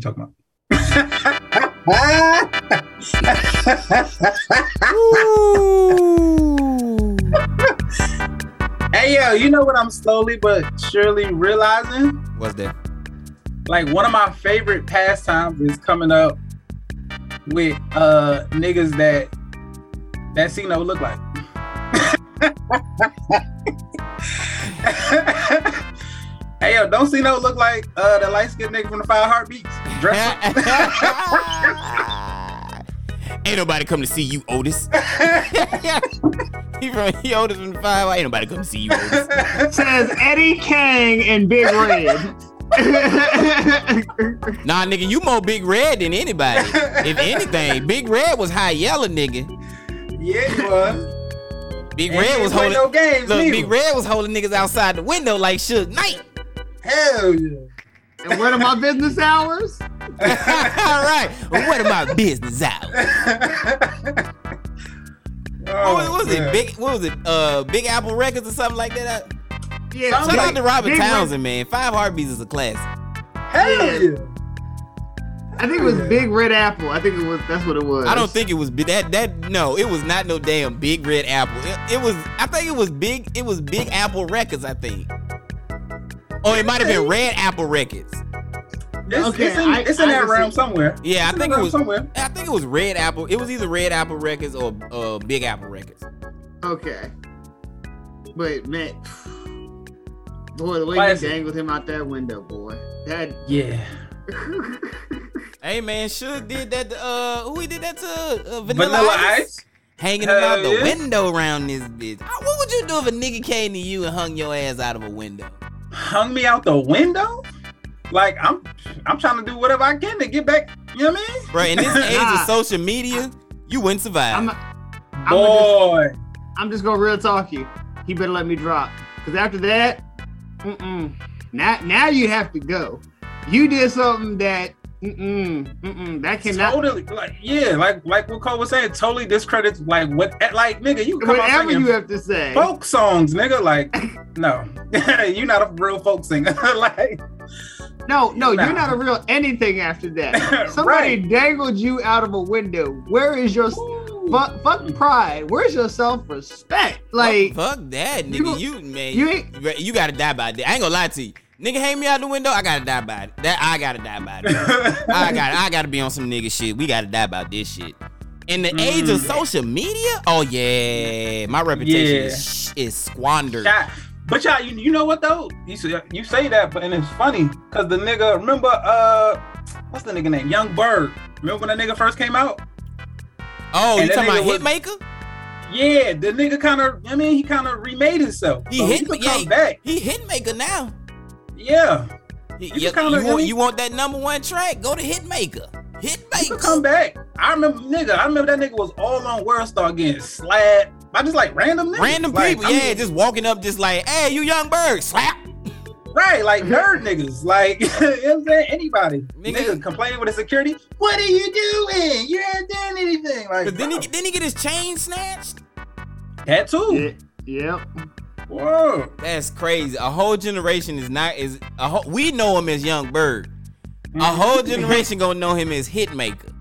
talking about? hey yo, you know what I'm slowly but surely realizing? What's that? Like one of my favorite pastimes is coming up with uh niggas that that see no look like. hey yo, don't see no look like uh the light skinned nigga from the five heartbeats. Dress Ain't nobody come to see you, Otis. he from he Otis from the five. Ain't nobody come to see you, Otis. Says Eddie King and Big Red. nah, nigga, you more Big Red than anybody. If anything, Big Red was high yellow, nigga. Yeah, he was. Big And Red was holding. no games, look, neither. Big Red was holding niggas outside the window like Suge Knight. Hell yeah. and what are my business hours? All right, well, what about business hours? Oh, what was man. it? Big, what was it? Uh, Big Apple Records or something like that. Yeah, Shout out to Robert Big Red- Townsend, man. Five Heartbeats is a classic. Hell yeah. I think it was Big Red Apple. I think it was. That's what it was. I don't think it was that. That no, it was not no damn Big Red Apple. It, it was. I think it was big. It was Big Apple Records. I think. Oh, it might have been Red Apple Records. It's, Okay, it's in, I- it's in I that can realm see- somewhere. Yeah, I It's in think it was. somewhere. I think it was Red Apple. It was either Red Apple Records or uh, Big Apple Records. Okay. But man, boy, the way Classic. you dangled him out that window, boy. That. Yeah. Hey man, Suge did that. To, uh, who he did that to? Uh, Vanilla, Vanilla Ice? Ice. Hanging Hell him out the yeah. window around this bitch. What would you do if a nigga came to you and hung your ass out of a window? Hung me out the window. Like I'm, I'm trying to do whatever I can to get back. You know what I mean? Bro, in this age Nah. of social media, you wouldn't survive. I'm. I'm just, Boy, I'm just gonna real talk you. He better let me drop. Cause after that, mm-mm. Now, now you have to go. You did something that, mm-mm, mm-mm, that cannot. totally. Like yeah, like like what Cole was saying, totally discredits like what eh, like nigga. You come out Whatever you have to say. folk songs, nigga. Like no, you're not a real folk singer. like No, no, you're not a real anything after that. Somebody Right. dangled you out of a window. Where is your fuck, fuck pride? Where's your self respect? Like, fuck, fuck that, nigga. don't- You, man, you you, ain't- you gotta die by that. I ain't gonna lie to you, nigga. Hang me out the window. I gotta die by it. That I gotta die by it. I got, I gotta be on some nigga shit. We gotta die about this shit. In the age of Mm. social media, oh yeah, my reputation Yeah. is is squandered. Shot. But y'all, you, you know what though? You say, you say that, but and it's funny because the nigga, remember, uh, what's the nigga name? Young Berg. Remember when that nigga first came out? Oh, And you talking about was- Hitmaka? Yeah, the nigga kind of, I mean, he kind of remade himself. He so hit he. Yeah, back. he Hitmaka now. Yeah, You, you- kinda- you want you want that number one track? Go to Hitmaka. Hitmaka. come back. I remember, nigga. I remember that nigga was all on World Star getting slapped by just like random niggas. Random Like, people, I yeah, mean, just walking up, just like, "Hey, you Young Berg, slap." right, like nerd niggas. Like, you know what I'm saying? Anybody, Nigga. nigga, complaining with the security. What are you doing? You ain't doing anything. Like, Cause then he then he get his chain snatched. that too. yeah, yep. Whoa. That's crazy. A whole generation is not is a whole, we know him as Young Berg. A whole mm-hmm. generation gonna know him as Hitmaka.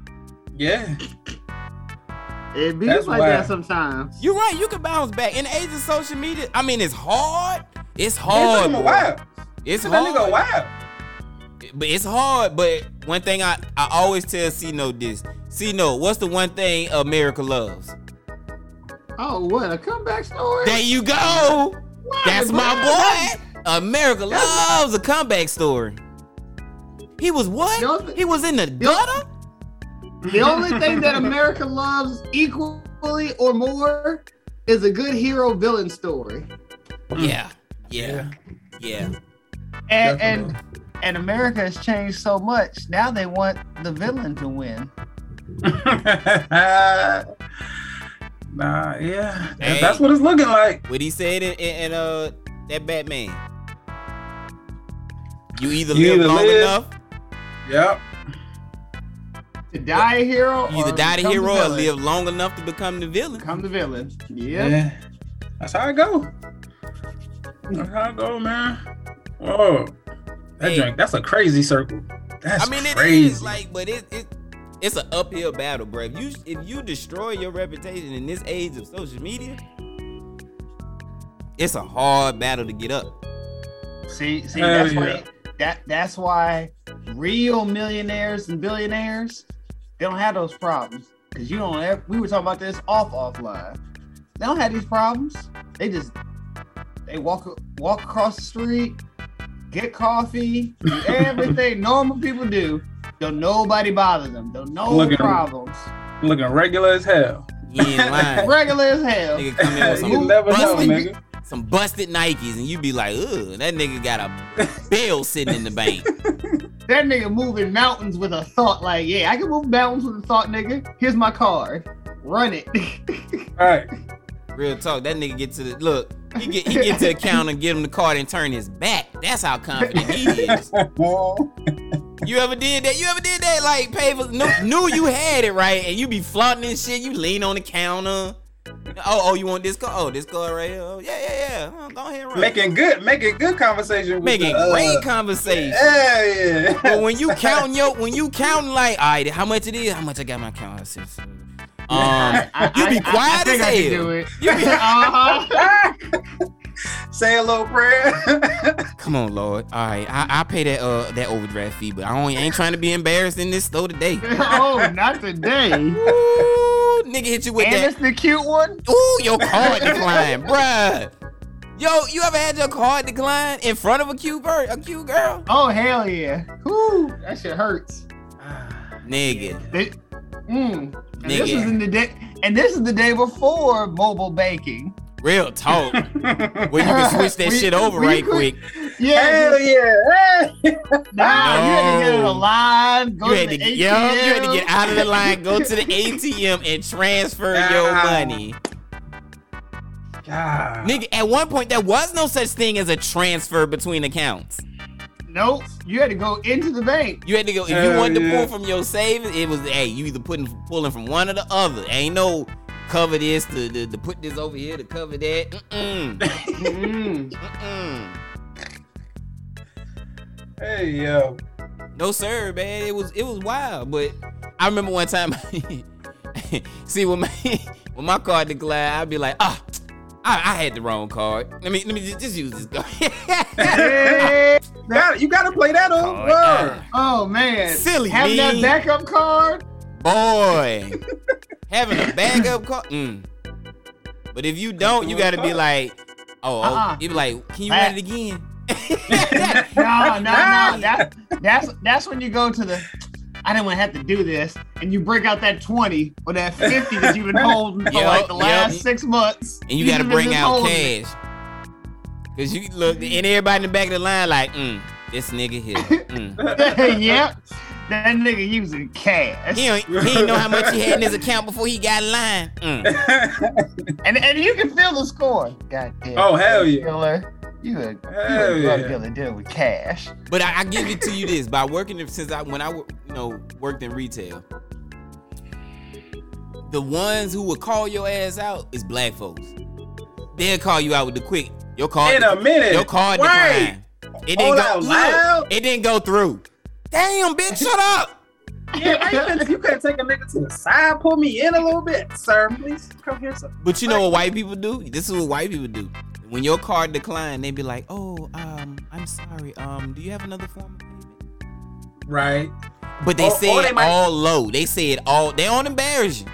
Yeah. It be That's like wild. that sometimes. You're right. You can bounce back in the age of social media. I mean, it's hard. It's Yeah, it hard. took him a boy. It's Took that hard. nigga a while. But it's hard. But one thing I, I always tell C Note this. C Note, what's the one thing America loves? Oh, what a comeback story! There you go. Why, That's bro? my boy. America loves a comeback story. He was what? Th- He was in the gutter? The only thing that America loves equally or more is a good hero villain story, Yeah. Yeah. Yeah. and Definitely. and and America has changed so much. Now they want the villain to win. nah, yeah. Hey. That's what it's looking like. What he said in, in, in, uh that Batman. You either You live either long live- enough, Yep. To die a hero, you either die a become hero or live long enough to become the villain. Become the villain. Yeah. Yeah. That's how I go. That's how it go, man. Whoa. That Hey. drink, that's a crazy circle. That's I mean, it crazy. is like, but it, it it's an uphill battle, bro. If you if you destroy your reputation in this age of social media, it's a hard battle to get up. See, see, Hell that's yeah. why that that's why real millionaires and billionaires they don't have those problems because you don't. Ever, we were talking about this off offline. They don't have these problems. They just they walk walk across the street, get coffee, do everything normal people do. Don't nobody bother them. Don't no Look at 'em. problems. Looking regular as hell. You ain't lying. Regular as hell. Nigga come in with you never know, nigga. Some busted Nikes, and you be like, ugh, that nigga got a bill sitting in the bank. That nigga moving mountains with a thought. Like, yeah, I can move mountains with a thought, nigga. Here's my card. Run it. All right. Real talk, that nigga get to the look. He get he get to the counter, give him the card, and turn his back. That's how confident he is. You ever did that? You ever did that? Like, pay for knew, knew you had it right, and you be flaunting and shit. You lean on the counter. Oh, oh, you want this card? Oh, this card right here. Oh, yeah, yeah, yeah. Oh, go ahead, and run. making good, making good conversation. Making the, uh, great conversation. Yeah, yeah. But when you counting yo, when you counting like, all right, how much it is? How much I got my count? I Um, I- you I- be I- I quiet as hell. You be, Uh-huh. Say a little prayer. Come on, Lord. All right, I, I pay that uh that overdraft fee, but I only ain't trying to be embarrassed in this store today. oh, not today. And Ooh, nigga hit you with it's that. the cute one. Ooh, your card declined, bruh. Yo, you ever had your card decline in front of a cute bird, a cute girl? Oh hell yeah. Whoo, that shit hurts. Nigga. They- mm. And this is in the day, and this is the day before mobile banking. Real talk. Where you can switch that We- shit over we right could- quick. Yeah, Hell yeah. Hey. nah, you had to get in a No. line, go You to had the to, ATM. yo, you had to get out of the line, go to the ATM, and transfer your Ah. money. God. Nigga, at one point there was no such thing as a transfer between accounts. Nope, you had to go into the bank. You had to go if you Hell wanted to pull from your savings. It was hey, you either putting pulling from one or the other. Ain't no cover this to, to, to put this over here to cover that. Mm-mm. Mm. Mm-mm. Hey yo. No sir, man. It was it was wild, but I remember one time. see when my when my card declined, I'd be like, ah. I, I had the wrong card. Let me let me just, just use this card. You gotta, you gotta play that Oh, yeah. Oh man, Silly having that backup card. Boy, having a backup card. Mm. But if you don't, you gotta be like, oh, Uh-uh. you be like, can you run it again? No, no, no. That, that's that's when you go to the. I didn't want to have to do this, and you break out that twenty or that fifty that you've been holding for like the last yup. six months. and you gotta bring out cash. Cause you look, and everybody in the back of the line like, mm, this nigga here. Mm. yep, that nigga using cash, He don't, he didn't know how much he had in his account before he got in line. Mm. and and you can feel the score. God damn. Oh, hell yeah. Killer. You a, you Hell a drug yeah. dealer deal with cash. But I, I give it to you this by working since I when I you know worked in retail. The ones who would call your ass out is black folks. They'll call you out with the quick. Your card. In a minute. Your card Right. declined. It didn't Hold go. out loud. it didn't go through. Damn, bitch, shut up. Yeah, why you couldn't take a nigga to the side, pull me in a little bit, sir. Please come here, sir. But you know what white people do? This is what white people do. When your card declined, they'd be like, "Oh, um, I'm sorry. Um, do you have another form of payment?" Right. But they Or- say or it they might- all low. They say it all. They don't embarrass you.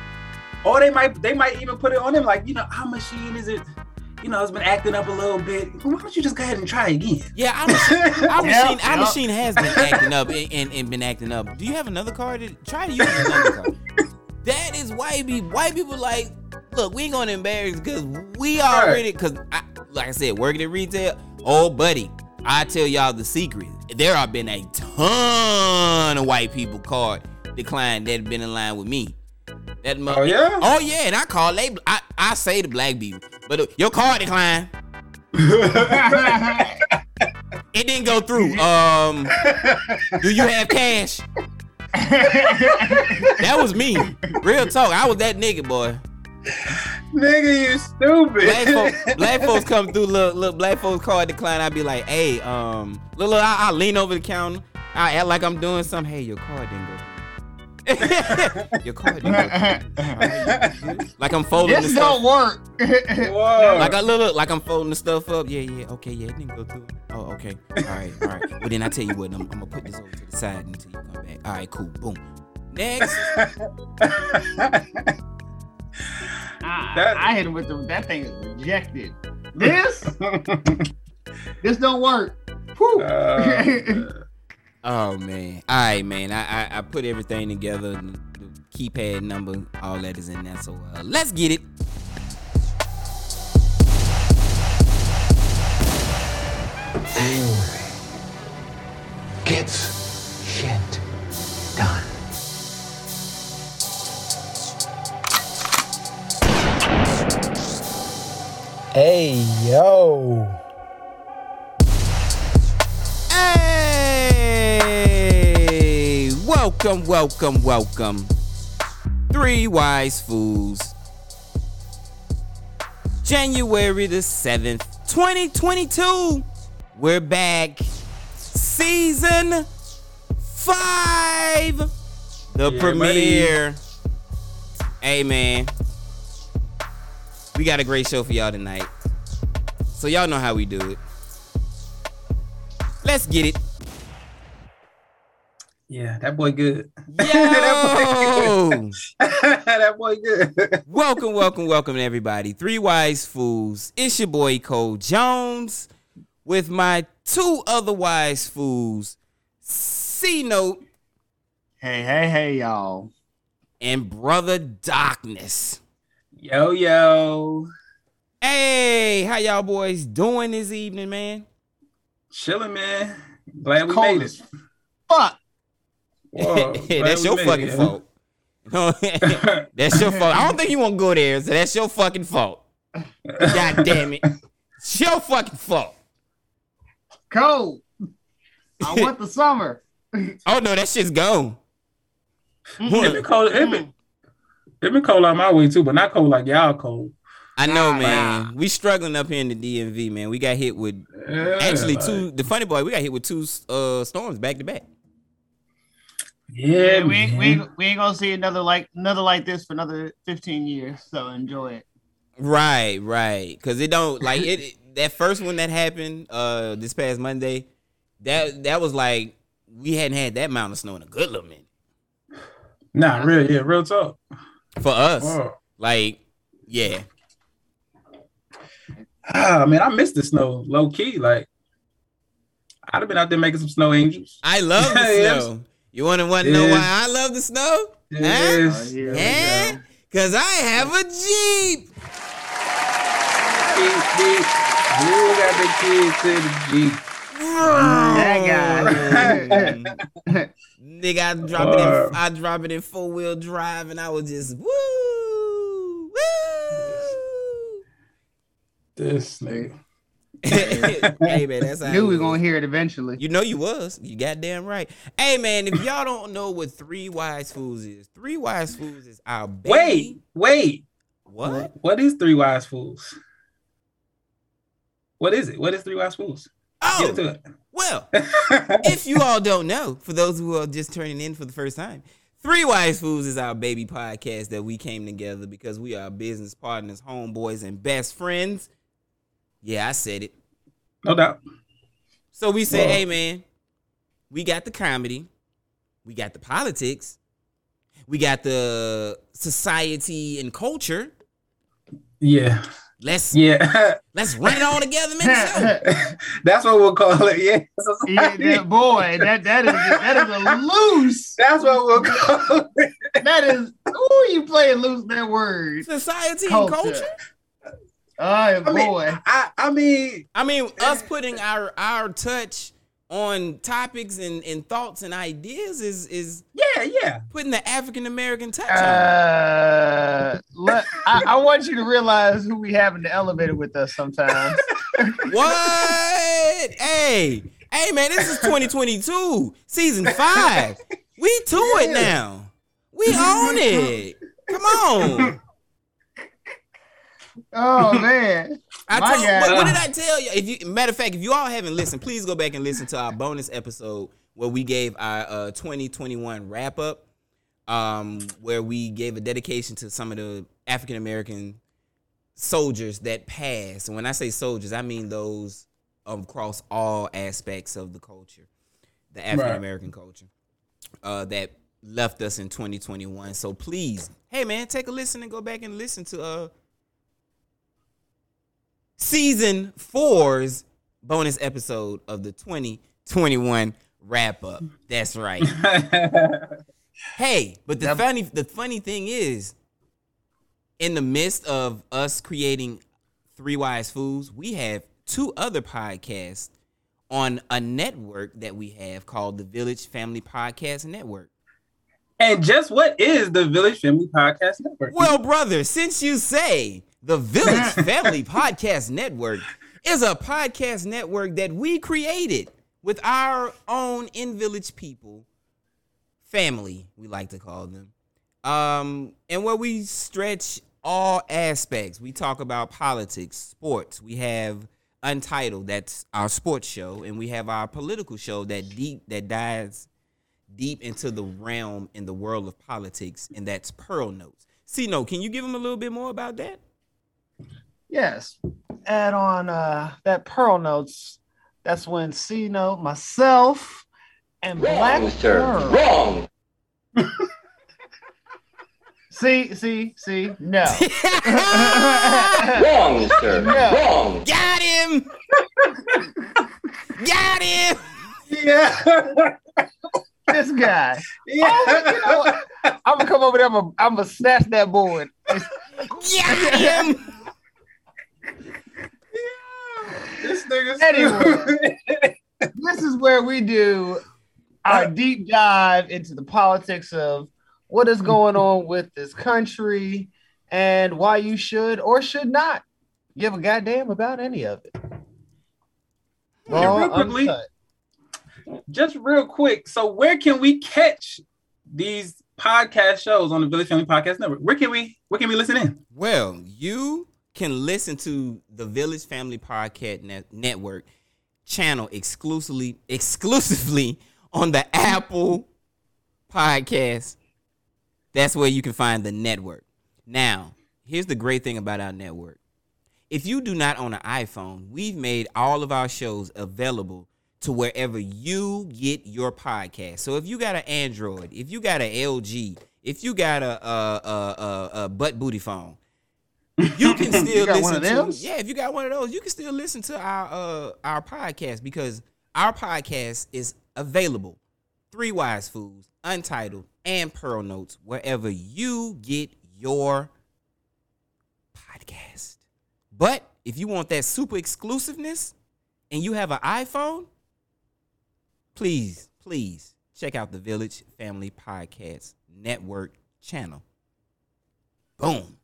Or they might they might even put it on them like, you know, our machine is it, you know, it's been acting up a little bit. Why don't you just go ahead and try again? Yeah, our machine, our, Yeah, machine, our yeah. machine has been acting up and, and, and been acting up. Do you have another card? To, try to use another card. That is white people. White people like, look, we ain't gonna embarrass because we already, because I, like I said, working in retail. Oh, buddy, I tell y'all the secret. There have been a ton of white people card declined that have been in line with me. That mu- Oh, yeah? Oh yeah, and I call they. I, I say the black people, but uh, your card declined. It didn't go through. Um, do you have cash? That was me. Real talk. I was that nigga, boy. Nigga, you stupid. Black folks, black folks come through. Look, look, black folks card decline. I'd be like, hey, um, look, look, I, I lean over the counter. I act like I'm doing something. Hey, your card didn't go. Through. your card didn't go. through. Alright, you good? Like I'm folding this stuff. don't work. Like I look, look, like I'm folding the stuff up. Yeah, yeah, okay, yeah, it didn't go through. Oh, okay, all right, all right. Well, then I tell you what, I'm, I'm gonna put this over to the side until you come back. All right, cool. Boom. Next. I, I hit him with the that thing is rejected. This this don't work. Whew. Uh, Oh man. All right, man. I I, I put everything together. The, the keypad number, all that is in there. So uh, let's get it. angry gets shit done. Hey, yo. Hey! Welcome, welcome, welcome. Three Wise Fools. January the 7th, 2022. We're back. Season 5. The Yeah, premiere. Hey, man. We got a great show for y'all tonight. So, y'all know how we do it. Let's get it. Yeah, that boy good. Yo! that boy good. welcome, welcome, welcome, everybody. Three Wise Fools. It's your boy Cole Jones with my two other wise fools, C Note Hey, hey, hey, y'all. and Brother Darkness. Yo, yo. Hey, how y'all boys doing this evening, man? Chilling, man. Glad we Cold made it. fuck. Whoa, that's your made fucking it, fault. that's your fault. I don't think you want to go there, so that's your fucking fault. God damn it. It's your fucking fault. Cold. I want the summer. Oh no, that shit's gone. It been cold. It been, it been cold on my way too, but not cold like y'all cold. I know, Nah, man. We struggling up here in the DMV, man. We got hit with Yeah, actually like- two. The funny boy, we got hit with two uh storms back to back. Yeah, we, ain't, we, ain't, we ain't gonna see another like another like this for another 15 years. So enjoy it. Right, right. Cause it don't like it. it- that first one that happened uh this past Monday, that that was like we hadn't had that amount of snow in a good little minute Nah, real, yeah, real talk. for us. Oh. Like, yeah, Ah, man, I miss the snow, low key. Like, I'd have been out there making some snow angels. I love the Yes. snow. You want to want to know why I love the snow? Yes. Oh, here Yeah, cause I have a Jeep. Beep, beep. You got the kids to the Jeep. That guy. Nigga, I drop it Uh. in I drop it in four wheel drive and I was just woo woo. This nigga. hey man, that's how Knew we was. gonna hear it eventually. You know you was. You goddamn right. Hey man, if y'all don't know what three wise fools is, three wise fools is our baby. Wait, wait. What? What is Three Wise Fools? What is it? What is Three Wise Fools? Get Oh, into well, if you all don't know, for those who are just turning in for the first time, Three Wise Fools is our baby podcast that we came together because we are business partners, homeboys, and best friends. Yeah, I said it. no doubt. So we said, Well- hey man, we got the comedy, we got the politics, we got the society and culture. Yeah. Let's Yeah. let's run it all together, man. That's what we'll call it. Yeah. Yeah, that boy, that that is that is a loose. That's what we'll call it. That is ooh, you playing loose that word. Society and Culture. Culture. Oh I mean, boy. I, I mean, I mean, us putting our our touch on topics and, and thoughts and ideas is is yeah, yeah. putting the African American touch on. Uh, let, I, I want you to realize who we have in the elevator with us sometimes. What? hey, hey, man, this is 2022, season five. We to it now. We own it. Come on. Oh man. I My told, what, what did I tell you? If you matter of fact, if you all haven't listened, please go back and listen to our bonus episode where we gave our uh, 2021 wrap up, um, where we gave a dedication to some of the African American soldiers that passed. And when I say soldiers, I mean those across all aspects of the culture, the African American culture, uh, that left us in 2021. So please, hey man, take a listen and go back and listen to uh season four's bonus episode of the 2021 wrap up. That's right. Hey, but the funny the funny thing is, in the midst of us creating Three Wise Fools, we have two other podcasts on a network that we have called the Village Family Podcast Network. And just what is the Village Family Podcast Network? Well, brother, since you say the Village Family Podcast Network is a podcast network that we created with our own in village people, family, we like to call them. Um, and where we stretch all aspects. We talk about politics, sports. We have Untitled, that's our sports show, and we have our political show that deep that dives deep into the realm in the world of politics, and that's Pearl Notes. C Note, can you give them a little bit more about that? Yes. Add on uh that Pearl Notes. That's when C Note, myself, and Black Wrong, sir. Pearl. Wrong. See, see, see, no. Wrong, sir. No. Wrong. Got him! Got him! Yeah. This guy. yeah. Oh, you know what? I'm gonna come over there. I'm gonna, I'm gonna snatch that board. Got him! This nigga. Anyway. this is where we do our uh, deep dive into the politics of what is going on with this country and why you should or should not give a goddamn about any of it. Yeah, Raw, real quickly. uncut. Just real quick. So where can we catch these podcast shows on the Village Family Podcast Network? Where can we where can we listen in? Well, you can listen to the Village Family Podcast Net- Network channel exclusively exclusively on the Apple Podcast. That's where you can find the network. Now, here's the great thing about our network. If you do not own an iPhone, we've made all of our shows available to wherever you get your podcast. So if you got an Android, if you got an LG, if you got a a, a, a, a butt booty phone, you can still got listen one of to those? yeah. If you got one of those, you can still listen to our uh our podcast because our podcast is available. Three Wise Fools, Untitled, and Pearl Notes wherever you get your podcast. But if you want that super exclusiveness and you have an iPhone, please, please check out the Village Family Podcast Network channel. Boom.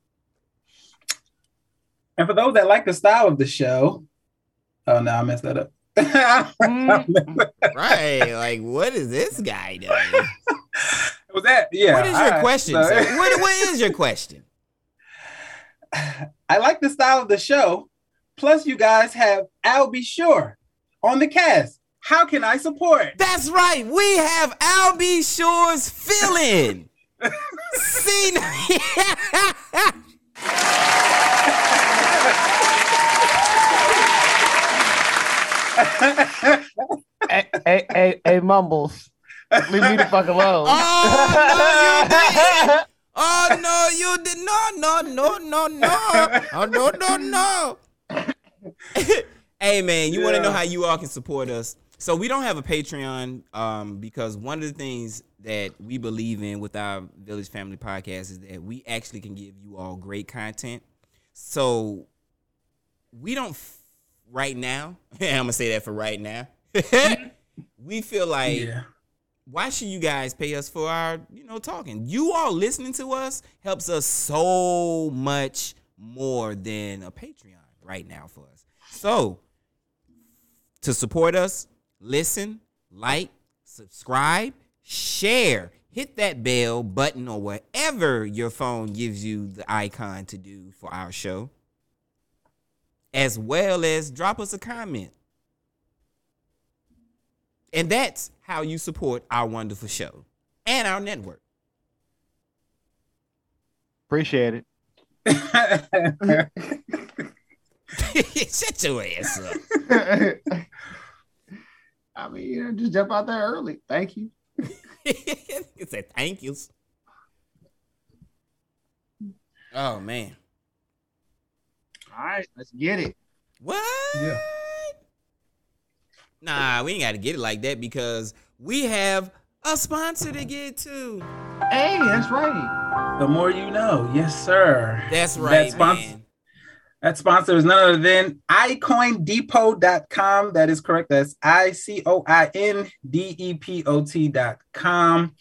And for those that like the style of the show, oh no, I messed that up. Mm, right. like, what is this guy doing? Was that yeah? what is your right. question, So- sir? What, what is your question? I like the style of the show. Plus, you guys have Al B. Sure on the cast. How can I support? That's right. We have Albie Shore's feeling. See, hey, hey, hey, hey, mumbles. Leave me the fuck alone. Oh, no, you did. Oh no, you did. No, no, no, no, no. Oh no, no, no. hey man, you want to know how you all can support us? So we don't have a Patreon um, because one of the things that we believe in with our Village Family Podcast is that we actually can give you all great content. So we don't f- right now. I'm gonna say that for right now. we feel like Yeah. why should you guys pay us for our, you know, talking? You all listening to us helps us so much more than a Patreon right now for us. So, to support us, listen, like, subscribe, share, hit that bell button or whatever your phone gives you the icon to do for our show. as well as drop us a comment. And that's how you support our wonderful show and our network. Appreciate it. Shut your ass up. I mean, you know, just jump out there early. Thank you. it said thank yous. Oh man. All right, let's get it. What? Yeah. Nah, we ain't gotta get it like that because we have a sponsor to get to. Hey, that's right. The more you know. Yes, sir. That's right, sponsor- man. That sponsor is none other than iCoindepot.com. That is correct. That's I C O I N D E P O T.com.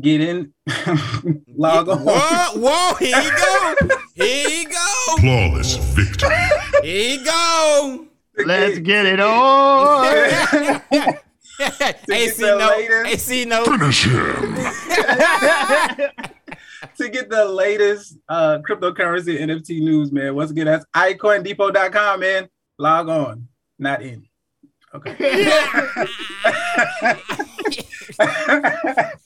Get in, log on. Whoa, whoa, here you go. Here you go. Flawless victory. Here you go. Let's get it on. hey, get no. latest- Hey, see no. Finish him. to get the latest uh, cryptocurrency NFT news, man. Once again, that's iCoinDepot.com, man. Log on, not in. Okay.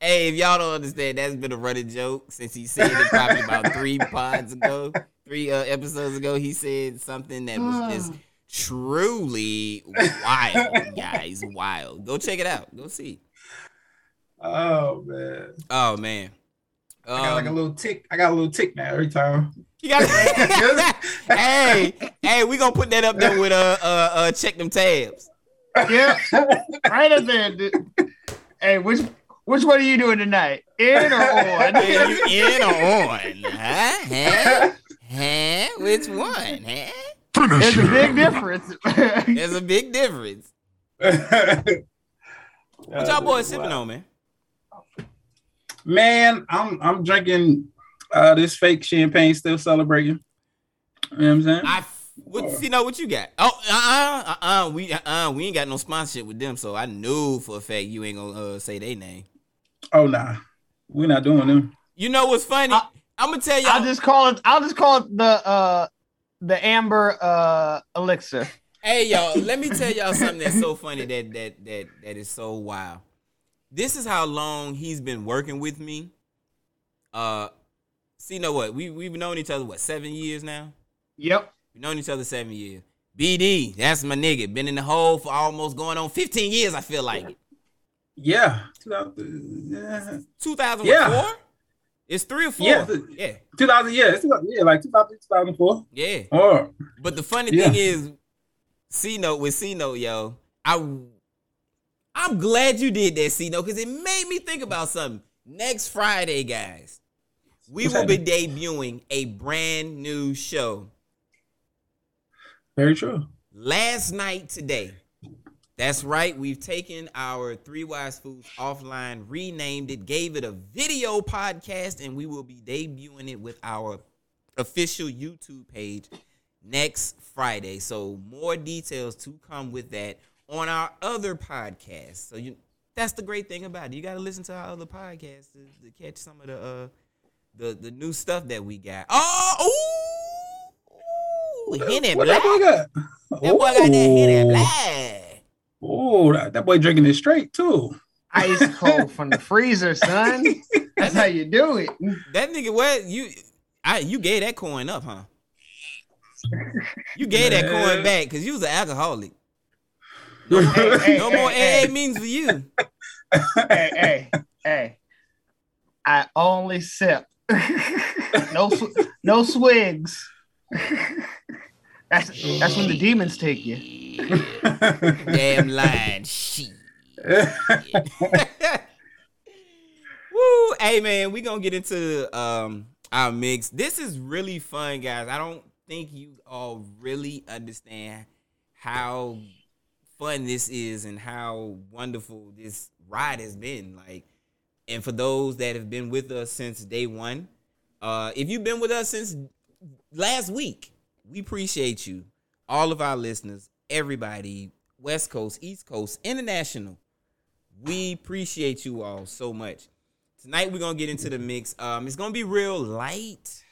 Hey, if y'all don't understand, that's been a running joke since he said it probably about three pods ago, three uh, episodes ago. He said something that was just truly wild, guys. Wild. Go check it out. Go see. oh man, Oh man. I got like a Um, little tick. I got a little tick now every time. you got- hey, hey, we gonna put that up there with uh uh, uh check them tabs. yeah, right up there. dude. Hey, which which one are you doing tonight? In or on? Are you in or on? Huh? Huh? Huh? Which one? Huh? Finish There's a big difference. There's a big difference. What y'all boys sipping on, man? Man, I'm I'm drinking uh, this fake champagne, still celebrating. You know what I'm saying? I what see know what you got? Oh, uh, uh, uh, uh, we, uh, uh, we ain't got no sponsorship with them, so I knew for a fact you ain't gonna uh, say their name. oh nah, we're not doing them. You know what's funny? I- I'm gonna tell y'all. I'll just call it. I'll just call it the uh the amber uh elixir. Hey y'all, let me tell y'all something that's so funny that that that that is so wild. This is how long he's been working with me. Uh, see, you know what? We we've known each other what seven years now. Yep. We've known each other seven years. BD, that's my nigga. Been in the hole for almost going on 15 years. I feel like Yeah, 2000, yeah. 2004. Yeah. It's three or four. Yeah. yeah, 2000 yeah, it's yeah, like 2000, 2004. yeah. Or But the funny Yeah. thing is, C note with C note, yo, I I'm glad you did that, Cino, because it made me think about something. Next Friday, guys, we What's will be debuting a brand new show. very true. Last night today. That's right. We've taken our Three Wise Fools offline, renamed it, gave it a video podcast, and we will be debuting it with our official YouTube page next Friday. So more details to come with that on our other podcast. So you that's the great thing about it. You got to listen to our other podcasts to, to catch some of the uh the the new stuff that we got. Oh, ooh, ooh, Henny What Black. that boy got? That boy got that Henny Black. Oh, that, that boy drinking it straight too. Ice cold from the freezer, son. That's how you do it. That nigga, what you? I you gave that coin up, huh? You gave that coin back because you was an alcoholic. Hey, hey, No hey, more hey, AA means for you. hey, hey, hey. I only sip. no, sw- no swigs. that's that's when the demons take you. Damn lying shit. Woo! Hey man, we gonna get into um our mix. This is really fun, guys. I don't think you all really understand how fun this is and how wonderful this ride has been. Like, and for those that have been with us since day one, uh, if you've been with us since last week, we appreciate you. All of our listeners, everybody, West Coast, East Coast, international. We appreciate you all so much. Tonight we're gonna get into the mix. Um, it's gonna be real light.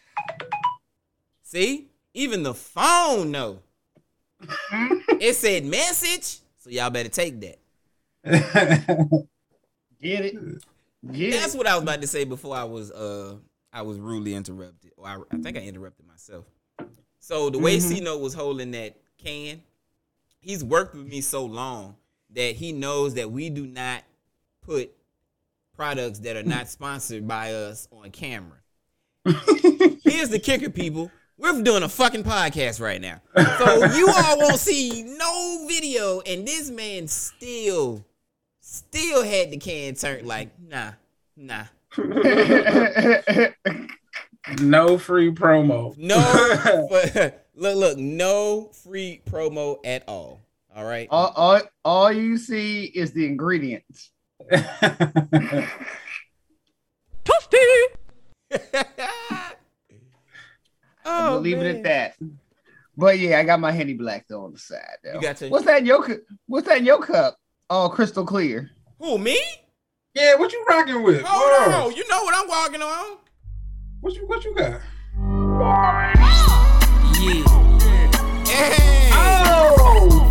See, Even the phone know. it said message, so y'all better take that. Get it? Get That's it? what I was about to say before I was uh I was rudely interrupted. Or I, I think I interrupted myself. So the way C Note was holding that can, he's worked with me so long that he knows that we do not put products that are not sponsored by us on camera. Here's the kicker, people. We're doing a fucking podcast right now. So you all won't see no video, and this man still, still had the can turned like, nah, nah. no free promo. No, but look, look, no free promo at all. All right. all, all, all you see is the ingredients. Oh, we'll leave it at that. But yeah, I got my Henny Black though on the side. Though. You got your- What's that in your cu- What's that in your cup? Oh, crystal clear. Who me? yeah, what you rocking with? Hold Whoa. on. You know what I'm walking on. What you what you got? Yeah. Hey. Oh,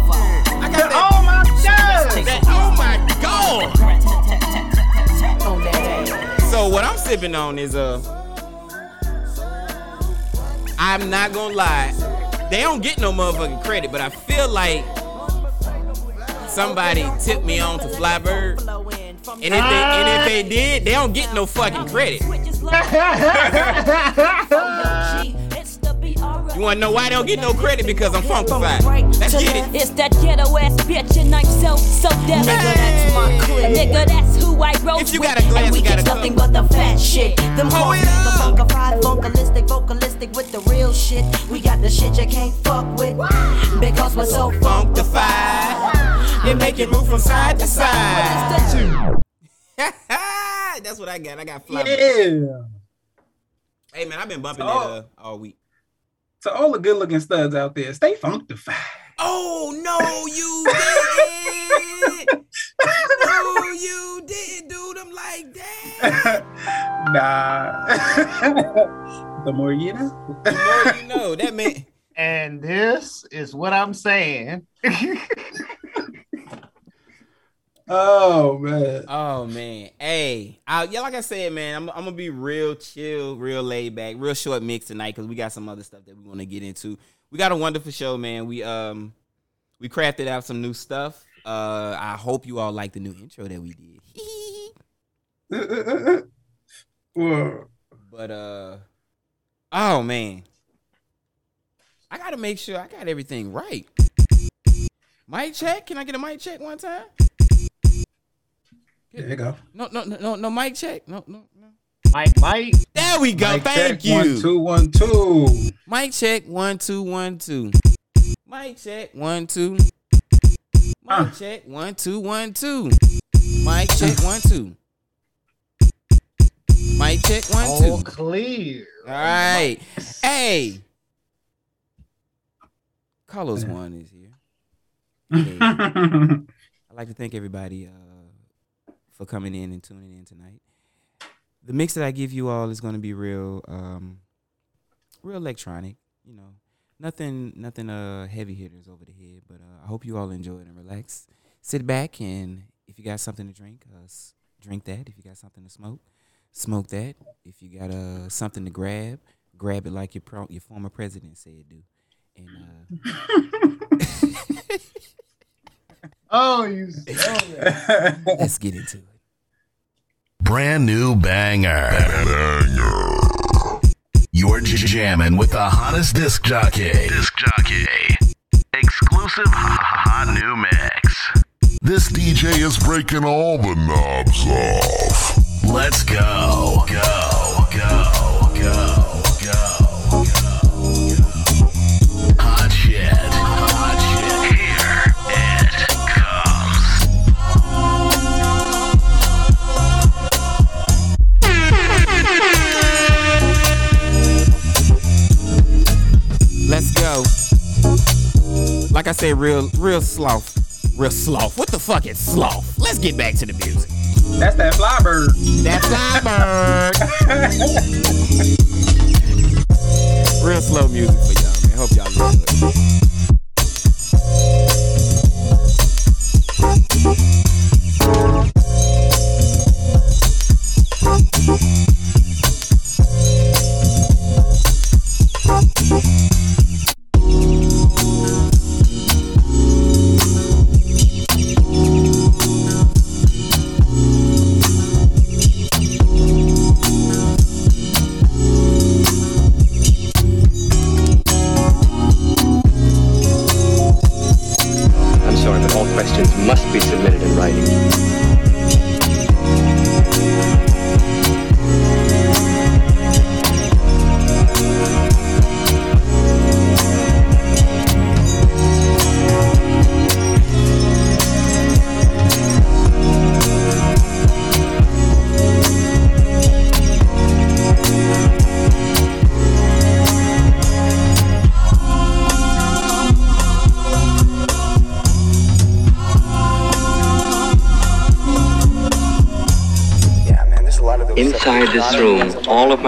I got that. Oh my god! that- oh my god. So what I'm sipping on is uh I'm not gonna lie, they don't get no motherfucking credit, but I feel like somebody tipped me on to Flybird. And if they and if they did, they don't get no fucking credit. You wanna know why they don't get no credit? Because I'm funkified. Let's get it. It's that ghetto ass bitch and I'm so so def. Nigga, that's my clique. Nigga, that's who I roll If you got a glass, and we got a nothing but the fat shit. Them Pull hoes, the funkified, funkalistic, vocalistic with the real shit. We got the shit you can't fuck with because we're so Funkified. You make it move from side to side. That's what I got. I got Flybird. yeah. Hey man, I've been bumping Oh. that uh, all week. To all the good looking studs out there, stay funkified. Oh no, you didn't. no, you didn't do them like that. nah. the more you know. The more you know, that man. And this is what I'm saying. Oh man. Oh man, hey, I, yeah, like I said, man, I'm, I'm gonna be real chill, real laid back, real short mix tonight because we got some other stuff that we want to get into. We got a wonderful show, man. We um we crafted out some new stuff. Uh, I hope you all like the new intro that we did. But uh oh man. I gotta make sure I got everything right. Mic check. Can I get a mic check one time? There you go. No, no, no, no, no mic check. No, no, no. Mike, Mike. There we go. Mic Thank check, you. One, two, one, two. Mic check. One, two, one, two. Mic check. One, two. Mic Uh. check. One, two, one, two. Mic check. One, two. Mic check. One, All two. clear. All right. Hey. Carlos One is here. Hey. I'd like to thank everybody uh, for coming in and tuning in tonight. The mix that I give you all is going to be real, um, real electronic. You know, nothing, nothing uh, heavy hitters over the head. But uh, I hope you all enjoy it and relax. Sit back and if you got something to drink, uh, drink that. If you got something to smoke, smoke that. If you got uh, something to grab, grab it like your pro- your former president said do. And uh, Oh, you. Let's get into it. Brand new banger. Banger. You're j- jamming with the hottest disc jockey. Disc jockey. Exclusive hot new mix. This DJ is breaking all the knobs off. Let's go. Go. Go. Go. Go. Like I said, real, real sloth. Real sloth. What the fuck is sloth? Let's get back to the music. That's that flybird. That's Flyberg. real slow music for y'all, man. Inside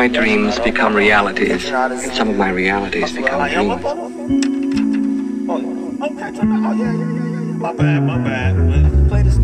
my dreams become realities, and some of my realities become dreams. Oh, my bad, my bad. Play this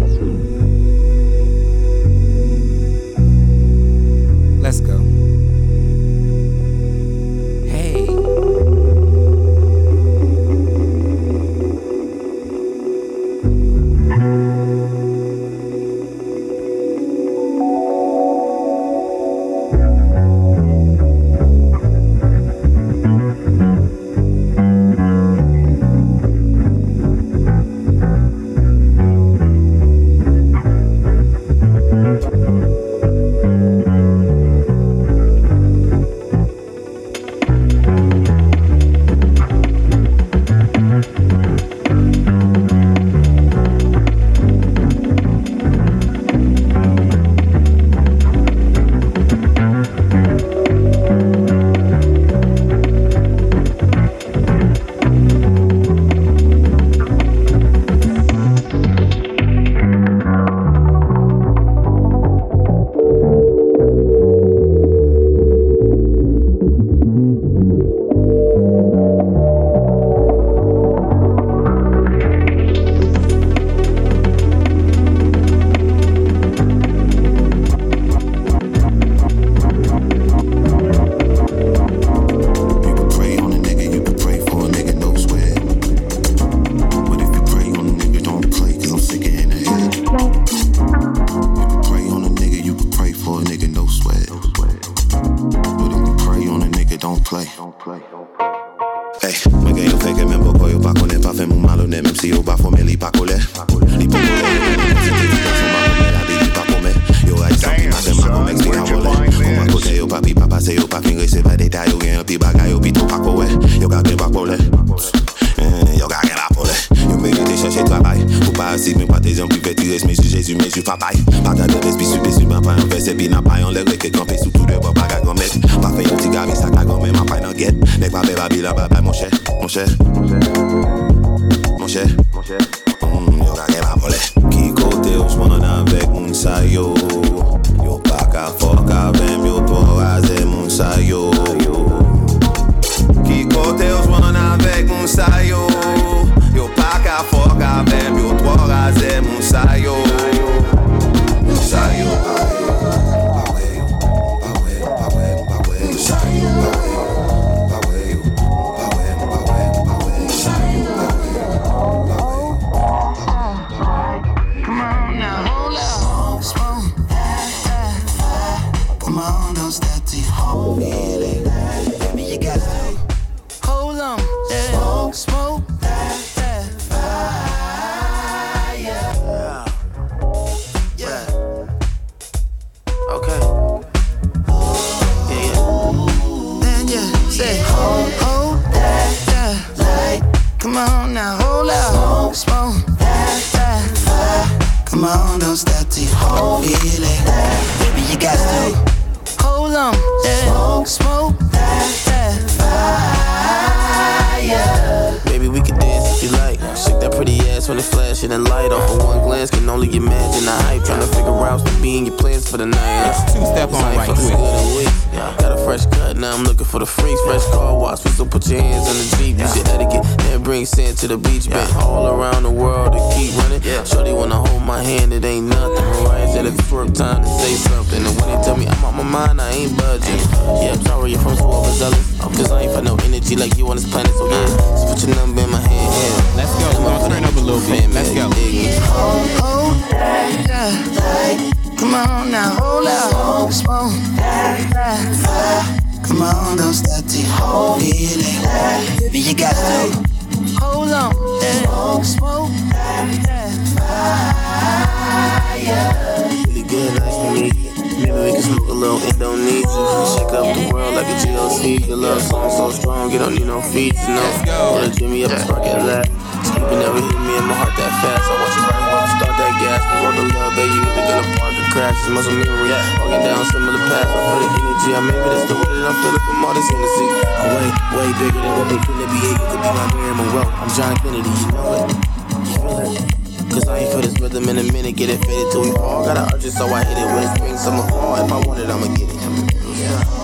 I. Yeah, I'm sorry if I'm so overzealous. Um, Cause I ain't find no energy like you on this planet. So yeah, just put your number in my hand. Yeah. Let's go. We're gonna turn up a little bit. Let's go. Hold, hold that, that. Come on now, hold up. Smoke, that, that fire. Come on, don't stop till you hold it. Baby, you got to hold on. Yeah. Smoke, that, fire. Really good, nice to meet you. Maybe we can smoke a little Indonesia. Shake up the world like a GLC. Your love song so strong, you don't need no feet, you know. Wanna Jimmy up and spark at that. Sleeping never hit me in my heart that fast. I watch you burn while I start that gas. We work the love, baby. You either gonna park or crash. It's muscle memory. Walking down similar paths. I feel the energy. I maybe that's the way that I'm feeling from all this Hennessy. I'm way, way bigger than what they could be. It could be my Marilyn Monroe. I'm John Kennedy, you know it. You feel it? Cause I ain't feel this rhythm in a minute, get it faded till we fall. Got to urge so I hit it when it's spring, summer, fall. If I want it, I'ma get it. Yeah.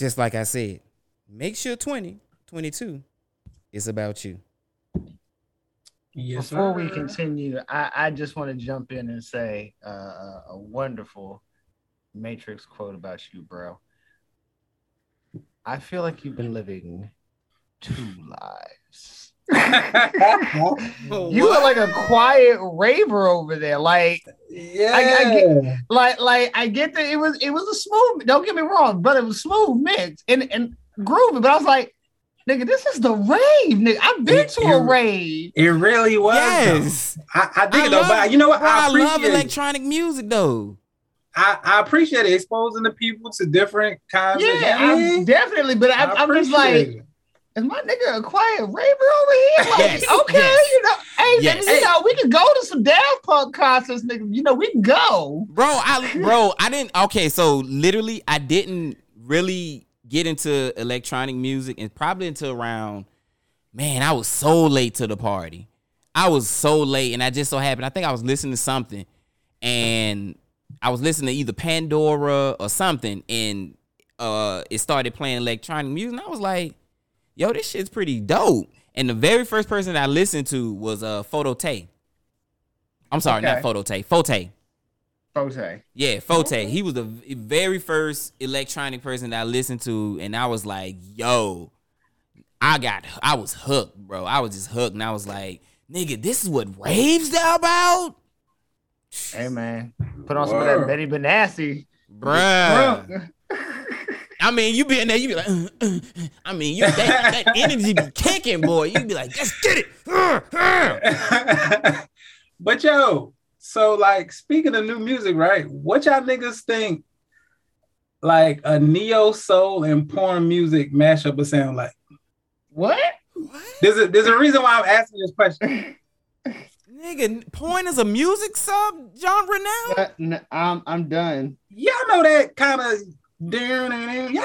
Just like I said, make sure 2022 is about you. Yes, Before sir. we continue, I, I just want to jump in and say uh, a wonderful Matrix quote about you, bro. I feel like you've been living two lives. You are like a quiet raver over there. Like, yeah, I, I get, like, like I get that it was it was a smooth. Don't get me wrong, but it was smooth mix and and groovy. But I was like, nigga, this is the rave, nigga. I've been to a rave. It really was. Yes. I, I dig I it though, but you know what? bro, I, appreciate love it. electronic music though. I, I appreciate it exposing the people to different kinds of Yeah, definitely. But I, I I'm just like, it. Is my nigga a quiet raver over here? Like, Yes, okay, yes. you know, hey, Yes. nigga, you know, we can go to some Daft Punk concerts, nigga. You know, we can go. Bro, I bro, I didn't okay, so literally I didn't really get into electronic music and probably until around man, I was so late to the party. I was so late and I just so happened I think I was listening to something and I was listening to either Pandora or something and uh it started playing electronic music and I was like, yo, this shit's pretty dope. And the very first person I listened to was uh Photo Tay. I'm sorry, not Okay. Photo Tay, Fote. Jose. Yeah, Fote. He was the very first electronic person that I listened to, and I was like, "Yo, I got, I was hooked, bro. I was just hooked, and I was like, nigga, this is what raves are about, Hey man, put on some of that Benny Benassi. bruh." Bro, I mean, you be in there, you be like, "Uh, uh, uh." I mean, you that, that energy be kicking, boy. You be like, let's get it. Uh, uh." but yo, so like speaking of new music, right? What y'all niggas think like a neo soul and porn music mashup would sound like? what? There's a there's a reason why I'm asking this question. Nigga, porn is a music sub genre now. Uh, n- I'm I'm done. Y'all know that kind of y'all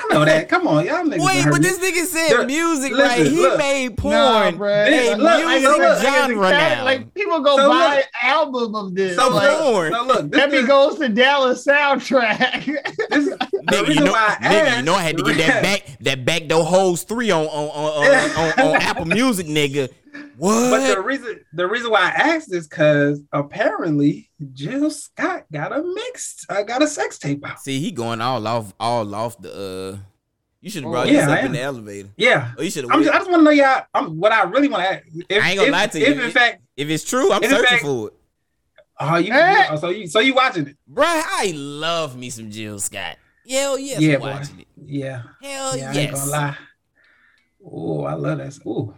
know that. Come on, y'all niggas. Wait, heard but this nigga said Look, music, listen, right? He look. made porn Nah, bruh. a This- look, music look, look, genre now. Like people go So buy look- an album of this. so like, porn. So look, this that be is, goes to Dallas soundtrack. this, the Nigga, you reason know, why I nigga, asked, you know I had to get that back that backdoor hose three on on on, on, on, on Apple Music, nigga. What? But the reason the reason why I asked is because apparently Jill Scott got a mixed, I got a sex tape out. See, he going all off all off the uh you should have Oh, brought yeah, this up in the elevator. Yeah, Or you should I'm have just, I just want to know y'all. I'm, what I really want to ask. If, I ain't gonna if, lie to you. If in fact, if it's true, I'm if in searching fact- for it. oh, you, Eh. oh, so you, so you watching it? Bruh, I love me some Jill Scott. Hell yes, yeah, I'm boy. watching it. Yeah, Hell yeah. I ain't gonna lie. Oh, I love that. Ooh,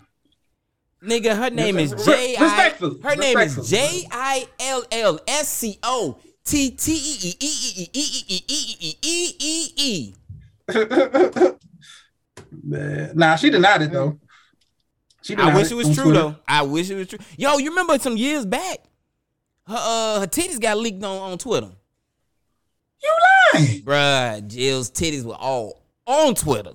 Nigga, her name is J I. Her name is. J I L L S C O T T E E E E E E E E E E E. Man. Nah, she denied it though. She I wish it was true though. I wish it was true. Yo, you remember some years back? Her uh her titties got leaked on, on Twitter. You lying Bruh, Jill's titties were all on Twitter.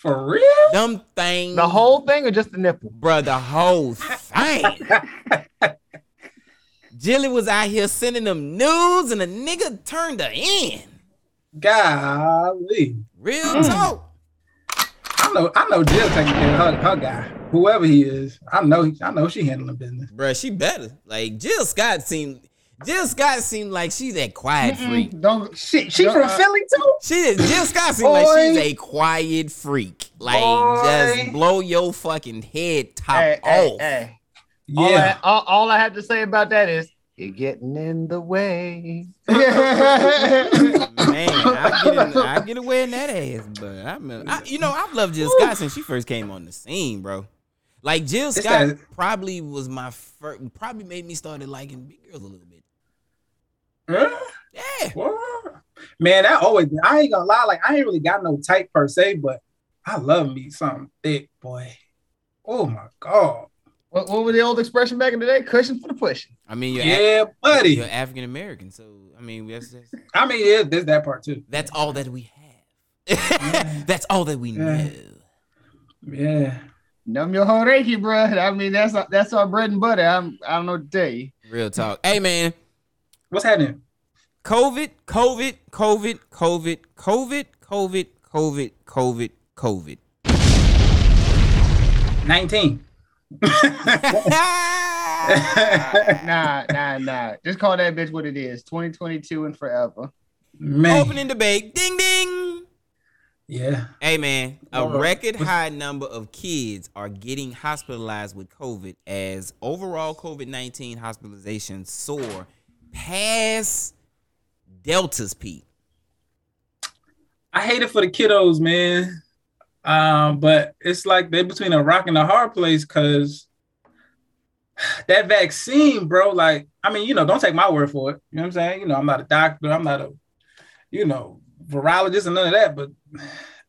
For real? Them things. the whole thing or just the nipple? Bruh, the whole thing. Jilly was out here sending them news and the nigga turned her in. Golly, Real Mm. talk. I know, I know. Jill taking care of her, her guy, whoever he is. I know, I know she handling business. Bruh, she better. Like Jill Scott seemed Jill Scott seemed like she's that quiet freak. Don't She, she No, from uh, Philly too. She is Jill Scott seems like she's a quiet freak. Like Boy. just blow your fucking head top hey, hey, off. hey. All, I, Yeah, all, all I have to say about that is you're getting in the way. Man, I get, in, I get away in that ass, but I, remember, I you know I've loved Jill Scott since she first came on the scene, bro. Like Jill Scott that- probably was my first, probably made me started liking big girls a little bit. Huh? Yeah, What? Man, that always. I ain't gonna lie. Like I ain't really got no type per se, but I love me something thick, boy. Oh my god. what, what was the old expression back in the day? Cushion for the pushing. I mean you're Yeah, buddy. you're African American, so I mean that's that's, I mean, yeah, there's that part too. that's all that we have. that's all that we Yeah. know. Yeah. Numb your whole reiki, bro. I mean, that's that's our bread and butter. I'm, I don't know what to tell you. Real talk. Hey man, What's happening? COVID, COVID, COVID, COVID, COVID, COVID, COVID, COVID, COVID. 19. nah, nah, nah. Just call that bitch what it is. 2022 and forever. Man. Opening debate. Ding ding. Yeah. Hey man, a Lord. record high number of kids are getting hospitalized with COVID as overall COVID 19 hospitalizations soar past Delta's peak. I hate it for the kiddos, man. Um, but it's like they're between a rock and a hard place because that vaccine, bro. Like, I mean, you know, don't take my word for it. You know what I'm saying? You know, I'm not a doctor, I'm not a, you know, virologist and none of that, but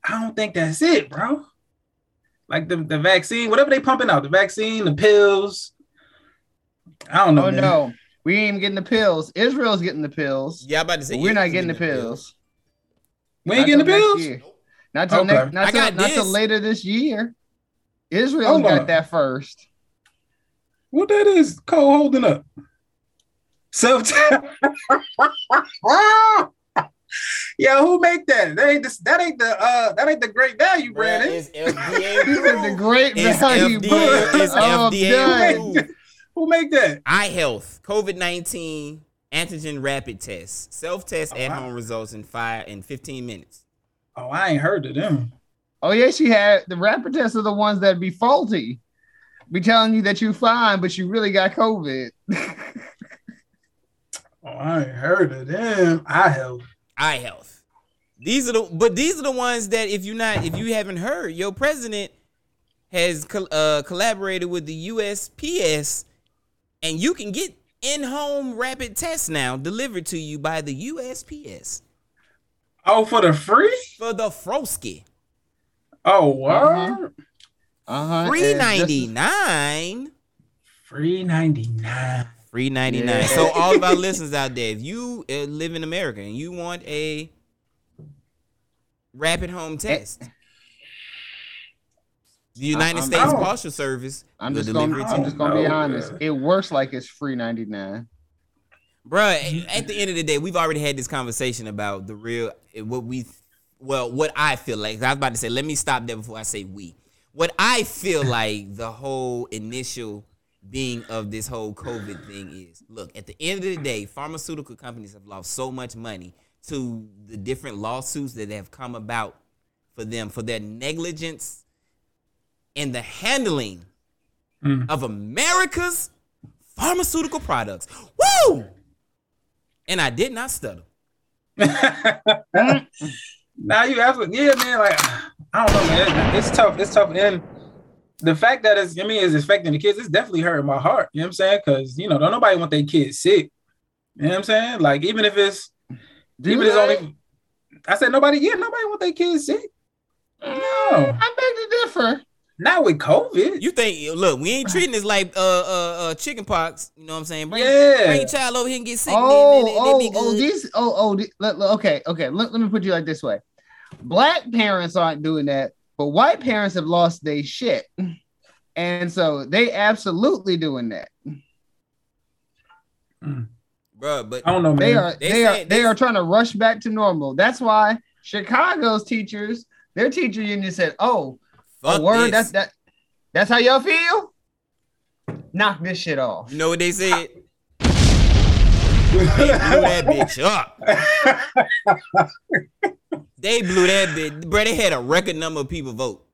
I don't think that's it, bro. Like the, the vaccine, whatever they pumping out, the vaccine, the pills. I don't know. Oh man. no, we ain't even getting the pills. Israel's getting the pills. Yeah, I'm about to say we're not Israel's getting the getting the pills. We ain't Not getting the pills? year. Not till Okay. next, not I till, got not till later this year. Israel Hold got on. that first. What that is Cole holding up? Self Yeah, who make that? That ain't the, that ain't the uh that ain't the great value brand. Bruh, is it's it? FDA the great It's value. FDA brand. it's Oh, FDA done. approved. Who make that? iHealth, COVID 19 antigen rapid test, self test Oh, at wow. home results in five in 15 minutes. Oh, I ain't heard of them. Oh yeah, she had the rapid tests are the ones that be faulty. Be telling you that you're fine, but you really got COVID. Oh, I ain't heard of them. I help. iHealth. These are the but these are the ones that if you not if you haven't heard, your president has col- uh, collaborated with the USPS, and you can get in-home rapid tests now delivered to you by the USPS Oh, for the free? for the Frosky. Oh, what? Uh-huh. Free and just- ninety nine. Free 99. Free 99. Yeah. So all of our listeners out there, if you uh, live in America and you want a rapid home test, the United I'm- States Postal Service I'm will just gonna it to I'm just gonna be Oh, honest. man. It works like it's free 99. Bruh, at the end of the day, we've already had this conversation about the real eh, what we well, what I feel like. I was about to say, let me stop there before I say we. What I feel like the whole initial being of this whole COVID thing is look, at the end of the day, pharmaceutical companies have lost so much money to the different lawsuits that have come about for them for their negligence in the handling Mm. of America's pharmaceutical products. Woo! And I did not stutter. now you absolutely yeah, man. Like I don't know, man. It's tough. It's tough. And the fact that it's I mean it's affecting the kids, it's definitely hurting my heart. You know what I'm saying? Because you know, don't nobody want their kids sick. You know what I'm saying? Like even if it's Do even if it's only I said nobody, yeah, nobody want their kids sick. No, I beg to differ. Not with COVID. You think look, we ain't treating this like uh uh, uh chicken pox, you know what I'm saying? Bring, Yeah. bring your child over here and get sick. Oh, and then, then, then be oh, oh, these, oh, oh, the- let- let- okay, okay. Let, let me put you like this way: Black parents aren't doing that, but white parents have lost their shit, and so they absolutely doing that. Bruh, but I don't know, man. They are, They they, are, they they- are trying to rush back to normal. That's why Chicago's teachers, their teacher union said, "Oh, fuck a word. this. That's that. That's how y'all feel. Knock this shit off." You know what they said? They blew that bitch up. They blew that bitch. Bro, they had a record number of people vote.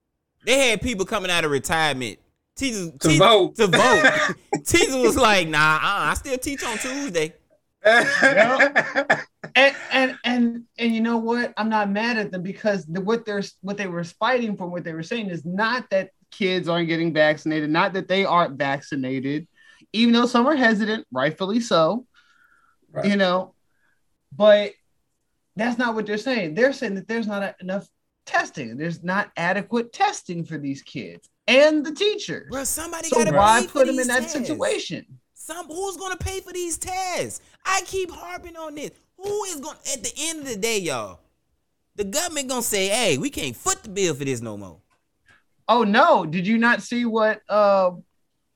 They had people coming out of retirement. Teachers, To teachers- vote. To vote. Teacher was like, nah, uh, I still teach on Tuesday. And and and and you know what? I'm not mad at them because the, what they're what they were fighting for, what they were saying is not that kids aren't getting vaccinated, not that they aren't vaccinated, even though some are hesitant, rightfully so. Right. You know, but that's not what they're saying. They're saying that there's not enough testing. There's not adequate testing for these kids and the teachers. Well, somebody So gotta why put them in that tests. situation? Some who's gonna pay for these tests? I keep harping on this. Who is gonna at the end of the day, y'all? The government gonna say, hey, we can't foot the bill for this no more. Oh no! Did you not see what uh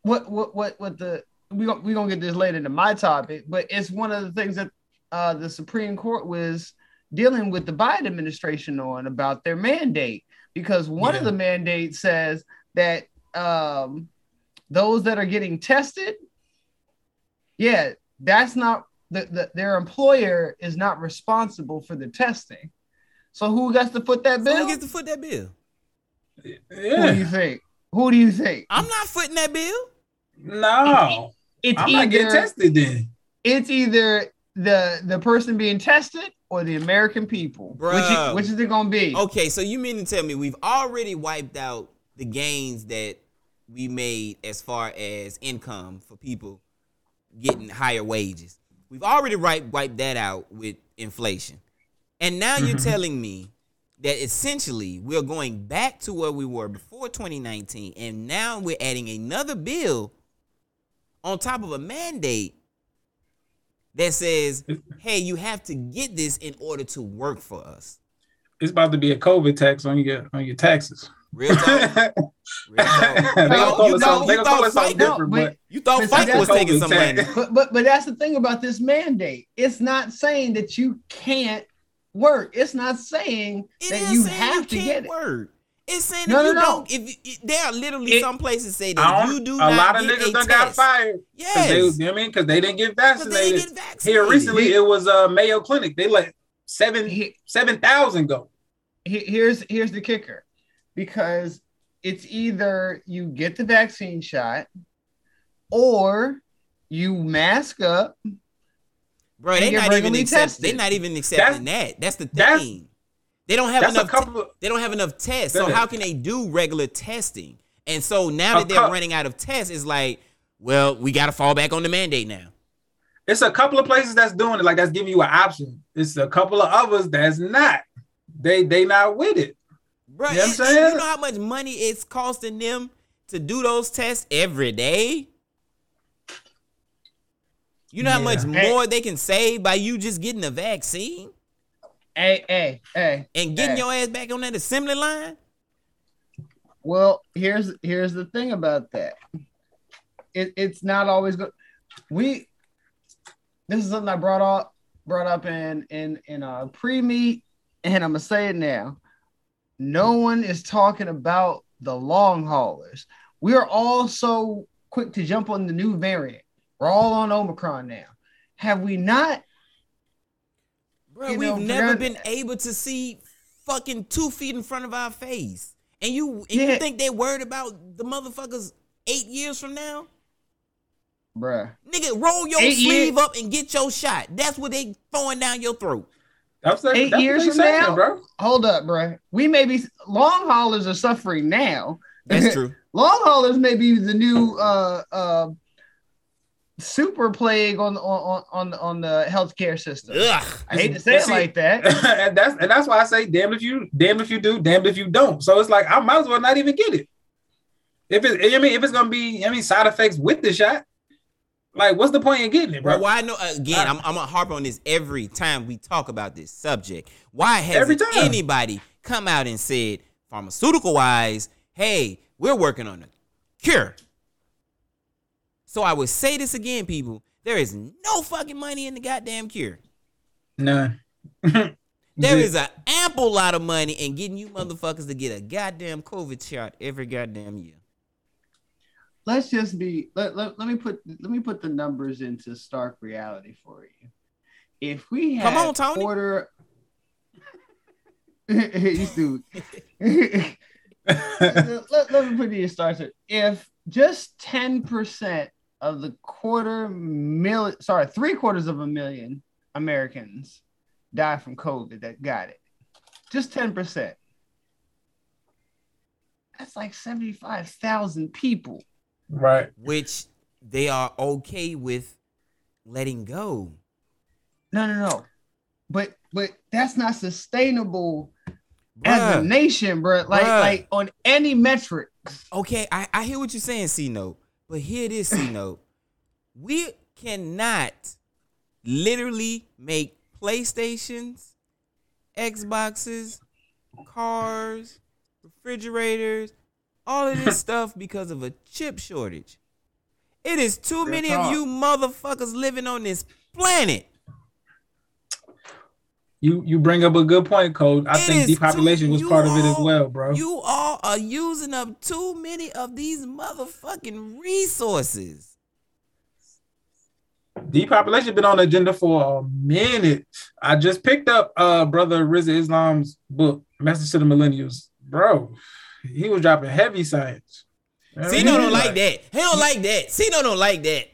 what what what what the we gon- we gonna get this later into my topic, but it's one of the things that uh the Supreme Court was dealing with the Biden administration on about their mandate because one of the mandates says that um, those that are getting tested, yeah, that's not the, the their employer is not responsible for the testing. So who gets to foot that So bill? who gets to foot that bill? Who do you think? Who do you think? I'm not footing that bill. No. It's I'm not getting either tested then. it's either the the person being tested or the American people. Which Bruh. is, which is it gonna be? Okay, so you mean to tell me we've already wiped out the gains that we made as far as income for people getting higher wages? We've already right, wiped that out with inflation. And now you're Mhm. telling me that essentially we're going back to where we were before 2019 and now we're adding another bill on top of a mandate that says, "Hey, you have to get this in order to work for us." It's about to be a COVID tax on your on your taxes. Real talk. Real talk. they gonna call you it thought- something, you thought fight- different, no, but You thought Fight was taking some COVID money. But but but that's the thing about this mandate. It's not saying that you can't work. It's not saying It that is you saying have you to can't get it. work. It's saying No, if you no, no. don't, if you, there are literally It- some places say that you do a not lot of get niggas done got fired. fired. 'cause Yes, They, you know what I mean, because they didn't get because they vaccinated. didn't get vaccinated. Here recently, it was uh, Mayo Clinic. They let seven seven thousand go. He- here's here's the kicker because it's either you get the vaccine shot or you mask up bro. they're not even regularly accept, They tested. not even accepting that. That's the that's- thing. They don't have enough. couple. Of, they don't have enough tests. So how can they do regular testing? And so now that they're cou- running out of tests, it's like, well, we got to fall back on the mandate now. it's a couple of places that's doing it, like that's giving you an option. It's a couple of others that's not. They they not with it. Bro, You know and- and you know how much money it's costing them to do those tests every day? You know how much Hey. more they can save by you just getting a vaccine hey hey hey and getting Hey. your ass back on that assembly line? Well, here's here's the thing about that. It, it's not always good. We this is something I brought up brought up in in in a pre-meet, and I'm gonna say it now. No one is talking about the long haulers. We are all so quick to jump on the new variant. We're all on Omicron now. Have we not? Bro, we've know, never been able to see fucking two feet in front of our face. And you and Yeah. you think they worried about the motherfuckers eight years from now? Bruh. Nigga, roll your Eight sleeve year- up and get your shot. That's what they throwing down your throat. That's what, Eight that's years from saying, now? bro. Hold up, bruh. We may be long haulers are suffering now. That's true. long haulers may be the new uh uh super plague on on on on the healthcare system. Ugh. I hate to say it See- like that. and that's and that's why I say damn if you damn if you do, damn if you don't. So it's like I might as well not even get it. If it, I mean, if it's gonna be, I mean, side effects with the shot, like, what's the point in getting it, bro? Bro, why I know uh, again? I'm, I'm gonna harp on this every time we talk about this subject. Why hasn't anybody come out and said, pharmaceutical wise, hey, we're working on a cure? So I would say this again, people. There is no fucking money in the goddamn cure. None. There is an ample lot of money in getting you motherfuckers to get a goddamn COVID shot every goddamn year. Let's just be let, let, let me put let me put the numbers into stark reality for you. If we had Come on, Tony. quarter He's dude. let, let me put you started. If just 10% of the quarter million, sorry, three quarters of a million Americans die from COVID that got it, just 10%. That's like 75,000 people. Right. Which they are okay with letting go. No, no, no. But but that's not sustainable as a nation, bro. Like Bruh. like on any metric. Okay, I, I hear what you're saying, C Note. But here it is, C Note. We cannot literally make PlayStations, Xboxes, cars, refrigerators, all of this stuff because of a chip shortage. It is too Real many talk. of you motherfuckers living on this planet. You you bring up a good point, Code. I It think depopulation too- was part of it as well, bro. You all are using up too many of these motherfucking resources. Depopulation been on the agenda for a minute. I just picked up uh brother Rizza Islam's book, Message to the Millennials. Bro, he was dropping heavy science. Cino don't like that. He don't like that. Cino don't like that.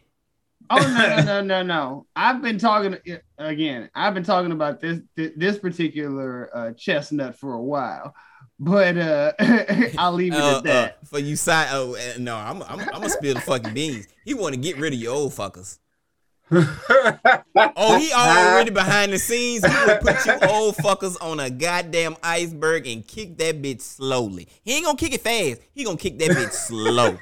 Oh no no no no no! I've been talking again. I've been talking about this this particular uh, chestnut for a while, but uh, I'll leave it Uh, at that. uh, for you side, oh uh, no, I'm I'm, I'm gonna spill the fucking beans. He want to get rid of your old fuckers. Oh, he already behind the scenes. He would put you old fuckers on a goddamn iceberg and kick that bitch slowly. He ain't gonna kick it fast. He gonna kick that bitch slow.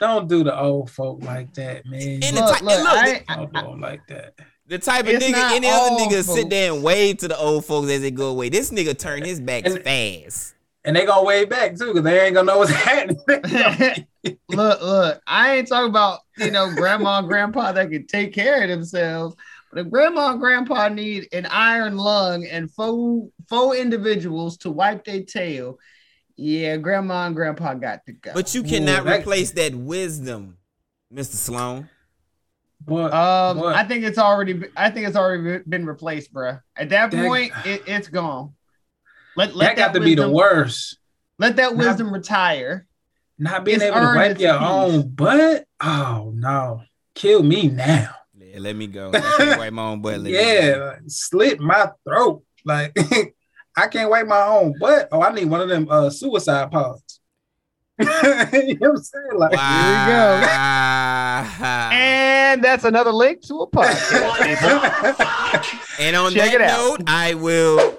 Don't do the old folk like that, man. And the ty- and look, the- don't do them like that. The type of nigga, any other nigga folks. sit there and wave to the old folks as they go away. This nigga turn his back fast. And they gonna wave back too, because they ain't gonna know what's happening. look, look, I ain't talking about you know grandma and grandpa that can take care of themselves. But if grandma and grandpa need an iron lung and four four individuals to wipe their tail, yeah, grandma and grandpa got to go. But you cannot replace that wisdom, Mr. Sloan. But um, I think it's already I think it's already been replaced, bruh. At that That- point, it, it's gone. Let, that got to be the worst. Let that Not- wisdom retire. Not being It's able to wipe your peace. own butt. Oh no, kill me now. Yeah, let me go. I can't wipe my own butt. Let yeah, like, slit my throat. Like I can't wipe my own butt. Oh, I need one of them uh suicide pods. you know what I'm saying? Like And that's another link to a podcast. And on Check that note, I will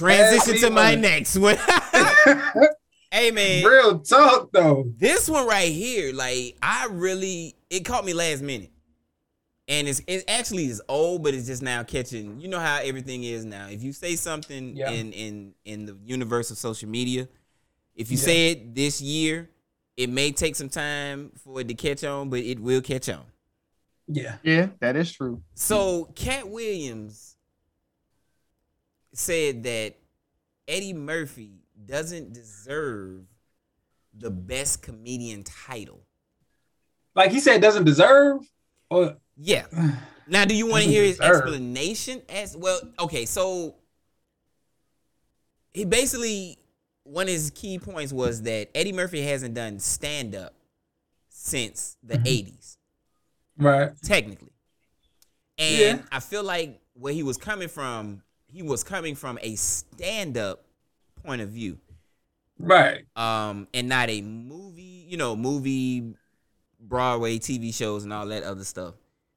transition Pass to my one. next one. hey man, Real talk though. this one right here, like I really, it caught me last minute, and it's it actually is old, but it's just now catching. You know how everything is now. If you say something Yeah. in in in the universe of social media, if you Yeah. say it this year, it may take some time for it to catch on, but it will catch on. Yeah. Yeah, that is true. So Katt Williams said that Eddie Murphy doesn't deserve the best comedian title. Like he said, doesn't deserve. Or Yeah. Now, do you want to hear his deserve. explanation? As well, okay. So he basically one of his key points was that Eddie Murphy hasn't done stand up since the Mm-hmm. '80s. right. technically. And Yeah. I feel like where he was coming from, he was coming from a stand-up point of view. Right. Um, and not a movie, you know, movie, Broadway, TV shows, and all that other stuff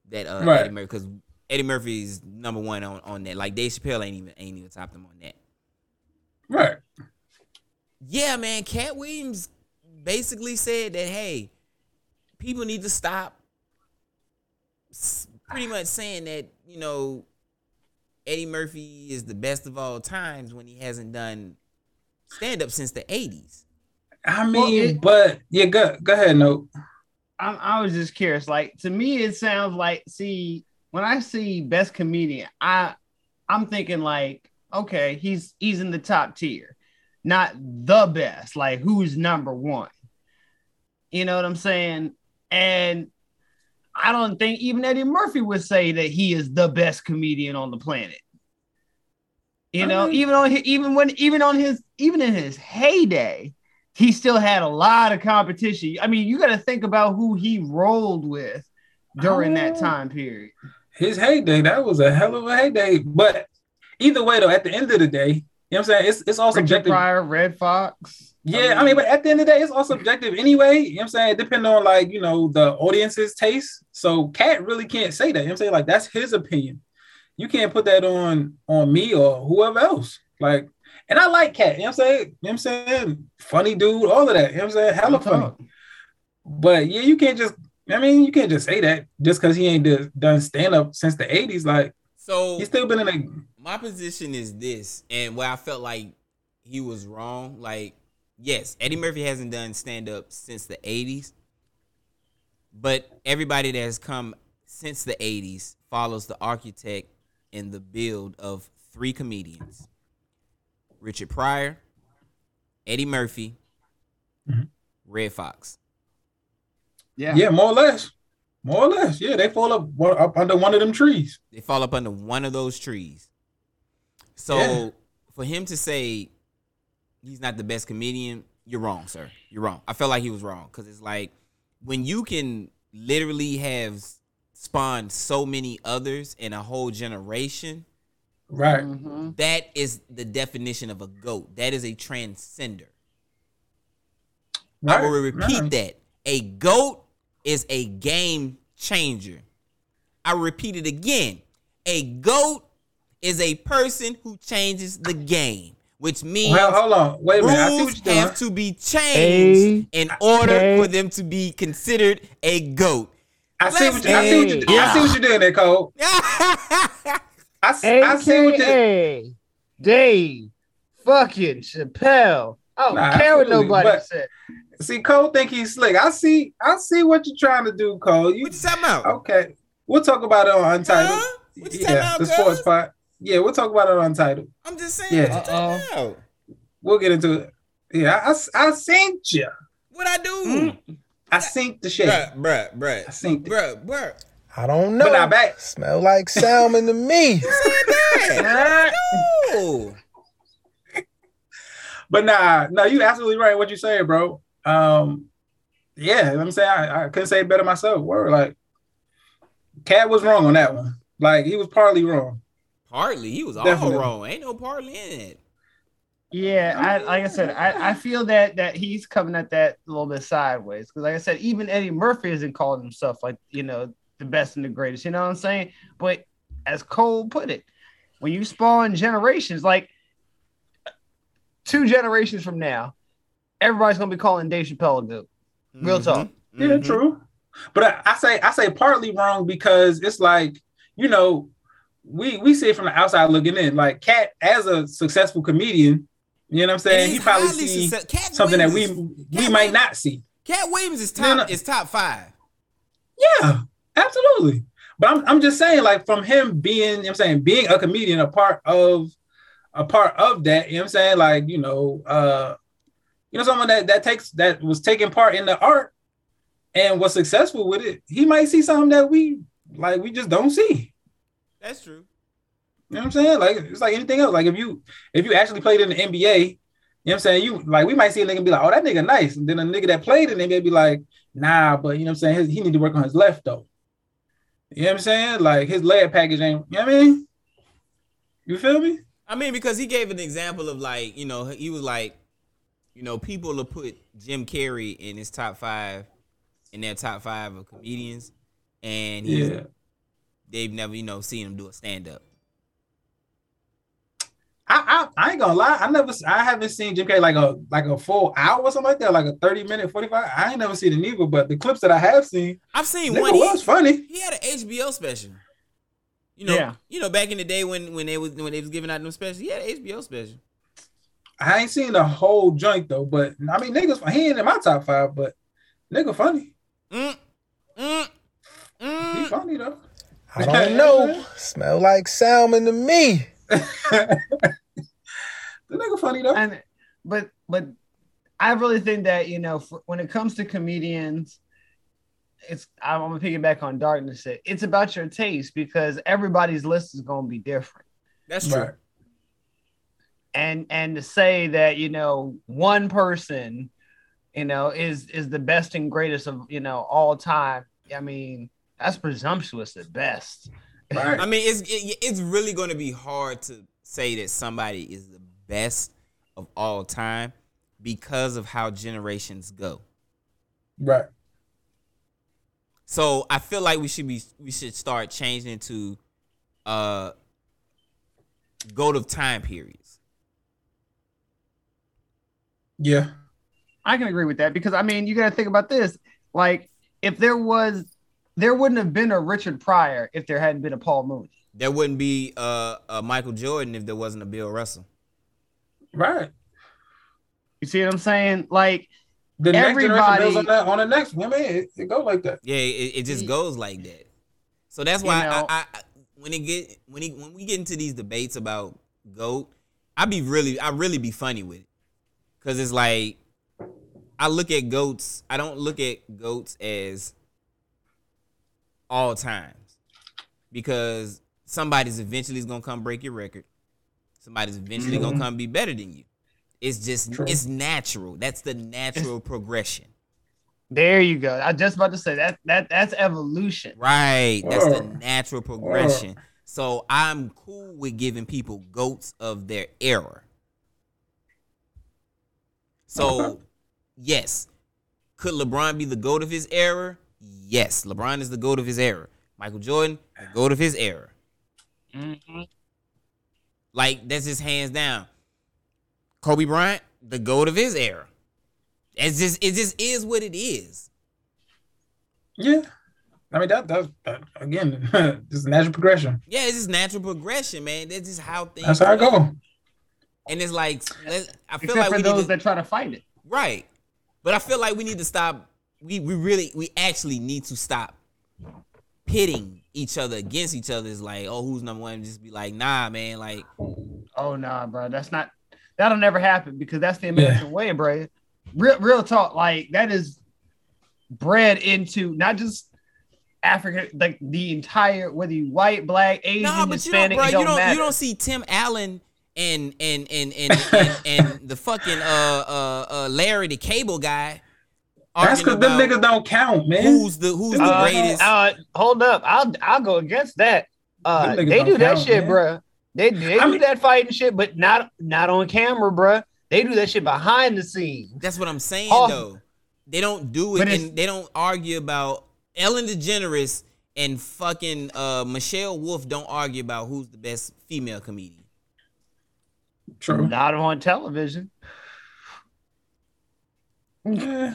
that uh Right. Eddie Murphy because Eddie Murphy is number one on, on that. Like Dave Chappelle ain't even ain't even topped him on that. Right. Yeah, man. Katt Williams basically said that hey, people need to stop pretty much saying that, you know, Eddie Murphy is the best of all times when he hasn't done stand up since the 80s. I mean, Well, it- but yeah, go go ahead, no. I'm, I was just curious. Like to me, it sounds like see when I see best comedian, I I'm thinking like okay, he's he's in the top tier, not the best. Like who's number one? You know what I'm saying? And I don't think even Eddie Murphy would say that he is the best comedian on the planet. You know, mean- even on hi- even when even on his even in his heyday, he still had a lot of competition. I mean, you got to think about who he rolled with during that Oh. time period. His heyday, that was a hell of a heyday. But either way, though, at the end of the day, you know what I'm saying? It's it's all Richard subjective. Pryor, Redd Foxx. Yeah, I mean, but at the end of the day, it's all subjective anyway. You know what I'm saying? Depending on like, you know, the audience's taste. So Katt really can't say that. You know what I'm saying? Like that's his opinion. You can't put that on on me or whoever else. Like, and I like Katt, you know what I'm saying? You know what I'm saying? Funny dude, all of that. You know what I'm saying? Hella Real funny. But yeah, you can't just I mean, you can't just say that just because he ain't do- done stand up since the 80s. Like So he's still been in a my position is this, and where I felt like he was wrong. Like, yes, Eddie Murphy hasn't done stand up since the '80s, but everybody that has come since the '80s follows the architect in the build of three comedians: Richard Pryor, Eddie Murphy, Mhm. Redd Foxx. Yeah. Yeah, more or less. More or less. Yeah, they fall up, up under one of them trees. They fall up under one of those trees. So Yeah. for him to say he's not the best comedian, you're wrong, sir. You're wrong. I felt like he was wrong because it's like when you can literally have spawned so many others in a whole generation, Right. Mm-hmm. that is the definition of a goat. That is a transcender. I will repeat right. that. A goat is a game changer. I repeat it again. A goat is a person who changes the game, which means Well, hold on. Wait a minute. I see rules what you're doing. have to be changed in order Okay. for them to be considered a goat. I see what you, I see what you, I see what you're doing there, Cole. I, s- I see what you AKA Dave fucking Chappelle. I don't Nah, care what nobody but- said. see. Cole think he's slick. I see. I see what you're trying to do, Cole. You what you talking about? Okay, we'll talk about it on Untitled. What you talking yeah, about, the sports part. Yeah, we'll talk about it on title. I'm just saying. Yeah. What you talking? We'll get into it. Yeah, I, I, I seen you. What I do? I sink the shit. Bruh, bruh, bruh. I synced it. Bruh, bruh. I don't know. But not back. Smell like salmon to me. No. But nah, no, you absolutely right. What you say, bro? Um, yeah, let me say I, I couldn't say it better myself. Word, like, Katt was wrong on that one. Like, he was partly wrong. Partly, he was all Definitely. wrong. Ain't no partly in it. Yeah, I like I said, I, I feel that that he's coming at that a little bit sideways because, like I said, even Eddie Murphy isn't calling himself like you know the best and the greatest. You know what I'm saying? But as Cole put it, when you spawn generations, like two generations from now, everybody's gonna be calling Dave Chappelle a goat. Real talk. Yeah, Mm-hmm. true. But I, I say I say partly wrong because it's like you know we we see it from the outside looking in. Like Katt as a successful comedian, you know what I'm saying? He probably highly see success- Katt something that we Williams we might not see. Katt Williams is top no. is top five. Yeah, absolutely. But I'm I'm just saying, like from him being, you know what I'm saying, being a comedian, a part of a part of that, you know what I'm saying? Like, you know, uh, you know, someone that that takes that was taking part in the art and was successful with it, he might see something that we like we just don't see. That's true. You know what I'm saying? Like it's like anything else. Like if you if you actually played in the NBA, you know what I'm saying? You like we might see a nigga be like, oh, that nigga nice. And then a nigga that played in the NBA be like, nah, but you know what I'm saying? His, he need to work on his left though. You know what I'm saying? Like his leg package ain't, you know what I mean? You feel me? I mean, because he gave an example of like, you know, he was like, you know, people will put Jim Carrey in his top five, in their top five of comedians, and he's, Yeah. They've never, you know, seen him do a stand up. I, I I ain't gonna lie. I never I haven't seen Jim Carrey like a like a full hour or something like that, like a 30 minute, 45. I ain't never seen it either, but the clips that I have seen, I've seen one. He, was funny. he had an HBO special. You know, Yeah. you know, back in the day when when they was when they was giving out them specials, he had an HBO special. I ain't seen the whole joint though, but I mean niggas he ain't in my top five, but nigga funny. Mm, mm, mm. He funny though. I don't know. Smell like salmon to me. The nigga funny though. And but but I really think that you know for, when it comes to comedians, it's I'm gonna piggyback on darkness. Said it's about your taste because everybody's list is gonna be different. That's true. Right. and and to say that you know one person you know is is the best and greatest of you know all time i mean that's presumptuous at best Right. I mean, it's it, it's really going to be hard to say that somebody is the best of all time because of how generations go. Right. So I feel like we should be we should start changing to uh go to time periods. Yeah. i can agree with that because i mean you got to think about this like if there was there wouldn't have been a richard pryor if there hadn't been a paul mooney There wouldn't be uh, a Michael Jordan if there wasn't a Bill Russell. Right. you see what i'm saying like The next generation Everybody- builds on that on the next one, man. It, it go like that. Yeah, it, it just goes like that. So that's why You know- I, I when it get when he when we get into these debates about goat, I be really I really be funny with it, cause it's like I look at goats. I don't look at goats as all times because somebody's eventually is gonna come break your record. Somebody's eventually Mm-hmm. gonna come be better than you. It's just it's natural. That's the natural progression. There you go. I just about to say that that that's evolution. Right. That's the natural progression. So I'm cool with giving people goats of their era. So, yes. Could LeBron be the goat of his era? Yes. LeBron is the goat of his era. Michael Jordan, the goat of his era. Mm-hmm. Like, that's just hands down. Kobe Bryant, the goat of his era. It's just it just is what it is. Yeah. I mean that that, that again, just natural progression. Yeah, it's just natural progression, man. That's just how things. That's how I go. And it's like let's- I feel Except like for we those need to, that try to fight it. right, but I feel like we need to stop. We we really we actually need to stop pitting each other against each other. It's like oh who's number one? Just be like nah, man. Like Oh nah, bro. That's not that'll never happen because that's the American way, bro. Real real talk, like that is bred into not just Africa, like the entire whether you white, black, Asian, nah, but you don't, Hispanic, bro. You don't, don't matter. you don't see Tim Allen. And and and and and, and the fucking uh uh uh Larry the Cable guy. That's because them about niggas don't count, man. Who's the who's the Uh, greatest? uh, hold up, I'll I'll go against that. Uh, they don't that count, shit, man. bro. They they I do mean- that fighting shit, but not not on camera, bro. They do that shit behind the scenes. That's what I'm saying Oh. though. They don't do it and they don't argue about Ellen DeGeneres and fucking uh Michelle Wolf don't argue about who's the best female comedian. True. Not on television. Eh.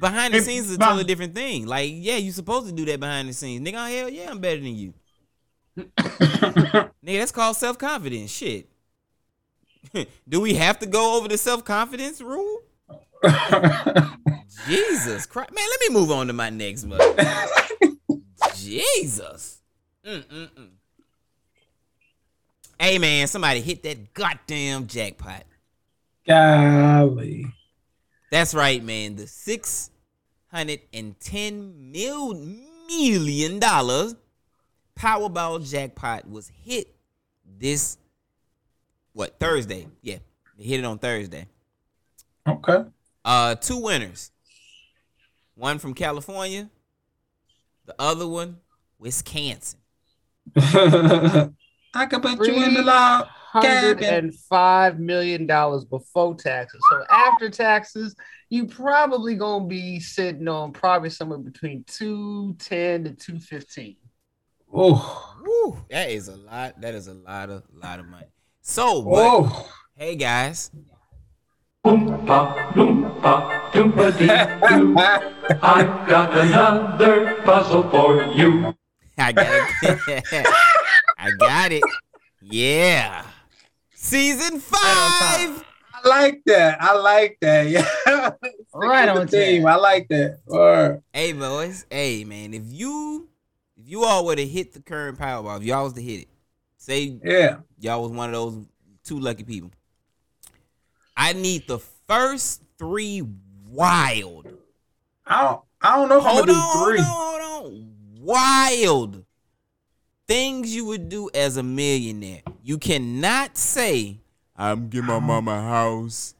Behind the If- scenes is a bah- totally different thing. Like, yeah, you supposed to do that behind the scenes. Nigga, hell yeah, I'm better than you. Nigga, that's called self-confidence. Shit. do we have to go over the self-confidence rule? Jesus Christ. Man, let me move on to my next one. Jesus. Mm-mm-mm. Hey, man, somebody hit that goddamn jackpot. Golly. That's right, man. The six hundred and ten million dollars Powerball jackpot was hit this what Thursday? Yeah, they hit it on Thursday. Okay. Uh, two winners. One from California. The other one, Wisconsin. I can put Free. you in the law. $105 million before taxes. So after taxes, you probably gonna be sitting on probably somewhere between 210 to 215. Oh, that is a lot. That is a lot of lot of money. So, but, hey guys, Oompa, loompa, doompa doo. I got another puzzle for you. I got it. I got it. Yeah. Season five. I like that. I like that. Yeah. Right on the team. time. I like that. Word. Hey boys, hey man, if you if you all would have hit the current Powerball, if y'all was to hit it, say Yeah. y'all was one of those two lucky people. I need the first three wild. I don't. I don't know if Hold I'm on, gonna do hold three. on, hold on. Wild things you would do as a millionaire. You cannot say, I'm getting my mama a house.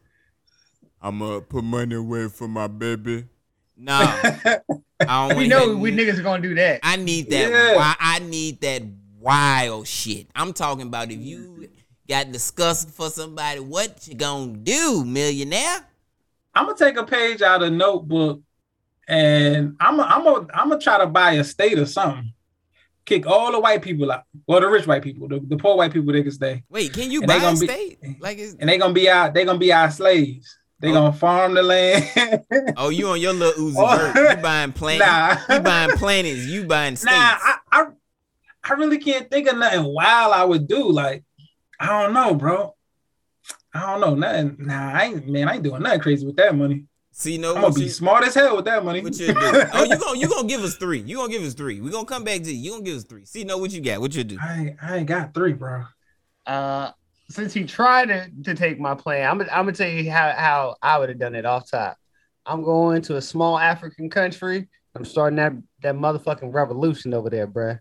I'm gonna put money away for my baby. Nah. I don't We know we niggas are gonna do that. I need that. Yeah. wi- I need that wild shit. I'm talking about if you got disgust for somebody, what you gonna do, millionaire? I'm gonna take a page out of notebook, and I'm a, I'm a, I'm gonna try to buy a state or something. Kick all the white people out, well, the rich white people, the, the poor white people they can stay, Wait, can you And buy gonna be- state? Like, it's, and they gonna be out. They gonna be our slaves. They Oh. gonna farm the land. oh, you on your little Uzi Oh. Vert. You buying planets. Nah. You buying planets. You buying states. Nah, I, I I really can't think of nothing wild I would do. Like, I don't know, bro. I don't know nothing. Nah, I ain't man, I ain't doing nothing crazy with that money. See, no, I'm gonna be you- smart as hell with that money. What you do? Oh, you gonna you gonna give us three? You gonna give us three? We gonna come back to you. You gonna give us three? See, no, what you got? What you do? I ain't, I ain't got three, bro. Uh, since he tried to, to take my plan, I'm, I'm gonna tell you how, how I would have done it off top. I'm going to a small African country. I'm starting that that motherfucking revolution over there, bruh.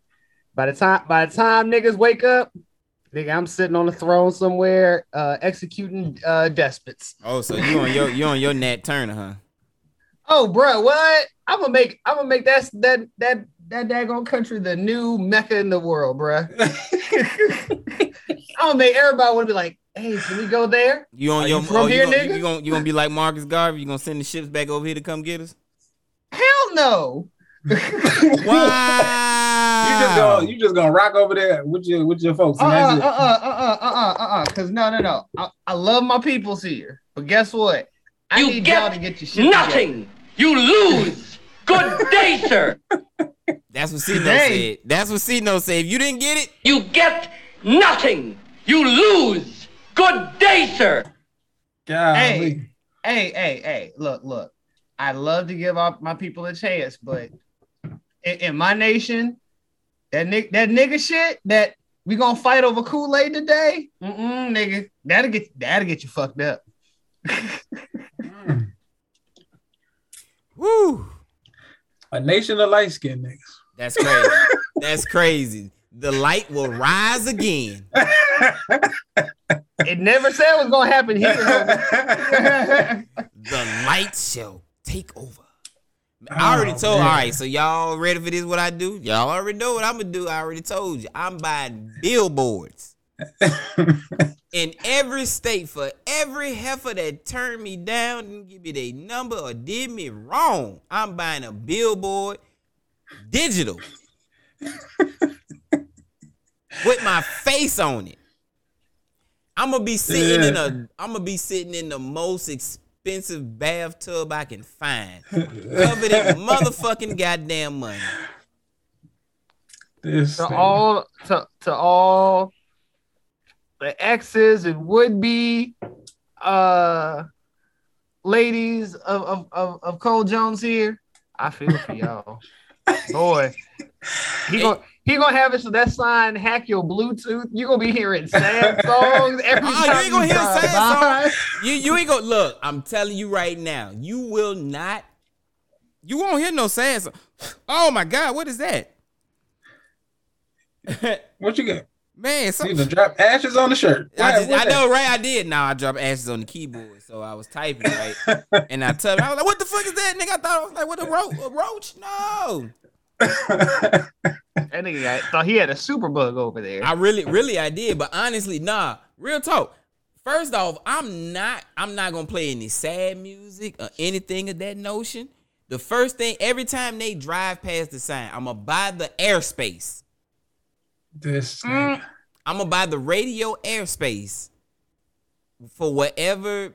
By the time by the time niggas wake up, nigga, I'm sitting on a throne somewhere, uh, executing uh despots. Oh, so you on your you on your Nat Turner, huh? Oh, bro, what? I'm gonna make I'm gonna make that that that that daggone country the new mecca in the world, bruh. I'm gonna make everybody want to be like, hey, can we go there? You on Are your you from oh, here, you, gonna, nigga? you, gonna you gonna be like Marcus Garvey? You gonna send the ships back over here to come get us? Hell no. Wow. You just gonna you just gonna rock over there with your with your folks, Uh and uh uh uh uh uh uh uh. Cause no no no. I, I love my peoples here, but guess what? I You need get y'all to get your shit nothing. You lose. Good day, sir. That's what Cino Today- said. That's what Cino said. If you didn't get it, You get nothing. You lose. Good day, sir. Golly. Hey, hey, hey, hey! Look, look. I love to give up my people a chance, but in, in my nation, that nick that nigga shit that we gonna fight over Kool Aid today, mm nigga, that'll get that'll get you fucked up. woo, A nation of light skinned niggas. that's crazy. that's crazy. The light will rise again. It never said it was gonna happen here. The light shall take over. I already oh, told. All right, so y'all ready for this? What I do? Y'all already know what I'm gonna do. I already told you. I'm buying billboards in every state for every heifer that turned me down, didn't give me their number, or did me wrong. I'm buying a billboard, digital, with my face on it. I'm gonna be sitting in a. I'm gonna be sitting in the most expensive bathtub I can find, covered in motherfucking goddamn money. This to thing. all to, to all the exes and would be uh ladies of, of, of, of Cole Jones here. I feel for y'all. Boy. He gonna he gonna have it so that sign hack your Bluetooth. You're gonna be hearing sad songs every Oh, time you ain't gonna hear drive sad songs. You you ain't gonna look. I'm telling you right now. You will not. You won't hear no sad song. Oh my god, what is that? What you got? Man, You some, done drop ashes on the shirt. I, just, I know, right? I did. Now I dropped ashes on the keyboard, so I was typing right, and I tell I was like, "What the fuck is that, nigga?" I thought I was like, "What a, ro- a roach?" No, That nigga got, thought he had a super bug over there. I really, really, I did. But honestly, nah. Real talk. First off, I'm not. I'm not gonna play any sad music or anything of that notion. The first thing, every time they drive past the sign, I'm gonna buy the airspace. This Mm. I'm gonna buy the radio airspace for whatever.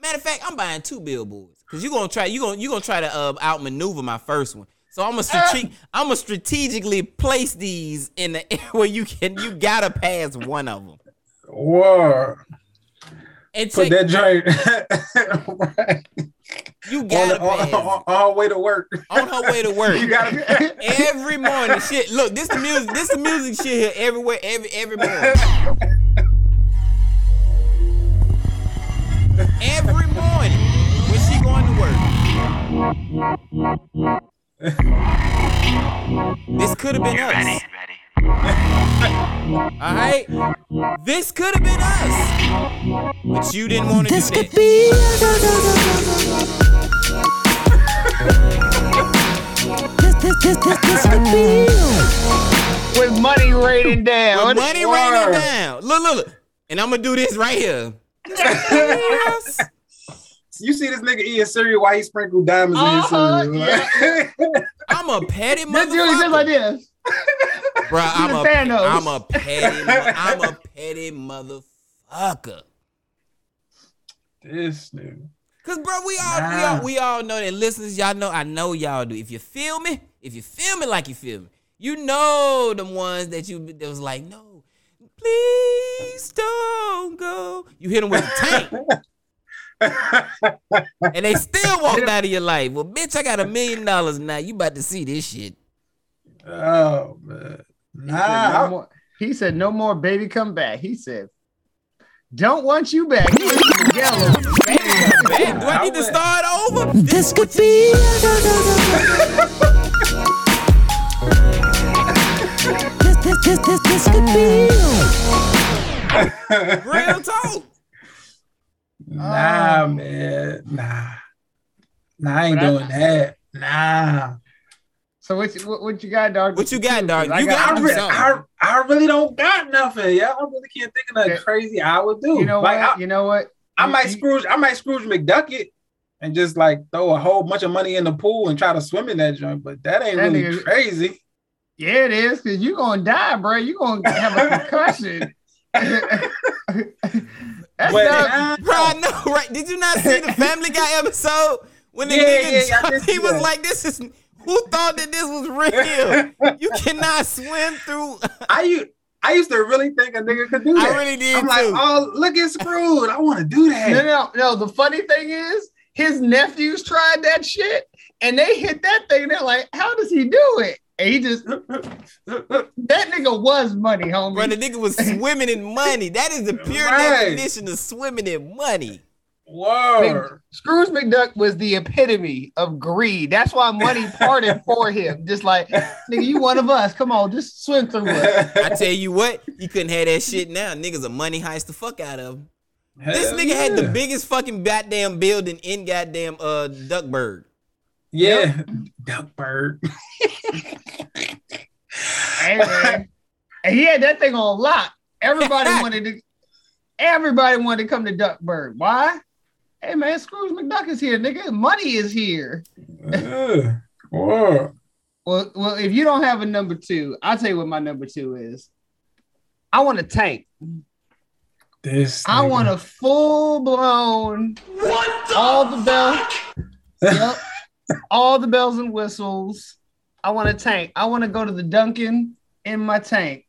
Matter of fact, I'm buying two billboards because you're gonna try. You gonna you gonna try to uh, outmaneuver my first one. So I'm gonna strate- I'm gonna strategically place these in the area where you can. You gotta pass one of them. Whoa. And Put take, that joint right. you gotta on, pass on, on her way to work. on her way to work. You gotta every morning. Shit, look, this the music. This the music shit here everywhere. Every every morning. Every morning when she going to work. This could have been us. All right, this could have been us, but you didn't want to do that. With money raining down. With money raining down. Look, look, look, and I'm gonna do this right here. You see this nigga eating cereal while he sprinkled diamonds Uh-huh, in his cereal. I'm a petty This dude is just motherfucker. like this. Bro, I'm the a, Thanos. I'm a petty, mo- I'm a petty motherfucker. this nigga. Cause bro, we all, we all, we all know that listeners, y'all know, I know y'all do. If you feel me, if you feel me like you feel me, you know the ones that you that was like, no, please don't go. You hit them with the tank. and they still walked out of your life. Well, bitch, I got a million dollars now. You about to see this shit. Oh man. He said, Nah, no more, he said, "No more, baby, come back." He said, "Don't want you back." He was in the yellow. Man, do I need to start over? This could be. This, this, this, this, this could be. Real talk. Nah, um, man. Nah. Nah, I ain't But I- doing that. Nah. So what, you- what, what you got, dog? What you got, dog? I You got- got I, re- I, I really don't got nothing. Yeah, I really can't think of nothing Okay. crazy I would do. You know like, what? I, you know what? I You- might you- Scrooge. I might Scrooge McDuck it and just like throw a whole bunch of money in the pool and try to swim in that joint. But that ain't That really nigga- crazy. Yeah, it is because you're gonna die, bro. You're gonna have a concussion. That's But, not- Bro, I know, right? Did you not see the Family Guy episode when the Yeah, nigga yeah, yeah, I jumped? did he see was that. like, "This is who thought that this was real? you cannot swim through." I used I used to really think a nigga could do I that. really did I'm like, too. oh, look at Scrooge. I want to do that. no, no, no. The funny thing is, his nephews tried that shit and they hit that thing. They're like, "How does he do it?" And he just that nigga was money, homie. Bro, the nigga was swimming in money. That is the pure Right. definition of swimming in money. Whoa. Scrooge McDuck was the epitome of greed. That's why money parted for him. Just like, nigga, you one of us. Come on, just swim through us. I tell you what, you couldn't have that shit now. Niggas a money heist the fuck out of him. This Hell nigga had the biggest fucking goddamn building in goddamn uh Duckburg. Yeah, Duckbird. Hey, man. And he had that thing on lock. Everybody wanted to. Everybody wanted to come to Duckburg. Why? Hey man, Scrooge McDuck is here, nigga. Money is here. Yeah. Word. Well, well, if you don't have a number two, I'll tell you what my number two is. I want a tank. This. I nigga. want a full blown What all the bells. Yep. all the bells and whistles. I want a tank. I want to go to the Dunkin' in my tank.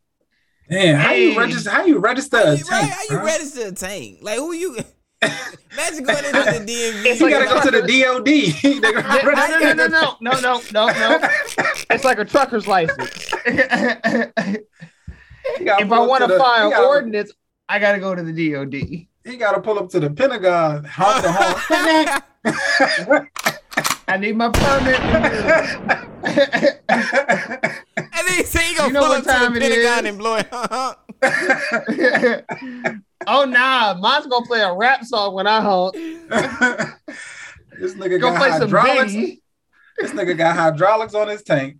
Damn, how Hey. you register? How you register a Right? tank? How you bro? register a tank? Like who you? Imagine going into the DMV. It's You like gotta go to the DOD. No, no, no, no, no, no, no, no, no. It's like a trucker's license. if I want to to the- file he gotta- ordinance, I gotta go to the DOD. He gotta pull up to the Pentagon. Honk the horn. I need my permit. And then he say he gonna You know pull what up to time the it Pentagon is? and blow it. oh nah, mine's gonna play a rap song when I honk. this nigga Go got play some hydraulics. Biggie. This nigga got hydraulics on his tank.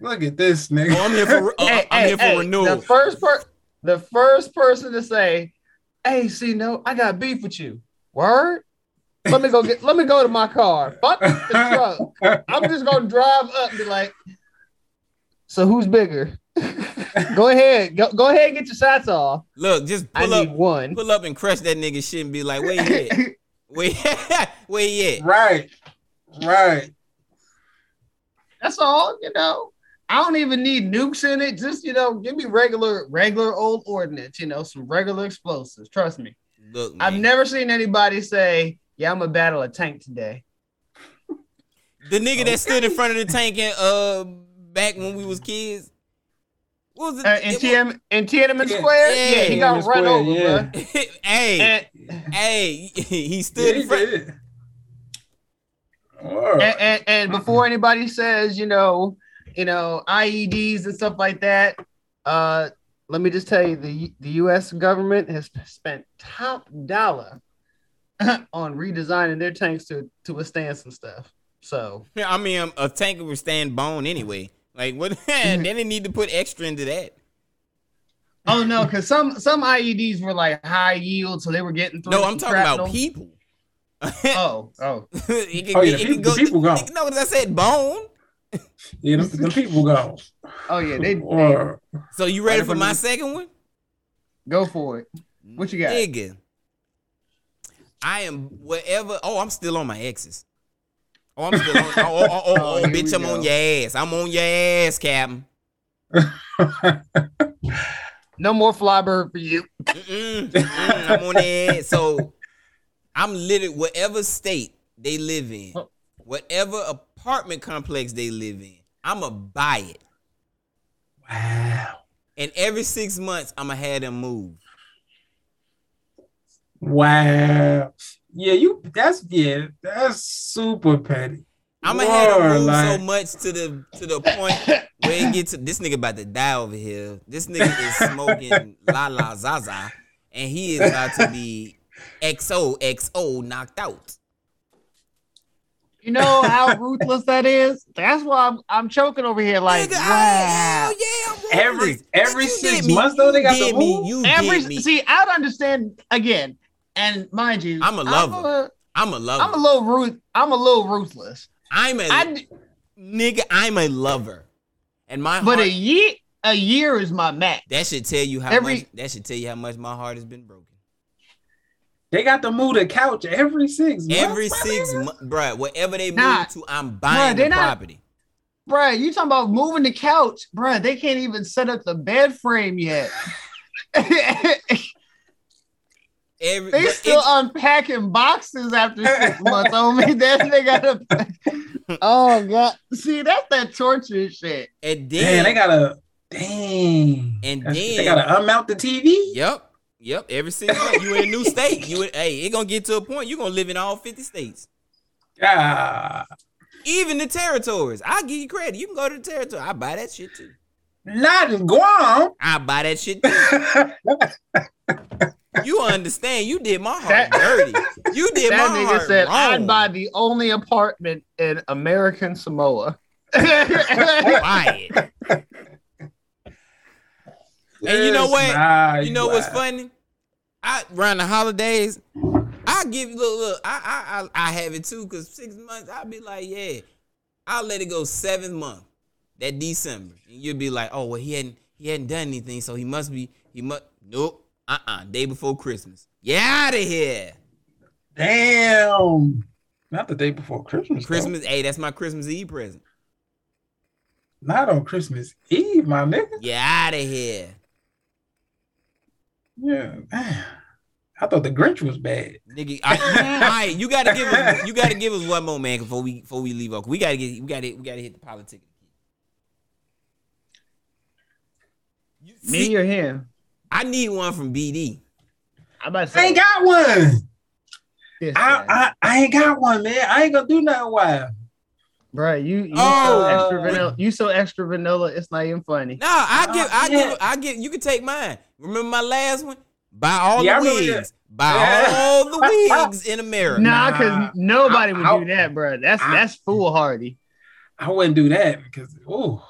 Look at this nigga. Oh, I'm here for uh, Hey, I'm hey, here for hey, renewal. The first per the first person to say, "Hey, see, no, I got beef with you." Word. Let me go get. Let me go to my car. Fuck the truck. I'm just gonna drive up and be like, "So who's bigger?" go ahead. Go, go ahead and get your shots off. Look, just I pull need up, one. pull up and crush that nigga shit and be like, where he at? Where, where he at? Right. Right. That's all. You know. I don't even need nukes in it. Just you know, give me regular, regular old ordnance. You know, some regular explosives. Trust me. Look, I've never seen anybody say, "Yeah, I'm gonna battle a tank today." the nigga that stood in front of the tank and uh back when we was kids. What was it? Uh, in, it TM, in Tiananmen Yeah. Square, Yeah, yeah, he got Tiananmen run over, yeah. bro. hey, And, hey, he Yeah, stood he in front. did. Word. and, and, and before anybody says, you know, you know, IEDs and stuff like that, uh, let me just tell you, the the U.S. government has spent top dollar on redesigning their tanks to to withstand some stuff. So I mean, um, a tank would stand bone anyway. Like what? they didn't need to put extra into that. Oh no, because some some IEDs were like high yield, so they were getting through. No, I'm talking about shrapnel. people. Oh, oh, it could, Oh, yeah, it the could people- the people gone. it- No, because I said bone. Yeah, the, them people go. oh yeah. They, they So you ready for my second one? go for it. What you got? Nigga. I am whatever. Oh, I'm still on my exes. Oh, I'm still on. Oh, oh, oh, oh, Oh, oh, bitch, I'm go. on your ass. I'm on your ass, Captain. No more flybird for you. Mm-mm, mm-mm, I'm on that. So I'm literally whatever state they live in, oh. whatever apartment complex they live in, I'ma buy it. Wow. And every six months, I'ma have them move. Wow. Yeah, you that's yeah, that's super petty. I'ma have them Word, move so much to the to the point where it gets to this nigga about to die over here. This nigga is smoking la la zaza, and he is about to be XO XO knocked out. You know how ruthless that is? That's why I'm, I'm choking over here like, oh, wow. Every every You six months though they got the me. move. You Every, me. see, I don't understand again. And mind you, I'm a lover. I'm a, I'm a lover. I'm a little ruth. I'm a little ruthless. I'm a I, nigga. I'm a lover, and my but heart, a year, a year is my max. that should tell you how every- much. That should tell you how much my heart has been broken. They got to move the couch every six months. Every six nigga. months, bruh, whatever they Nah. move to, I'm buying they're the not- property. Bruh, you talking about moving the couch, bruh? They can't even set up the bed frame yet. Every, they still unpacking boxes after six months. Oh me, then they gotta. Oh god, see that's that torture shit. and Damn, then they gotta dang. And That's- then- they gotta unmount the TV. Yep, yep. Every six months, you in a new state. You in, hey, it gonna get to a point you are gonna live in all fifty states, Ah, even the territories. I'll give you credit. You can go to the territory. I buy that shit too. not in Guam. I buy that shit too. you understand? You did my heart That- dirty. You did that my nigga heart said, wrong. "I'd buy the only apartment in American Samoa." Buy it. And you know what? nah, you know what's funny? I around the holidays, I give look look. I I I, I have it too because six months. I'll be like, yeah, I'll let it go seven month. That December, and you'll be like, oh well, he hadn't he hadn't done anything, so he must be he must nope. Uh uh Day before Christmas. Get out of here. Damn. Not the day before Christmas. though. Christmas. Hey, that's my Christmas Eve present. Not on Christmas Eve, my nigga. Get out of here. Yeah. man. I thought the Grinch was bad. Nigga, I, you, all right, you gotta give us you gotta give us one more man before we before we leave. Okay, we gotta get we gotta we gotta hit the politics. You Me see, or him? I need one from BD. I'm about to I say, ain't got one. this I. I I ain't got one, man. I ain't gonna do nothing wild. Bruh, you you Oh. so extra vanilla. You so extra vanilla. It's not even funny. Nah, I Uh, give I yeah. give I give you can take mine. Remember my last one? Buy all Yeah, the wigs. Buy Yeah. all the wigs in America. Nah, because Nah. nobody would I- do that, bruh. That's I- that's foolhardy. I wouldn't do that because oh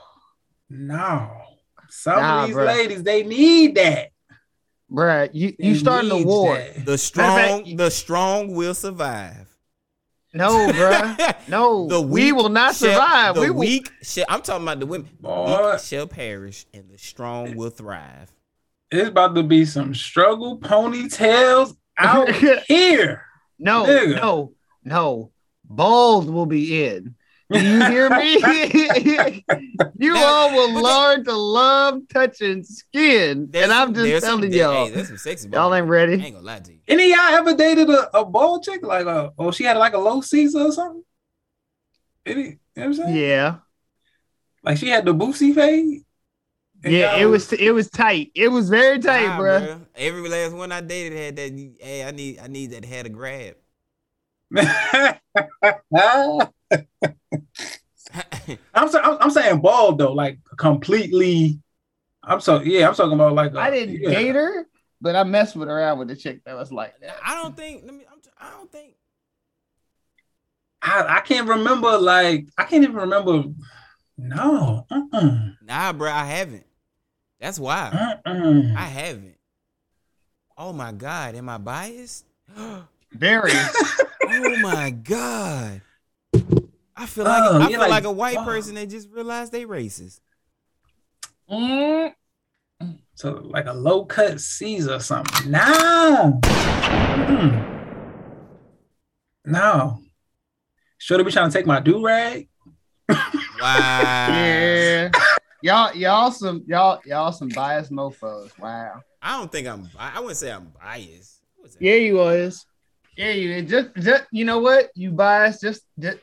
no. Some Nah, of these bruh. ladies, they need that. Bruh, you you They starting a war. that. The strong fact- the strong will survive. No, bruh. No, The we will not shall- survive. The we will. weak shall, I'm talking about the women. The Boy. weak shall perish and the strong will thrive. It's about to be some struggle ponytails out here. No, Nigga. no, no. Balls will be in. Do you hear me? you all will learn to love touching skin. There's And I'm just there's some- telling y'all. Hey, there's some sexy y'all bald ain't I ready. ain't gonna lie to you. Any of y'all ever dated a, a bald chick? Like a oh she had like a low Caesar or something? Any, you know what I'm saying? Yeah. Like she had the boosie fade? And Yeah, it was it was tight. It was very tight, Nah, bruh. bruh. Every last one I dated had that. Hey, I need, I need that had a grab. I'm, so, I'm I'm saying bald though, like completely. I'm so yeah. I'm talking about like a- I didn't yeah. date her, but I messed with around with the chick that was like that. I don't think. Let me. I'm, I don't think. I, I can't remember like I can't even remember. No, uh-uh, Nah, bro, I haven't. That's why uh-uh. I haven't. Oh my god, am I biased? Very. oh my god. I feel like Oh, I feel like, like, a white wow. person that just realized they racist. Mm, So like a low cut Caesar or something. No, no. Should be trying to take my do rag? Wow. yeah. Y'all, y'all some y'all y'all some biased mofos. Wow. I don't think I'm. bi- I wouldn't say I'm biased. I would say- Yeah, you was. Yeah, you just, just you know what? You bias just, just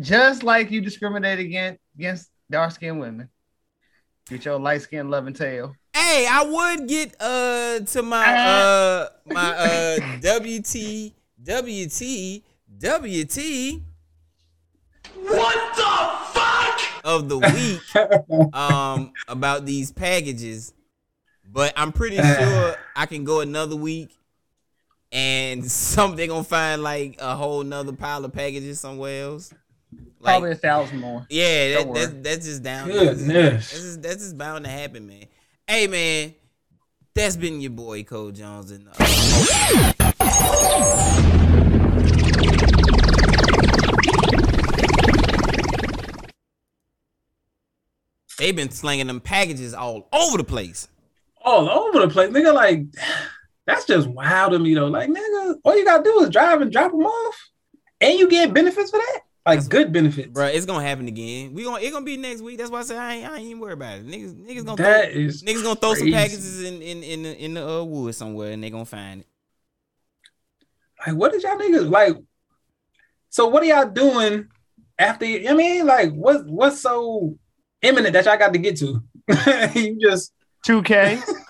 just like you discriminate against against dark skinned women. Get your light skinned loving tail. Hey, I would get uh to my uh my uh WT WT WT What the fuck? of the week um about these packages, but I'm pretty sure I can go another week and something gonna find like a whole nother pile of packages somewhere else. Like, Probably a thousand more. yeah, that, that, that's just down. Goodness. That's just, that's just bound to happen, man. Hey, man, that's been your boy Cole Jones and. Uh, They've been slinging them packages all over the place. all over the place, nigga. Like that's just wild to me though. Like nigga, all you gotta do is drive and drop them off, and you get benefits for that. Like good benefits. Bro, it's gonna happen again. We gonna it gonna be next week. That's why I say I ain't, I ain't even worried about it. Niggas, niggas gonna That throw, is niggas gonna throw some packages in in in the, in the uh, woods somewhere, and they gonna find it. Like what did y'all niggas like? So what are y'all doing after? You, I mean, like what what's so imminent that y'all got to get to? you just 2K.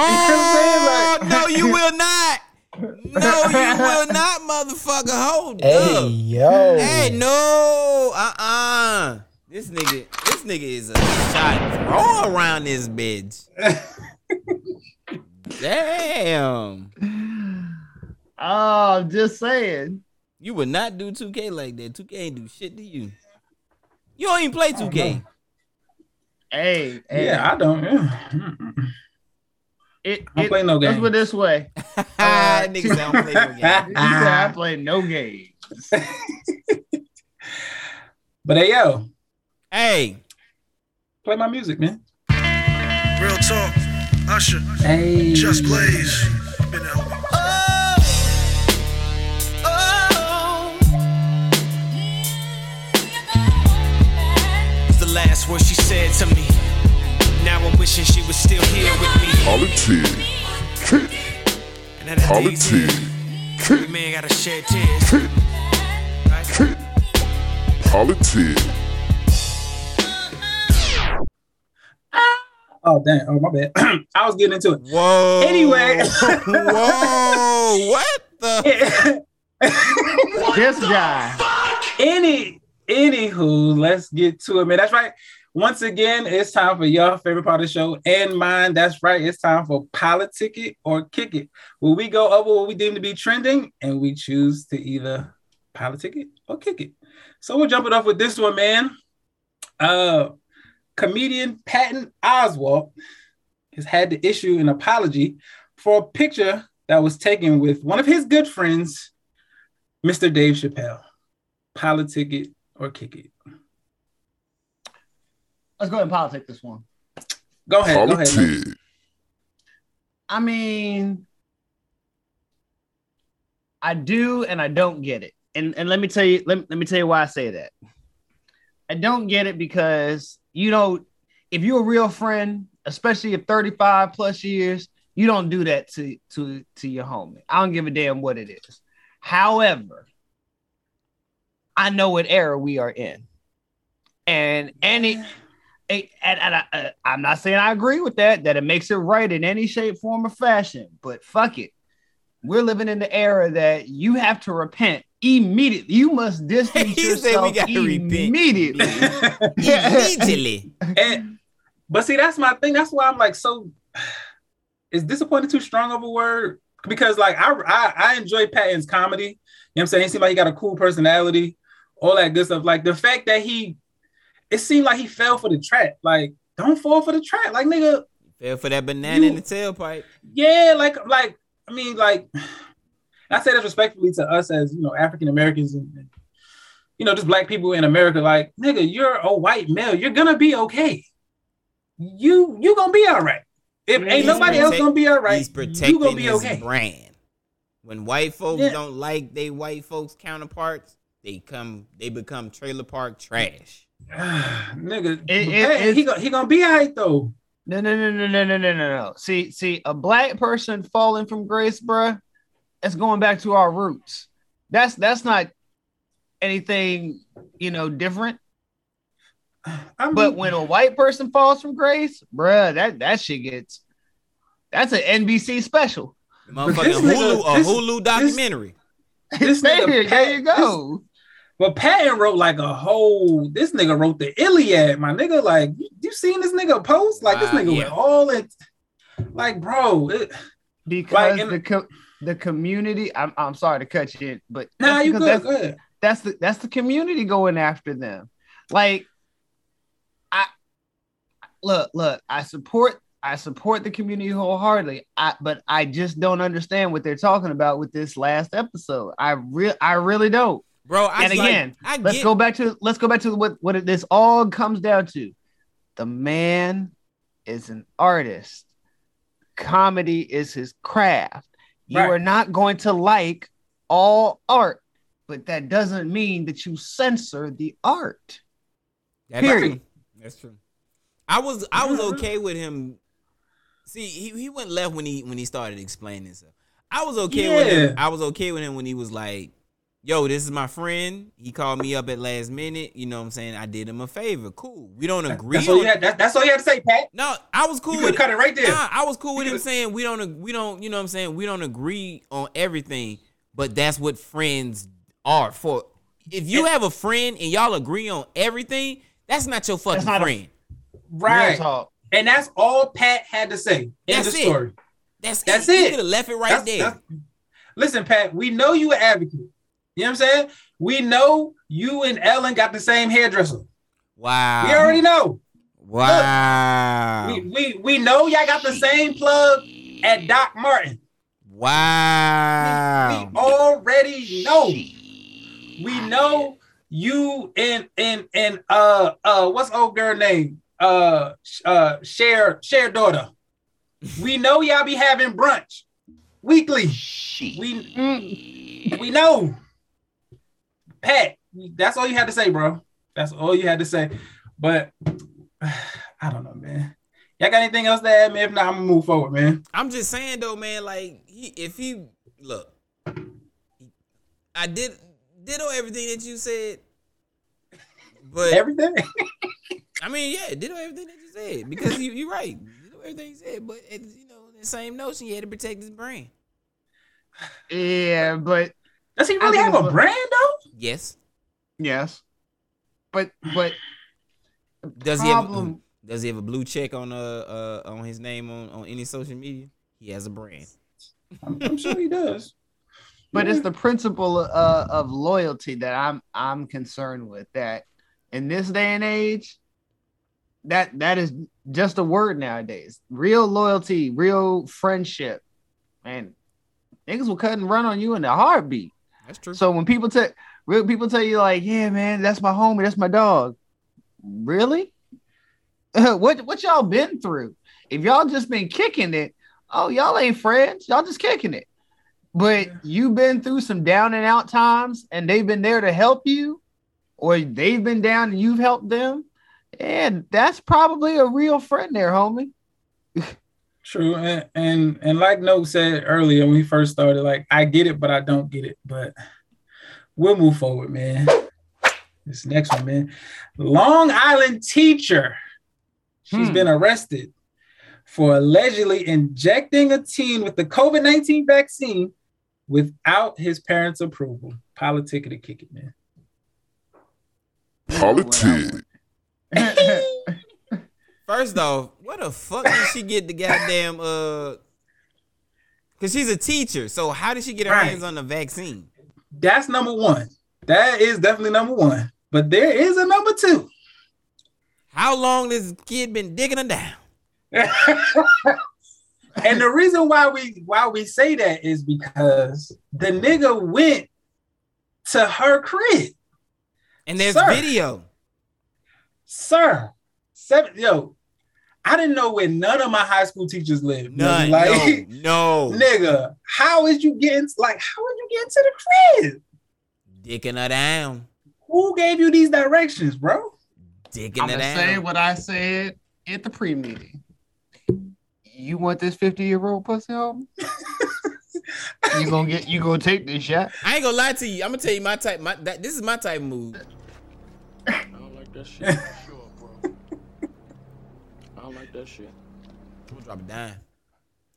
Oh no, you will not. No, you will not, motherfucker. Hold Hey, up. yo. Hey, no. Uh uh This nigga, this nigga is a shot throw around this bitch. Damn. Oh, I'm just saying. You would not do 2K like that. 2K ain't do shit to you. You don't even play 2K. Hey, hey. yeah, I don't. yeah. It, I don't it- play no games. Let's put it this way. Ah, niggas say I don't play no game. He said, I play no games. But hey yo, Hey, play my music, man. Real talk. Usher. Hey. Just Blaze. Been out. The last word she said to me. Now I'm wishing she was still here with me. Politics. And that Politics. Every man gotta shed tears. Politics. Oh damn! Oh my bad. I was getting into it. Whoa. Anyway. Whoa. What the? This guy. Any anywho, let's get to it, man. That's right. Once again, it's time for your favorite part of the show and mine. That's right. It's time for politic it or kick it. Where we go over what we deem to be trending and we choose to either politic it or kick it. So we'll jump it off with this one, man. Uh comedian Patton Oswalt has had to issue an apology for a picture that was taken with one of his good friends, Mr. Dave Chappelle. Politic it or kick it. Let's go ahead and politic this one. Go ahead. Go ahead. I mean, I do and I don't get it. And and let me tell you, let, let me tell you why I say that. I don't get it because you know, if you're a real friend, especially at 35 plus years, you don't do that to to to your homie. I don't give a damn what it is. However, I know what era we are in. And any and, and, and I, uh, I'm not saying I agree with that, that it makes it right in any shape, form, or fashion, but fuck it. We're living in the era that you have to repent immediately. You must distance He said yourself we gotta repent. immediately. Immediately. And but see, that's my thing. That's why I'm like so. Is disappointed too strong of a word? Because like I I, I enjoy Patton's comedy. You know what I'm saying? He seemed like he got a cool personality, all that good stuff. Like the fact that he, it seemed like he fell for the trap. Like don't fall for the trap. Like nigga, Fell for that banana in the tailpipe. yeah, like like I mean like I say this respectfully to us as you know African Americans and, and, you know just black people in America. Like nigga, you're a white male. You're gonna be okay. You you gonna be all right. If ain't He's nobody else gonna be all right, He's you protecting gonna be his okay. brand. When white folks Yeah. don't like they white folks counterparts, they come they become trailer park trash. nigga, It- it- Patton, he gonna he gonna be all right though. No, no, no, no, no, no, no, no, no. See, see, a black person falling from grace, bruh, it's going back to our roots. That's that's not anything, you know, different. but when a white person falls from grace, bruh, that that shit gets that's an NBC special. Motherfucking Hulu, a Hulu documentary. This there, nigga there you go. But Patton wrote like a whole. This nigga wrote the Iliad, my nigga. Like you, you seen this nigga post? Like this Uh, nigga yeah. went all in. Like bro, it, because Like, the co- the community. I'm I'm sorry to cut you in, but nah, that's you because good. that's, Go ahead. that's the that's the community going after them. Like, I look, look, I support I support the community wholeheartedly. I but I just don't understand what they're talking about with this last episode. I real I really don't. Bro, I and was like, again, I let's get- go back to let's go back to what what this all comes down to. The man is an artist. Comedy is his craft. You Right. are not going to like all art, but that doesn't mean that you censor the art. That's Period. true. That's true. I was I was okay with him. See, he, he went left when he when he started explaining stuff. I was okay with him. I was okay with him when he was like, "Yo, this is my friend. He called me up at last minute. You know what I'm saying? I did him a favor. Cool. We don't agree. That's all you on- had. That, that's all you had to say, Pat. no, I was cool You with cut it right there. Nah, I was cool with You him saying we don't we don't you know what I'm saying we don't agree on everything, but that's what friends are for. If you have a friend and y'all agree on everything, that's not your fucking not a- friend. Right. Real talk. And that's all Pat had to say. End That's of it. story. That's That's it. You it. could have left it right That's- there. that's- Listen, Pat, we know you an advocate. You know what I'm saying? We know you and Ellen got the same hairdresser. Wow. We already know. Wow. We, we we know y'all got the same plug at Doc Martens. Wow. We already know. We know you and and and uh uh what's old girl name? Uh uh Cher Cher daughter. We know y'all be having brunch weekly. We we know. Pat, that's all you had to say, bro. That's all you had to say. But I don't know, man. Y'all got anything else to add, man? If not, I'm gonna move forward, man. I'm just saying though, man. Like he, if he look, I did ditto everything that you said, but Everything. I mean, yeah, ditto everything that you said because you you're right. Ditto everything you said, but it's, you know the same notion. You had to protect his brand. Yeah, but Does he I really have a it's- brand though? Yes. yes. But but Does he have problem Does he have a blue check on uh, uh on his name on, on any social media? He has a brand. I'm, I'm sure he does. but it's the principle uh, of loyalty that I'm I'm concerned with. That in this day and age, that that is just a word nowadays. Real loyalty, real friendship, and niggas will cut and run on you in a heartbeat. That's true. So when people tell real people tell you like, yeah, man, that's my homie, that's my dog. Really? what what y'all been through? If y'all just been kicking it, oh y'all ain't friends, y'all just kicking it. But you've been through some down and out times, and they've been there to help you, or they've been down and you've helped them. And that's probably a real friend there, homie. True, and, and and like Note said earlier when we first started, like I get it, but I don't get it. But we'll move forward, man. This next one, man. Long Island teacher. She's Hmm. been arrested for allegedly injecting a teen with the COVID 19 vaccine without his parents' approval. Politic to kick it, man. Politic. First off, what the fuck did she get the goddamn uh? Cause she's a teacher, so how did she get her Right. hands on the vaccine? That's number one. That is definitely number one. But there is a number two. How long this kid been digging her down? and the reason why we why we say that is because the nigga went to her crib. And there's Sir. video. Sir, seven yo, I didn't know where none of my high school teachers lived. None. Like, no, no. nigga, how is you getting like how are you getting to the crib? Dicking her down. Who gave you these directions, bro? Dicking I'm her gonna down. say what I said at the pre-meeting. You want this 50 year old pussy home? You gonna get you gonna take this shot? I ain't gonna lie to you. I'm gonna tell you my type. My that, this is my type of move. I don't like that shit. for sure, bro. I don't like that shit. I'm gonna drop a dime.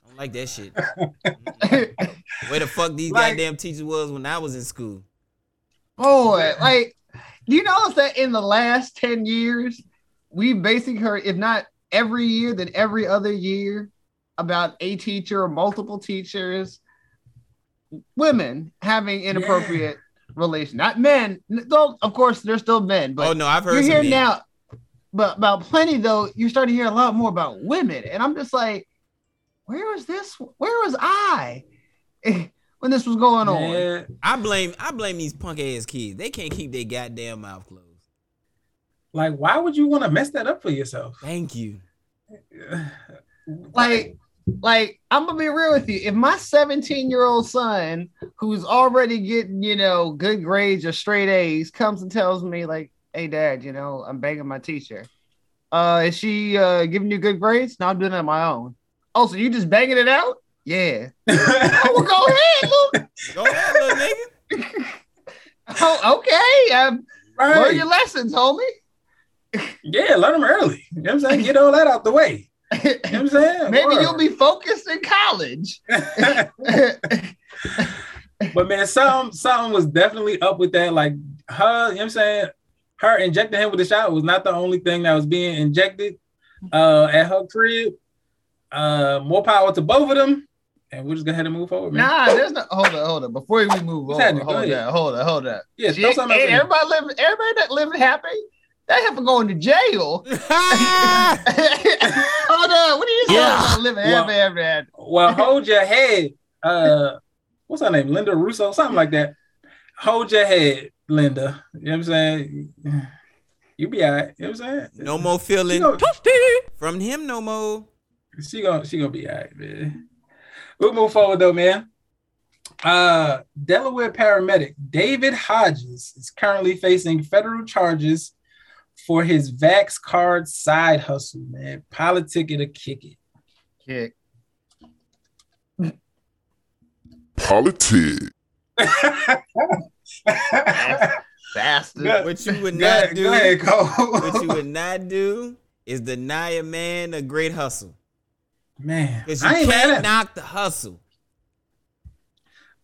I don't like that shit. Where the fuck these Like- goddamn teachers was when I was in school? Boy, like, do you notice that in the last 10 years, we basically heard, if not every year, then every other year, about a teacher or multiple teachers, women having inappropriate relations. Not men. Though, of course, they're still men, but Oh no, I've heard you're some hearing men. now, but about plenty though, you start to hear a lot more about women. And I'm just like, where was this? Where was I when this was going on? I blame I blame these punk ass kids. They can't keep their goddamn mouth closed. Like, why would you want to mess that up for yourself? Thank you. like like i'm gonna be real with you if my 17 year old son who's already getting you know good grades or straight a's comes and tells me like hey dad you know i'm banging my teacher uh is she uh giving you good grades no i'm doing it on my own oh so you just banging it out yeah oh, well, go ahead look Go ahead, little nigga. oh, okay um, Right. learn your lessons homie Yeah, learn them early. You know what I'm saying? Get all that out the way. You know what I'm saying? maybe Word. you'll be focused in college But man, something something was definitely up with that. Like her, you know what I'm saying? Her injecting him with the shot was not the only thing that was being injected uh at her crib. Uh more power to both of them. And we're just gonna have to move forward, man. Nah, there's no hold on, hold on. Before we move What's on, happening? Go hold ahead. on, hold on, hold on. Yeah, throw something ain't everybody living, everybody that living happy. They have to go into jail. hold on, what are you saying about living Well- happy every day? Well, hold your head. Uh what's her name? Linda Russo, something like that. Hold your head, Linda. You know what I'm saying? You be all right. You know what I'm saying? No more feeling She gonna, from him no more. she gonna she gonna be all right, man. We'll move forward though, man. Uh Delaware paramedic David Hodges is currently facing federal charges for his Vax card side hustle, man. Politic it or kick it. Kick. Politic. Bastard. What you would not ahead, do, ahead, what you would not do is deny a man a great hustle. Man, Because you I ain't can't at knock the hustle.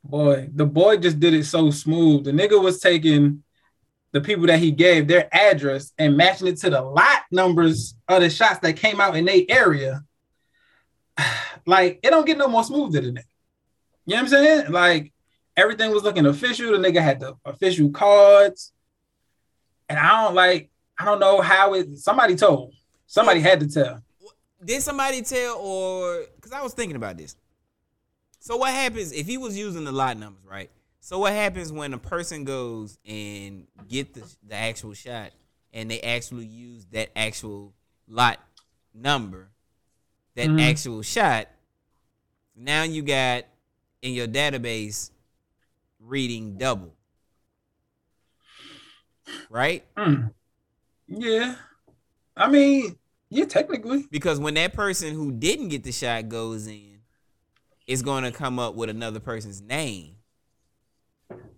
boy. The boy just did it so smooth. The nigga was taking the people that he gave their address and matching it to the lot numbers of the shots that came out in their area. Like it don't get no more smoother than that. You know what I'm saying? Like everything was looking official. The nigga had the official cards, and I don't like. I don't know how it. Somebody told. Somebody had to tell. Did somebody tell or because I was thinking about this. So what happens if he was using the lot numbers, right? So what happens when a person goes and get the, the actual shot and they actually use that actual lot number, that Mhm. actual shot? Now you got in your database reading double. Right? Hmm. Yeah. I mean, yeah, technically. Because when that person who didn't get the shot goes in, it's going to come up with another person's name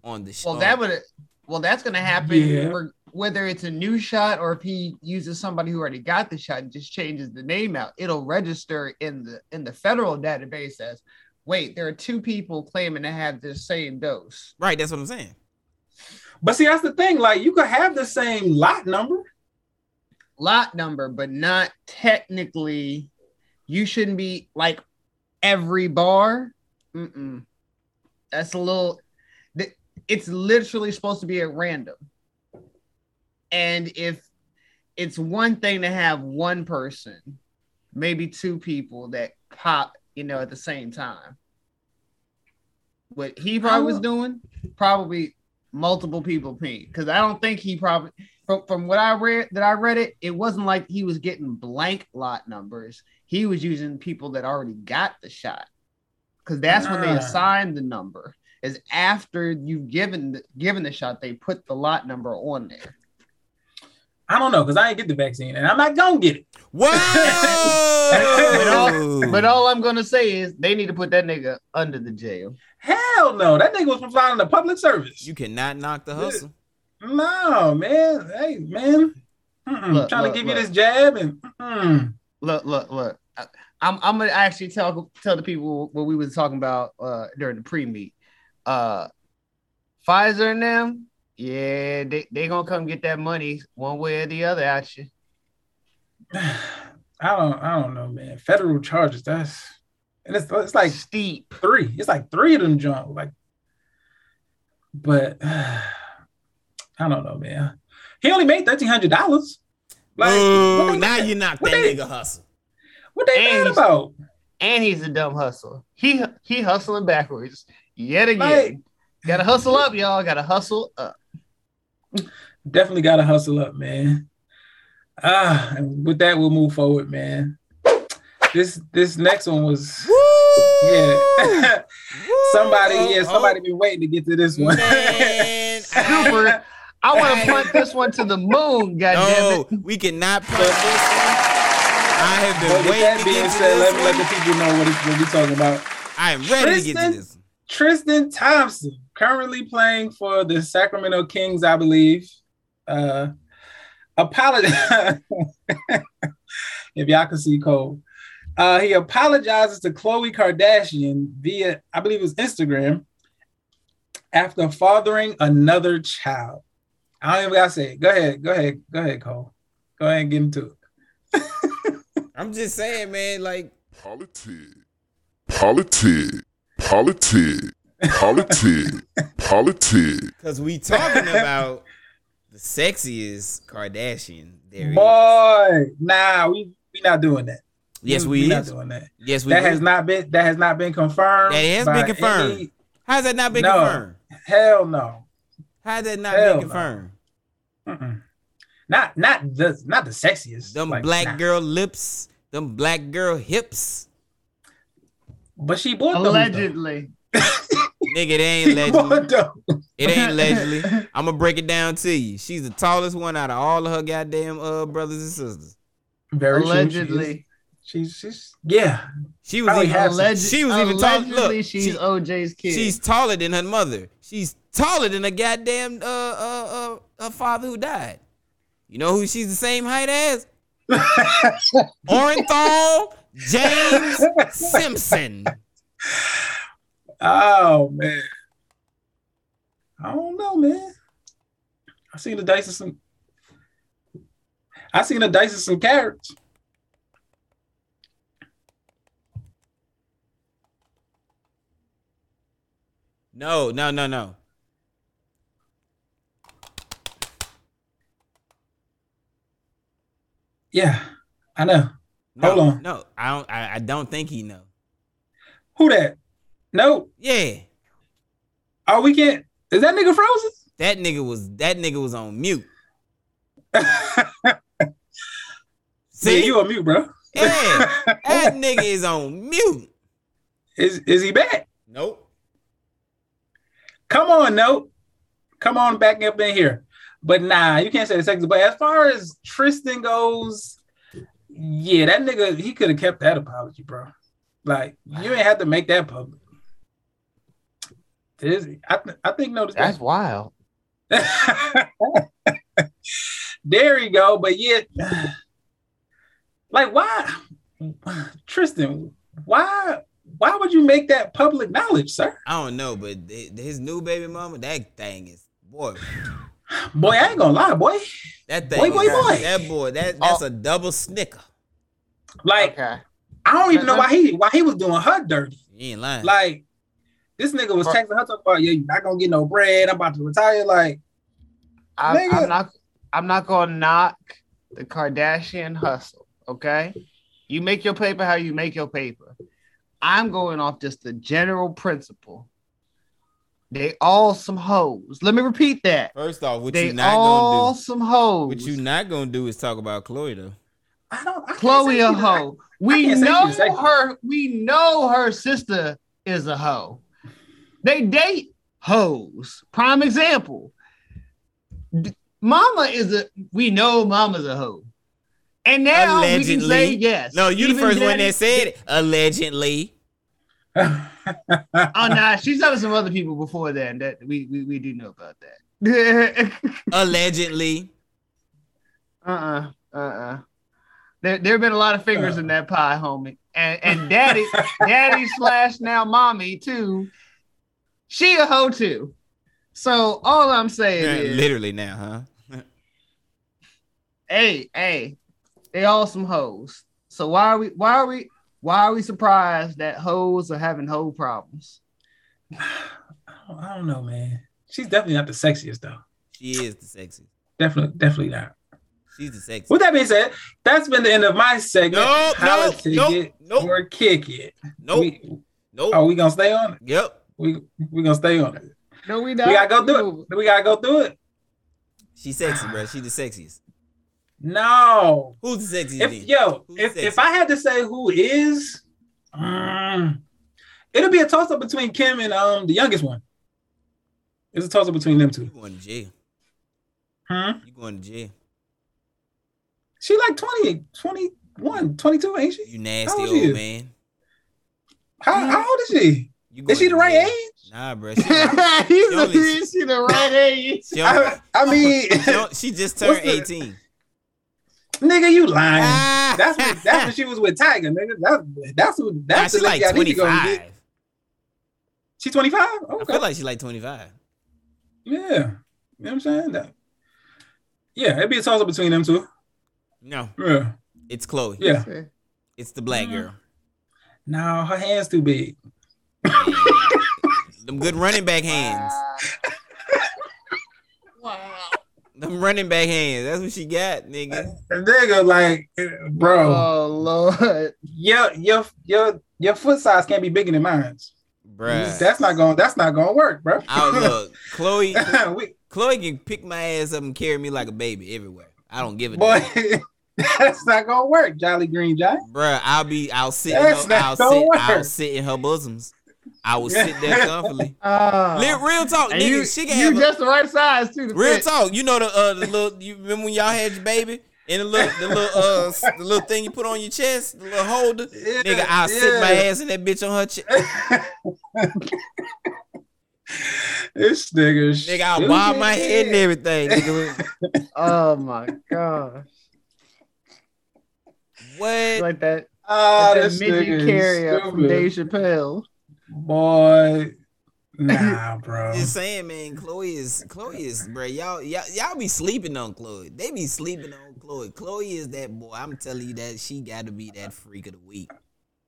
on the shot. Well, that would. Well, that's gonna happen Yeah. for- whether it's a new shot or if he uses somebody who already got the shot and just changes the name out. It'll register in the in the federal database as, wait, there are two people claiming to have the same dose. right. That's what I'm saying. But see, that's the thing. Like, you could have the same lot number. lot number, but not technically. You shouldn't be like every bar. Mm-mm. That's a little. It's literally supposed to be at random. And if it's one thing to have one person, maybe two people that pop, you know, at the same time. What he probably was doing, probably multiple people ping. Because I don't think he probably from from what I read that I read it, it wasn't like he was getting blank lot numbers. He was using people that already got the shot. Because that's when they assign the number. Is after you've given the, given the shot, they put the lot number on there. I don't know because I ain't get the vaccine and I'm not gonna get it. but, all, Whoa! but all I'm gonna say is they need to put that nigga under the jail. Hell no, that nigga was providing the public service. You cannot knock the hustle. No, man. Hey, man. Mm-mm. Look, trying look, to give you this jab and mm-mm. Look, look, look. I- I'm I'm gonna actually tell tell the people what we was talking about uh during the pre-meet. Uh Pfizer and them, yeah, they, they gonna come get that money one way or the other at you. I don't I don't know, man. Federal charges, that's and it's, it's like steep. Three. It's like three of them junk. Like, but I don't know, man. He only made thirteen hundred dollars. Like, Ooh, mm, now mad- you knocked what that they- nigga hustle. What they And mad he's- about? And he's a dumb hustler. He he hustling backwards yet again. Like- Gotta hustle up, y'all. Gotta hustle up. Definitely got to hustle up, man. Ah, and with that, we'll move forward, man. This this next one was yeah. somebody yeah somebody been waiting to get to this one. Cooper, I want to punt this one to the moon. God No, damn it. we cannot put this one. I have But been with waiting that to being get to said, let me let the people know what, what we're talking about. I am ready to get to this. Tristan Thompson, currently playing for the Sacramento Kings, I believe. Uh, apologize if y'all can see Cole. Uh, he apologizes to Khloe Kardashian via, I believe it was Instagram, after fathering another child. I don't even gotta say it. Go ahead, go ahead, go ahead, Cole. Go ahead and get into it. I'm just saying, man, like Politic. Politic. Politic. Politic. Politic. because we talking about the sexiest Kardashian there is. Boy, nah, we we not doing that. Yes, we not is. doing that. Yes, we that is. has not been that has not been confirmed. That has been confirmed. any- How's that not been No. confirmed? Hell no. How's that not Hell been no. confirmed? Mm-mm. Not not the not the sexiest. Them like, black nah. girl lips, them black girl hips. But she bought those. though. Allegedly. Nigga, it ain't She bought allegedly. It ain't allegedly. I'm gonna break it down to you. She's the tallest one out of all of her goddamn uh brothers and sisters. Very true. Allegedly. She's she's yeah. She was even have some. Alleged, she was even tall. allegedly Look, she's she- OJ's kid. she's taller than her mother. She's taller than a goddamn uh uh uh her father who died. You know who she's the same height as? Orenthal James Simpson. Oh man. I don't know, man. I seen the dice of some. I seen the dice of some carrots. No, no, no, no. Yeah, I know. No, Hold on. No, I don't. I, I don't think he know. Who that? No. Yeah, Oh, we can't. Is that nigga frozen? that nigga was that nigga was on mute. See, you on mute, bro. Yeah, that nigga is on mute. Is is he back? Nope. Come on, nope. Come on back up in here. But nah, you can't say the sex. But as far as Tristan goes, yeah, that nigga, he could have kept that apology, bro. Like, you ain't have to make that public. This, I, th- I think no. That's wild. there you go. But yet, like, why, Tristan? Why, why would you make that public knowledge, sir? I don't know, but th- his new baby mama, that thing is boy. Boy, I ain't gonna lie, boy. That thing, Boy, boy, is- boy. that boy, that that's a double snicker. Like, Okay. I don't even know why he why he was doing her dirty. He ain't lying. Like, this nigga was texting her talking about, yeah, you're not gonna get no bread. I'm about to retire. Like, I'm, Nigga. I'm not. I'm not gonna knock the Kardashian hustle. Okay, you make your paper how you make your paper. I'm going off just the general principle. They all some hoes. Let me repeat that. First off, what they you not all gonna do? some hoes. What you not gonna do is talk about Khloe though. I don't. I Khloe a she's hoe. We know her. We know her sister is a hoe. They date hoes. Prime example. D- Mama is a. We know Mama's a hoe, and now we can Allegedly. say yes. No, you the first one that said it. Allegedly. Oh nah, she's telling some other people before that that we we, we do know about that. Allegedly. uh uh uh uh. There there have been a lot of fingers in that pie, homie, and and daddy daddy slash now mommy too. She a hoe too. So all I'm saying is, Literally now, huh? hey hey, they all some hoes. So why are we why are we why are we surprised that hoes are having hoe problems? I don't know, man. She's definitely not the sexiest though. She is the sexiest. Definitely, definitely not. She's the sexiest. With that being said, that's been the end of my segment. Nope, How nope, to nope, get nope. or kick it. Nope. We, Nope. oh, we gonna stay on it. Yep. We we gonna stay on it. No, we not. We gotta go through it. We gotta go through it. She's sexy, bro. She the sexiest. No. Who's the sexiest? If then? yo, Who's if, sexy? if I had to say who is, um, it'll be a toss up between Kim and um the youngest one. It's a toss up between them two. You going to jail. Huh? You going to jail. She like 20, 21, 22, ain't she? You nasty old old she man. How, how old is she? You Is she the right age? Nah, bro. She, He's only- the, she the right age. she, only- I, I mean, she she just turned the- 18. nigga, you lying. Ah. That's when, that's when she was with Tyga, nigga. That, that's who. That's she the like lady I need to go and 25. get. She 25? I Okay. feel like she's like 25. Yeah. You know what I'm saying? That, yeah, it'd be a toss up between them two. No, Yeah. it's Khloe. Yeah. It's the black girl. No, her hands too big. Them good running back hands. Wow. Them running back hands. That's what she got, nigga. Nigga, like, bro, Oh lord. your your your your foot size can't be bigger than mine. Bruh. That's not going. That's not going to work, bro. Oh look, Khloe. We- Khloe can pick my ass up and carry me like a baby everywhere. I don't give a boy, damn. that's not going to work. Jolly Green Giant. Bruh, I'll be I'll sit in That's her, not I'll gonna sit I'll sit in her bosoms. I will sit there comfortably. Uh, Real, real talk, and nigga. you, she can you have a- just the right size too. to Real fit. talk, you know the uh the little you remember when y'all had your baby and the little the little uh the little thing you put on your chest, the little holder. nigga, I'll sit my ass in that bitch on her chest. This nigga. nigga, I'll bob my head and everything. Nigga. Oh my gosh. What? Like that. Ah, like that this midget nigga is carrier from. Dave Chappelle. Boy, nah, bro. Just saying, man. Khloe is Khloe is, bro. Y'all, y'all, y'all be sleeping on Khloe. They be sleeping on Khloe. Khloe is that boy. I'm telling you that she got to be that freak of the week,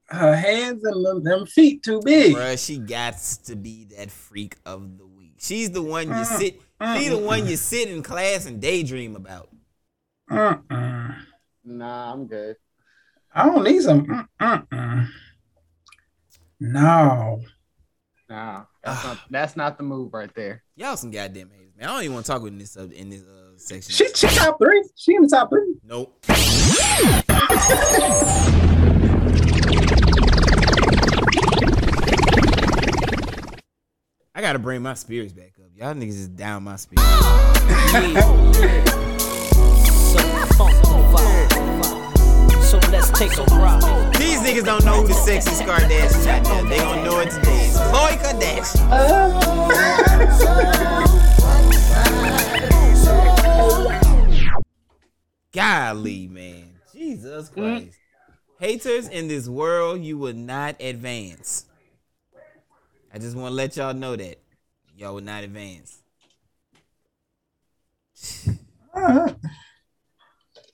Her hands and them, them feet too big. bro. She got to be that freak of the week. She's the one you sit. She the one you sit in class and daydream about. Mm-mm. Nah, I'm good. I don't need some. Mm-mm. No. Nah, that's not that's not the move right there. Y'all some goddamn haters, man. I don't even want to talk with in this uh, in this uh, section. She, she top three. She in the top three. Nope. I gotta bring my spirits back up. Y'all niggas is down my spirits. So let's take a ride. These niggas don't know who the sexiest Kardashian out there. They gonna know it today. It's Khloe Kardashian. Golly, man. Jesus mm. Christ. Haters in this world, you will not advance. I just want to let y'all know that. Y'all will not advance.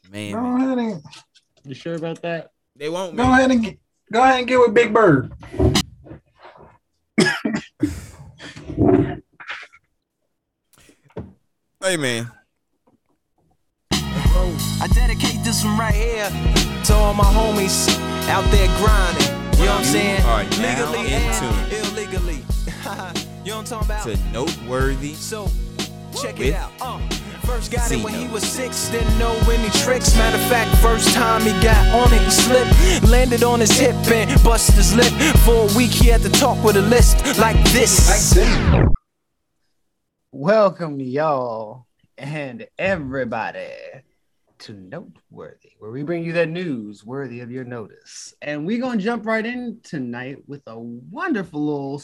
Man, Go man. Ahead and You sure about that? They won't, go man. ahead and get, go ahead and get with Big Bird. Hey, man. I dedicate this one right here to all my homies out there grinding. You know what I'm saying? are now Legally in and tune. illegally. you know what I'm talking about? To noteworthy. So, check With it out. Uh, first got it when he was six, didn't know any tricks. Matter of fact, first time he got on it, he slipped. Landed on his hip and busted his lip. For a week, he had to talk with a list like this. Welcome y'all and everybody to Noteworthy, where we bring you the news worthy of your notice. And we're going to jump right in tonight with a wonderful little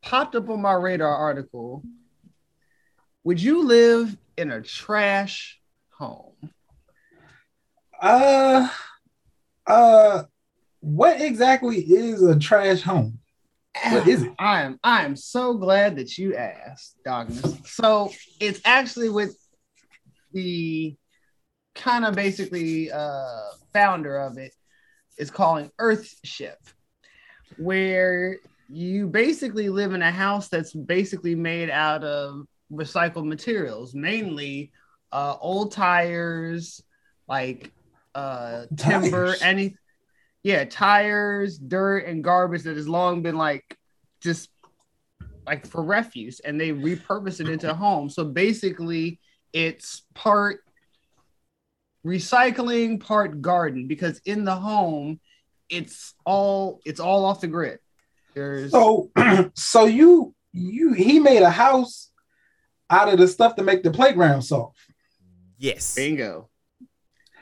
popped up on my radar article. Would you live in a trash home? Uh, uh, what exactly is a trash home? What is it? I am I am so glad that you asked, Dogness. So it's actually with the kind of basically uh founder of it is calling Earthship, where you basically live in a house that's basically made out of recycled materials, mainly uh old tires, like uh timber, Tires? any yeah, tires, dirt, and garbage that has long been like just like for refuse, and they repurpose it into homes. So basically, it's part recycling, part garden, because in the home, it's all it's all off the grid. There's So, so you you he made a house out of the stuff to make the playground soft. Yes. bingo.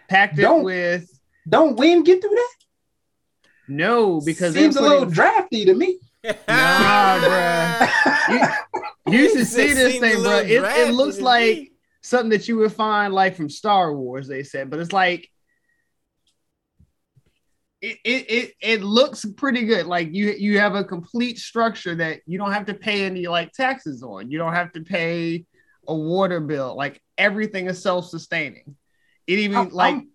Packed it Don't- with Don't wind get through that? no because Seems a little drafty to me. Nah, bruh. You, you should see this thing, bro. It, it looks like me. something that you would find like from Star Wars, they said, but it's like it, it, it, it looks pretty good. Like you you have a complete structure that you don't have to pay any like taxes on. You don't have to pay a water bill. Like everything is self-sustaining. It even I'm- like I'm-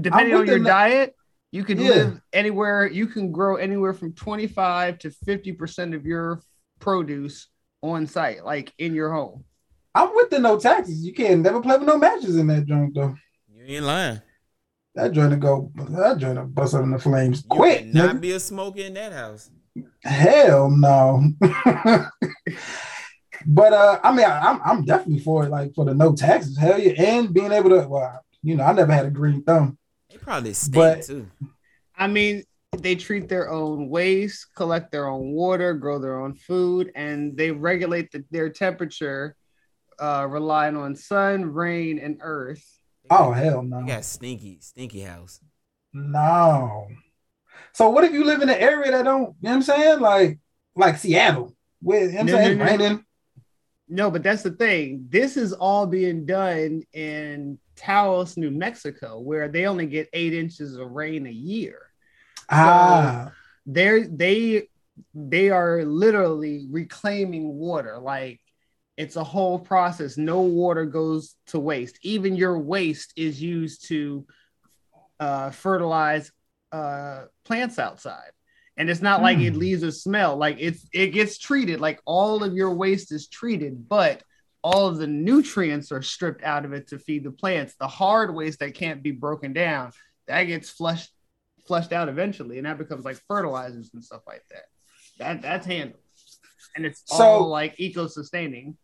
depending I'm on your the- diet, you can Yeah. live anywhere. You can grow anywhere from 25 to 50 percent of your produce on site, like in your home. I'm with the no taxes. You can't never play with no matches in that joint though. You ain't lying. That joint to go. That joint to bust up in the flames You quick. Not nigga. be a smoker in that house. Hell no. but uh, I mean, I, I'm I'm definitely for it. Like for the no taxes. Hell yeah, and being able to. Well, you know, I never had a green thumb. They probably stink But- too. I mean, they treat their own waste, collect their own water, grow their own food, and they regulate the, their temperature, uh, relying on sun, rain, and earth. Oh hell no. You got stinky, stinky house. No. So what if you live in an area that don't, you know what I'm saying? Like like Seattle. With you know No, saying? no, no. Raining. No, but that's the thing. This is all being done in Taos, New Mexico, where they only get eight inches of rain a year. Ah. they're they they are literally reclaiming water like it's a whole process. No water goes to waste. Even your waste is used to uh, fertilize uh, plants outside. And it's not like it Hmm. leaves a smell. Like it's it gets treated. Like all of your waste is treated but all of the nutrients are stripped out of it to feed the plants. The hard waste that can't be broken down that gets flushed flushed out eventually, and that becomes like fertilizers and stuff like that. That that's handled, and it's So- all like eco-sustaining.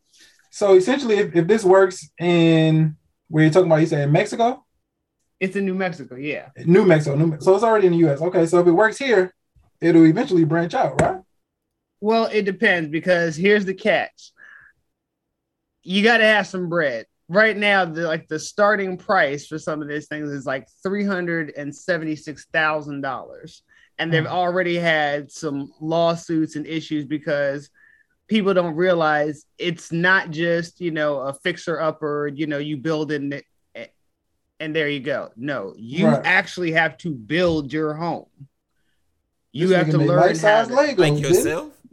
So essentially, if, if this works in where you're talking about, you say in Mexico, It's in New Mexico, yeah. New Mexico, New Me- so it's already in the U.S. Okay, so if it works here, it'll eventually branch out, right? Well, it depends because here's the catch: you got to have some bread. Right now, the like the starting price for some of these things is like three hundred and seventy-six thousand dollars, and they've Hmm. already had some lawsuits and issues because people don't realize it's not just you know a fixer upper. You know, you build in it, eh, and there you go. No, you Right. actually have to build your home. You This have to learn how to, Legos, Like yourself?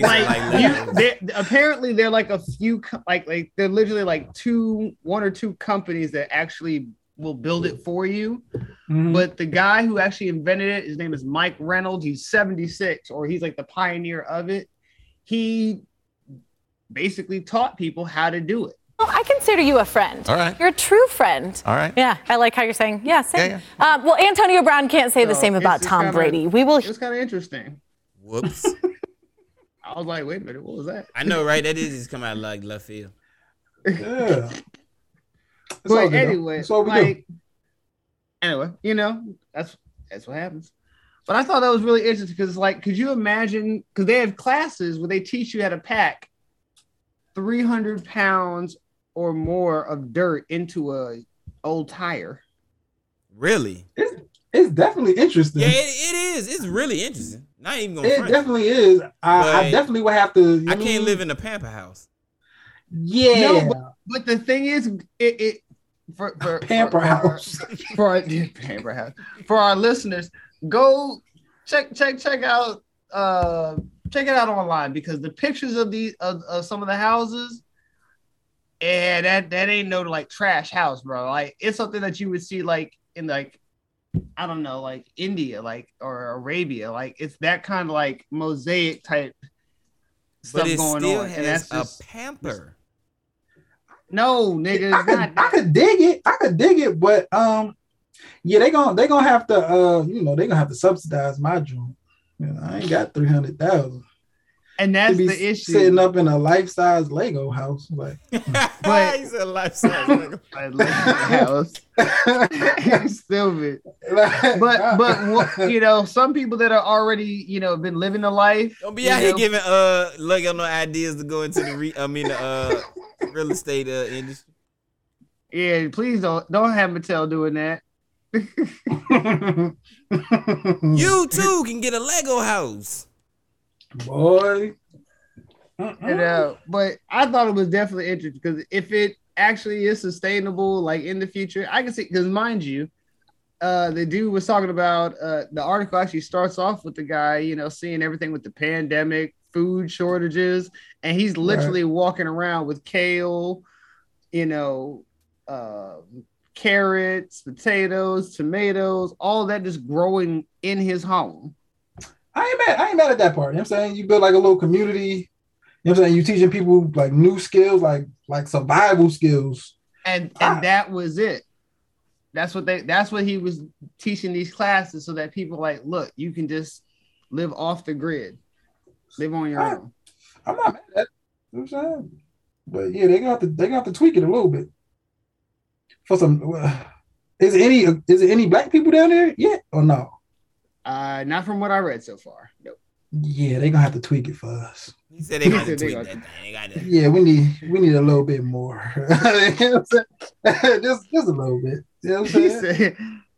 Like, like you, Legos. they, apparently they're like a few like like they're literally like two one or two companies that actually will build it for you Mhm. but the guy who actually invented it his name is mike reynolds he's 76 or he's like the pioneer of it he basically taught people how to do it Well, I consider you a friend. All right. You're a true friend. All right. Yeah, I like how you're saying, yeah, same. Yeah, Um, well, Antonio Brown can't say the same about Tom kinda- Brady. We will. it was kind of interesting Whoops. i was like wait a minute what was that I know, right? That is just come out like left field. Yeah. It's but anyway, That's what we do. like, anyway, you know, that's that's what happens. But I thought that was really interesting because, it's like, could you imagine? Because they have classes where they teach you how to pack 300 pounds or more of dirt into a old tire. Really? It's, it's definitely interesting. Yeah, it, it is. It's really interesting. Not even gonna It front. definitely is. I, I definitely would have to. I know, can't live in a pamper house. Yeah. No, but, but the thing is, it, it for, for Pamper for, house. for, for our, pamper house for our listeners. Go check check check out uh check it out online because the pictures of these of, of some of the houses. And that that ain't no like trash house, bro. Like it's something that you would see like in like I don't know, like India, like or Arabia, like it's that kind of like mosaic type stuff But it going still on. has And that's a just pamper. No, nigga. I could, not I could dig it. I could dig it, but um, yeah, they gonna they gonna have to uh, you know, they gonna have to subsidize my joint. You know, I ain't got three hundred thousand. And that's be the issue. Sitting up in a life size Lego house, like But He's a lifestyle. house. Stupid. But but you know, some people that are already you know been living the life. Don't be you out here giving uh Lego no ideas to go into the re I mean the uh real estate uh industry. Yeah, please don't don't have Mattel doing that. You too can get a Lego house. Boy. And, uh, but I thought it was definitely interesting because if it actually is sustainable, like in the future, I can see. Because mind you, uh, the dude was talking about uh, the article actually starts off with the guy, you know, seeing everything with the pandemic, food shortages, and he's literally walking around with kale, you know, uh, carrots, potatoes, tomatoes, all that just growing in his home. I ain't mad. I ain't mad at that part. You know what I'm saying? You build like a little community. You know what I'm saying? You teaching people like new skills, like like survival skills. and and that was it that's what they that's what he was teaching these classes so that people like look you can just live off the grid live on your Ah. own I'm not mad at it. You know what I'm saying? But yeah, they got to they got to tweak it a little bit. For some is it any is it any black people down there yet or no? Uh not from what i read so far nope Yeah, they're gonna have to tweak it for us. He said they got to He said they tweet gonna- that thing. They got to. Yeah, we need we need a little bit more. You I'm just just a little bit. You know what I'm he saying? said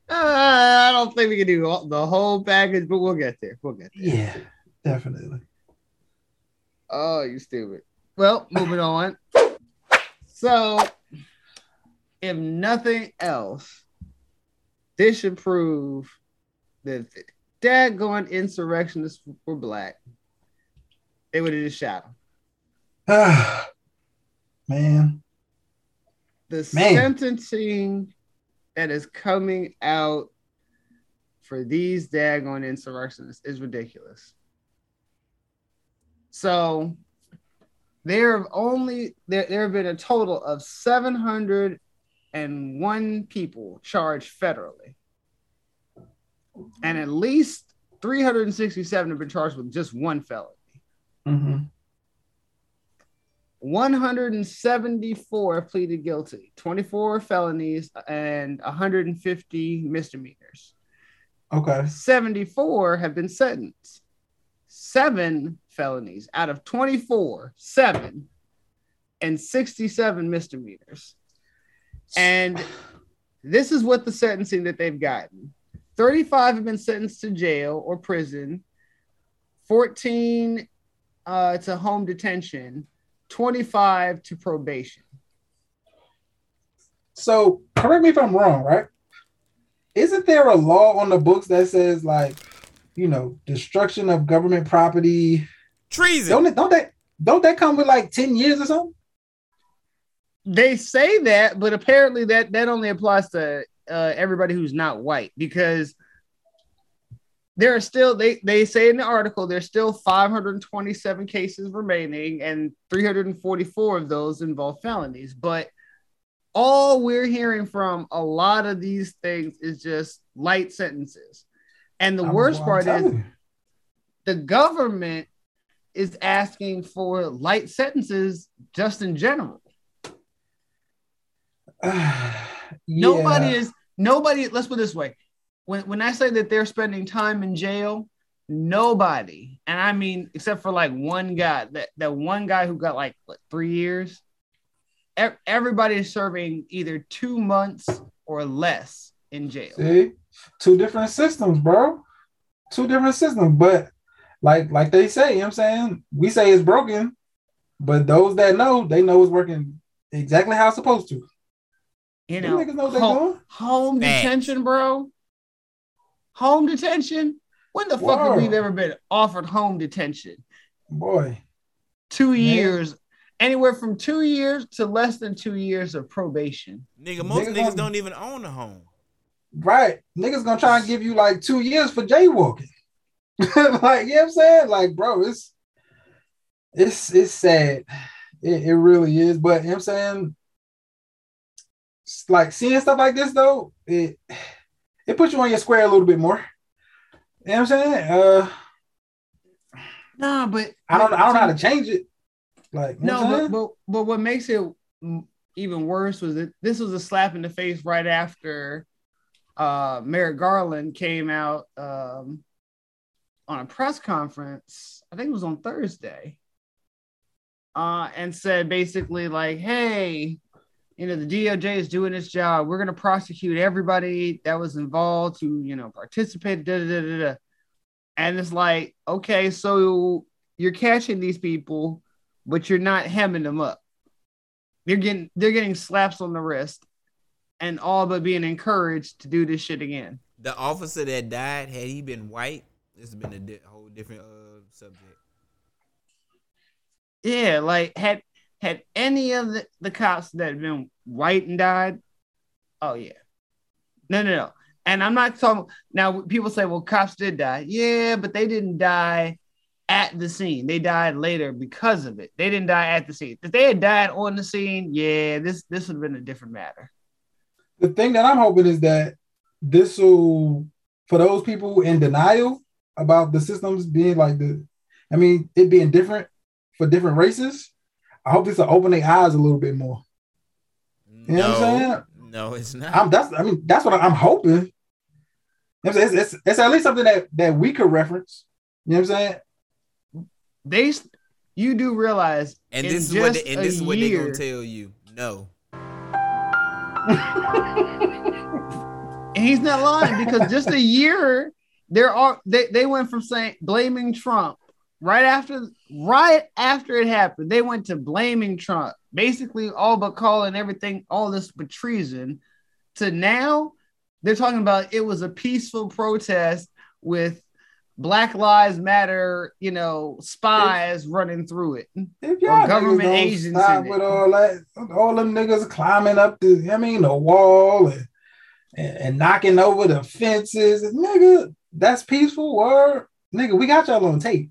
uh, i don't think we can do all, the whole package but we'll get there we'll get there Yeah, definitely. oh you stupid well moving on so if nothing else this should prove that if daggone insurrectionists were black they would have just shot him Ah, man. the Man. sentencing that is coming out for these daggone insurrectionists is ridiculous. So there have only there, there have been a total of 701 people charged federally. And at least 367 have been charged with just one felony. Mhm. 174 have pleaded guilty, 24 felonies, and 150 misdemeanors. Okay. 74 have been sentenced. Seven felonies out of 24, seven, and 67 misdemeanors. And this is what the sentencing that they've gotten 35 have been sentenced to jail or prison, 14 uh, to home detention, 25 to probation. So correct me if I'm wrong, right? Isn't there a law on the books that says like, you know, destruction of government property? Treason. Don't it, don't that don't that come with like 10 years or something? They say that, but apparently that that only applies to uh, everybody who's not white because there are still they they say in the article there's still 527 cases remaining and 344 of those involve felonies. But all we're hearing from a lot of these things is just light sentences. And the I'm- worst part is you. the government is asking for light sentences just in general Nobody Yeah. is nobody. Let's put it this way: when when I say that they're spending time in jail, nobody, and I mean except for like one guy, that that one guy who got like what, three years. ev- Everybody is serving either two months or less in jail. See, two different systems, bro. Two different systems, but like like they say, you know what I'm saying? We say it's broken, but those that know, they know it's working exactly how it's supposed to. You know, niggas know home, home detention, bro. Home detention. When the fuck have we Word. ever been offered home detention? Boy, Two years, anywhere from two years to less than two years of probation. Nigga, most Niggas niggas don't- don't even own a home. right. Niggas gonna try and give you like two years for jaywalking. like, you know what I'm saying? Like, bro, it's it's it's sad. It, it really is. But you know what I'm saying? Like seeing stuff like this though, it it puts you on your square a little bit more. You know what I'm saying? Uh Nah, but I don't I don't know how to change it. Like, you know what No, but, but but what makes it even worse was that this was a slap in the face right after uh Merrick Garland came out um on a press conference. I think it was on Thursday. Uh and said basically like, hey, you know, the DOJ is doing its job. We're gonna prosecute everybody that was involved to, you know, participate. Da, da, da, da, da. And it's like, okay, so you're catching these people, but you're not hemming them up. They're getting they're getting slaps on the wrist, and all but being encouraged to do this shit again. The officer that died, had he been white, this has been a di- whole different uh, subject. Yeah, like had had any of the, the cops that had been white and died, oh yeah. No, no, no. And I'm not talking now people say, well, cops did die. Yeah, but they didn't die at the scene. They died later because of it. They didn't die at the scene. If they had died on the scene, yeah, this this would have been a different matter. the thing that I'm hoping is that this will, for those people in denial about the systems being like the, I mean, it being different for different races. I hope this will open their eyes a little bit more. You know what I'm saying? No, it's not. I'm that's I mean that's what I'm hoping. You know what I'm saying? It's, it's, it's at least something that that we could reference. You know what I'm saying? They, you do realize, and this is what just they, and a this is what they're gonna tell you. No. And he's not lying because just a year there are they, they went from saying blaming Trump right after right after it happened. They went to blaming Trump, basically all but calling everything all this but treason. To now, they're talking about it was a peaceful protest with Black Lives Matter, you know, spies running through it. If y'all government niggas don't agents stop with it. all that, all them niggas climbing up the, I mean, the wall and, and, and knocking over the fences, nigga, that's peaceful. Word, nigga, we got y'all on tape.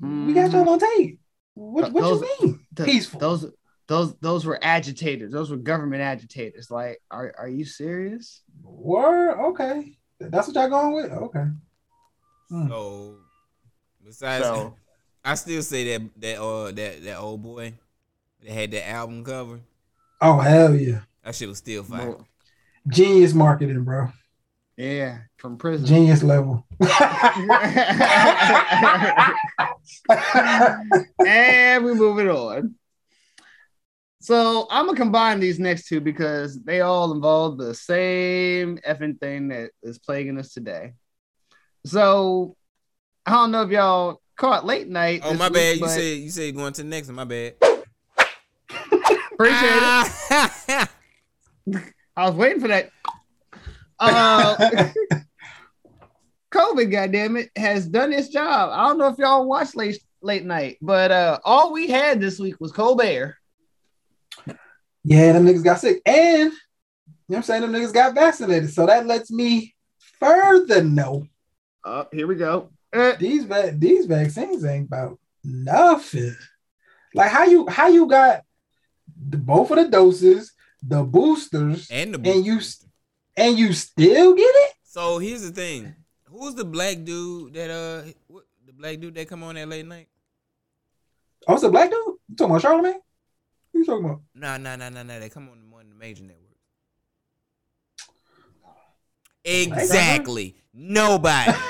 We got y'all on tape. What, what Those- you mean? th- Peaceful. Those those those were agitators. Those were government agitators. Like, are are you serious? Word, okay, that's what y'all going with. Okay. So besides, So- I still say that that uh that that old boy that had that album cover. Oh hell yeah, That shit was still fire. genius marketing, bro. Yeah, from prison. Genius level. and we moving on. So I'm gonna combine these next two because they all involve the same effing thing that is plaguing us today. So I don't know if y'all caught late night. Oh my week, bad. You but said you said going to the next one. My bad. appreciate it. Ah. I was waiting for that. Uh, COVID, goddamn it, has done its job. I don't know if y'all watched late late night, but uh, all we had this week was Colbert. Yeah, them niggas got sick. And you know what I'm saying? Them niggas got vaccinated. So that lets me further know. Uh, here we go. these va- these vaccines ain't about nothing. Like how you how you got the, both of the doses, the boosters, And the and you s- and you still get it? So here's the thing. Who's the black dude that uh what, the black dude that come on that late night? Oh, it's a black dude? You talking about Charlamagne? What you talking about? No, no, no, no, no. They come on one of the major networks. Exactly. Nobody.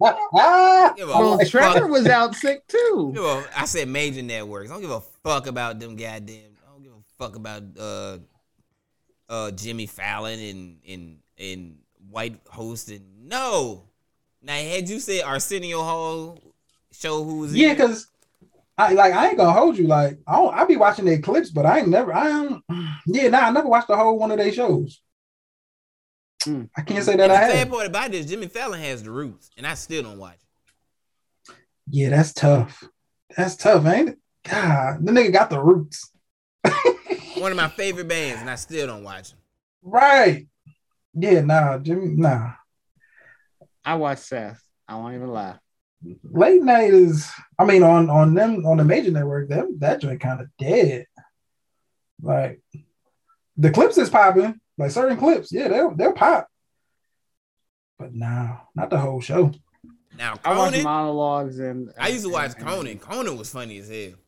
Well, fuck. Trevor was out sick too. Give a- I said major networks. I don't give a fuck about them goddamn. I don't give a fuck about uh uh Jimmy Fallon and and and white hosting. No. Now had you said Arsenio Hall show who was Yeah, because I like I ain't gonna hold you. Like I don't I be watching their clips, but I ain't never I don't yeah, nah, I never watched the whole one of their shows. I can't say that and I the have. sad part about this, Jimmy Fallon has the roots, and I still don't watch. it. Yeah, that's tough. That's tough, ain't it? God, the nigga got the roots. One of my favorite bands, and I still don't watch them. Right. Yeah, nah, Jimmy, nah. I watch Seth. I won't even lie. Late night is I mean on on them on the major network, them that joint kind of dead. Like the clips is popping, like certain clips, yeah, they'll they'll pop. But nah, not the whole show. Now I watch monologues and I used to watch and- Conan. Conan was funny as hell.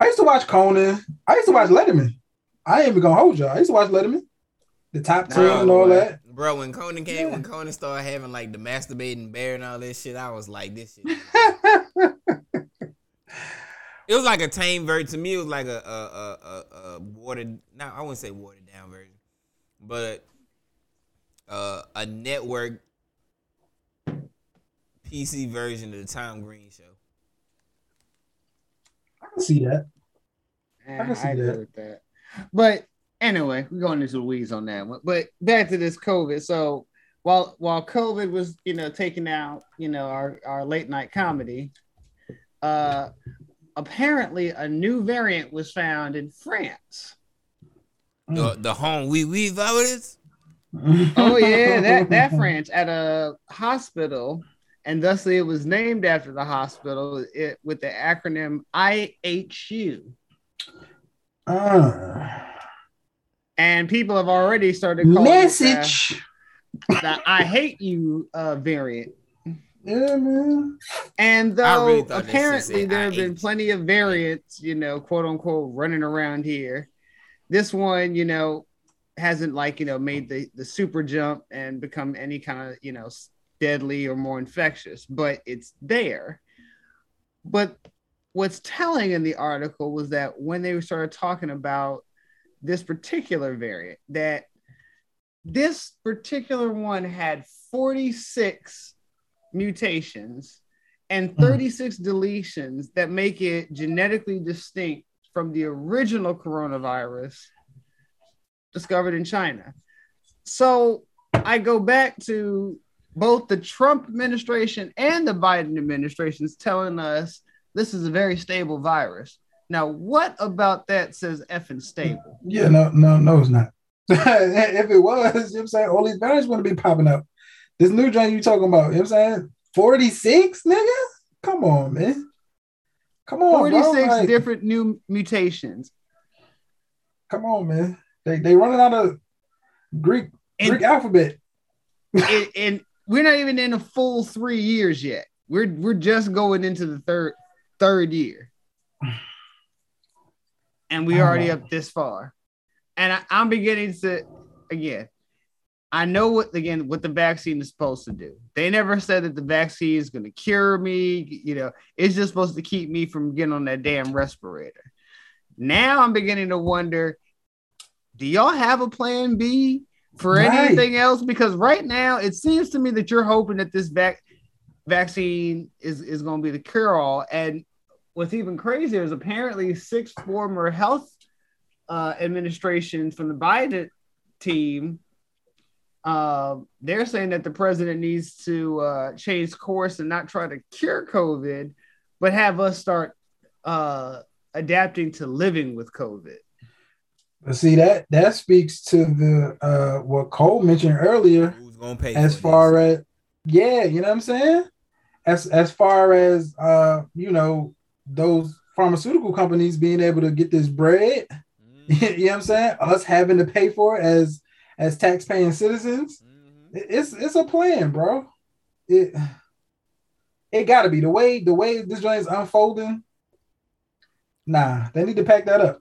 I used to watch Conan. I used to watch Letterman. I ain't even gonna hold y'all. I used to watch Letterman, the top ten and all that. Bro, when Conan came, when Conan started having like the masturbating bear and all that shit, I was like, this shit. it was like a tame version. To me, it was like a a a, a, a watered. Now I wouldn't say watered down version, but uh, a network PC version of the Tom Green show. I can see that. I can see agree that. that. But anyway, we're going into the weeds on that one. But back to this COVID. So while while COVID was, you know, taking out, you know, our, our late night comedy, uh apparently a new variant was found in France. The the home we we virus. Oh yeah, that that France at a hospital, and thusly it was named after the hospital it, with the acronym IHU. Uh, And people have already started calling it message. the, the "I hate you" uh, variant. Yeah, man. And though really thought that shit apparently there have been plenty of variants, you know, quote unquote, running around here. This one, you know, hasn't like you know made the the super jump and become any kind of you know deadly or more infectious, but it's there. But what's telling in the article was that when they started talking about this particular variant, that this particular one had 46 mutations and mm. 36 deletions that make it genetically distinct from the original coronavirus discovered in China. So I go back to both the Trump administration and the Biden administrations telling us this is a very stable virus. Now, what about that says effing stable? Yeah, no, no, no, it's not. if it was, you know what I'm saying, all these variants wouldn't be popping up. This new joint you talking about, you know what I'm saying? 46, nigga? Come on, man. Come on, 46 bro. Like, different new mutations. come on, man. They they running out of Greek Greek alphabet. and, and we're not even in a full three years yet. We're we're just going into the third third year, and we oh, already up this far. And I, I'm beginning to again. I know what again what the vaccine is supposed to do. They never said that the vaccine is going to cure me. You know, it's just supposed to keep me from getting on that damn respirator. Now I'm beginning to wonder: Do y'all have a plan B for Right. anything else? Because right now it seems to me that you're hoping that this vac- vaccine is is going to be the cure all. And what's even crazier is apparently six former health uh, administrations from the Biden team. Uh, they're saying that the president needs to uh, change course and not try to cure COVID, but have us start uh, adapting to living with COVID. See that that speaks to the uh what Cole mentioned earlier Who's gonna pay as for far as yeah, you know what I'm saying? As as far as uh, you know, those pharmaceutical companies being able to get this bread, Mm-hmm. you know what I'm saying? Us having to pay for it as as tax-paying citizens. Mm-hmm. It's it's a plan, bro. It it gotta be the way the way this joint is unfolding. Nah, they need to pack that up.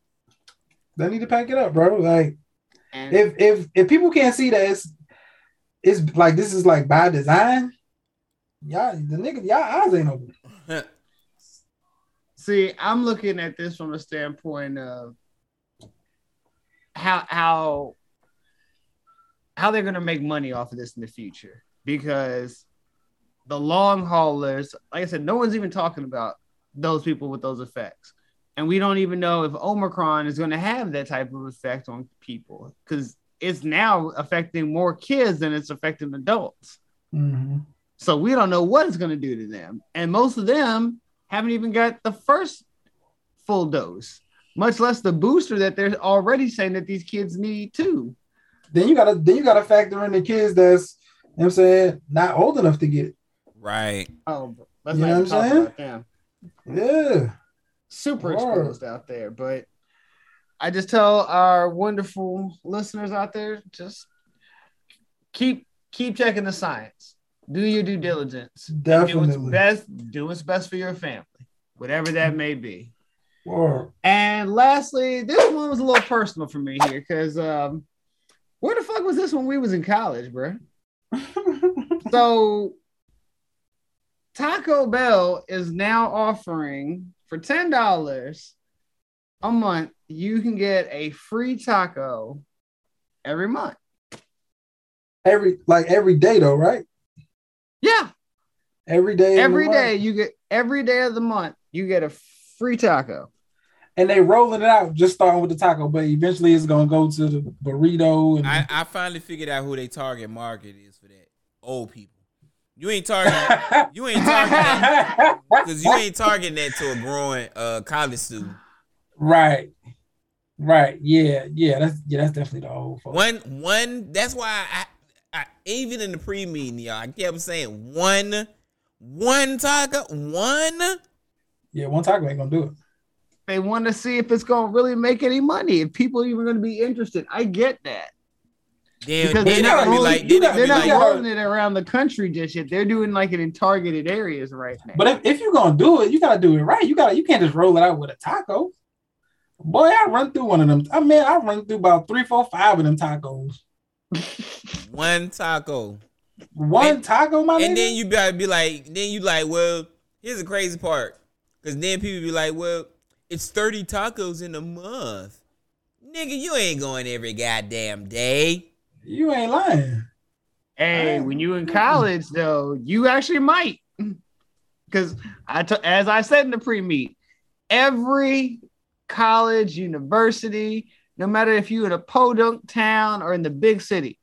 They need to pack it up, bro. Like And if if if people can't see that it's it's like this is like by design, Y'all, the nigga, y'all eyes ain't open. See, I'm looking at this from a standpoint of how how how they're gonna make money off of this in the future because the long haulers, like I said, no one's even talking about those people with those effects. And we don't even know if Omicron is going to have that type of effect on people because it's now affecting more kids than it's affecting adults. Mhm. So we don't know what it's going to do to them. And most of them haven't even got the first full dose, much less the booster that they're already saying that these kids need too. Then you gotta then you gotta factor in the kids that's you know what I'm saying not old enough to get it. Right. Oh, let's You not know what I'm talk saying? about them. Yeah. Super Word. exposed out there. But I just tell our wonderful listeners out there, just keep keep checking the science. Do your due diligence. Definitely. Do what's best. Do what's best for your family, whatever that may be. Word. And lastly, this one was a little personal for me here because um, where the fuck was this when we was in college, bro? so Taco Bell is now offering for ten dollars a month. You can get a free taco every month. Every like every day though, right? Yeah, Every day. Every day month. you get every day of the month you get a free taco. And they rolling it out, just starting with the taco, but eventually it's gonna go to the burrito and I, I finally figured out who they target market is for that. Old people. You ain't targeting you ain't targeting because you ain't targeting that to a growing uh college student. right. Right. Yeah. Yeah. That's yeah, that's definitely the old folks. One one that's why I, I even in the pre meeting, y'all, I kept saying one one taco, one Yeah, one taco ain't gonna do it. They want to see if it's going to really make any money. If people even going to be interested, I get that. Then, Because they're they not, gonna rolling, like, then they they're gonna be not like, rolling it around the country just yet. They're doing like it in targeted areas right now. But if, if you're gonna do it, you gotta do it right. You gotta you can't just roll it out with a taco. Boy, I run through one of them. I mean, I run through about three, four, five of them tacos. One taco. One taco, my nigga. And nigga? then you gotta be like, then you like, well, here's the crazy part. Cause then people be like, well, it's 30 tacos in a month. Nigga, you ain't going every goddamn day. You ain't lying. Hey, when you in college though, you actually might. Because I, t- as I said in the pre-meet, every college, university, no matter if you're in a podunk town or in the big city,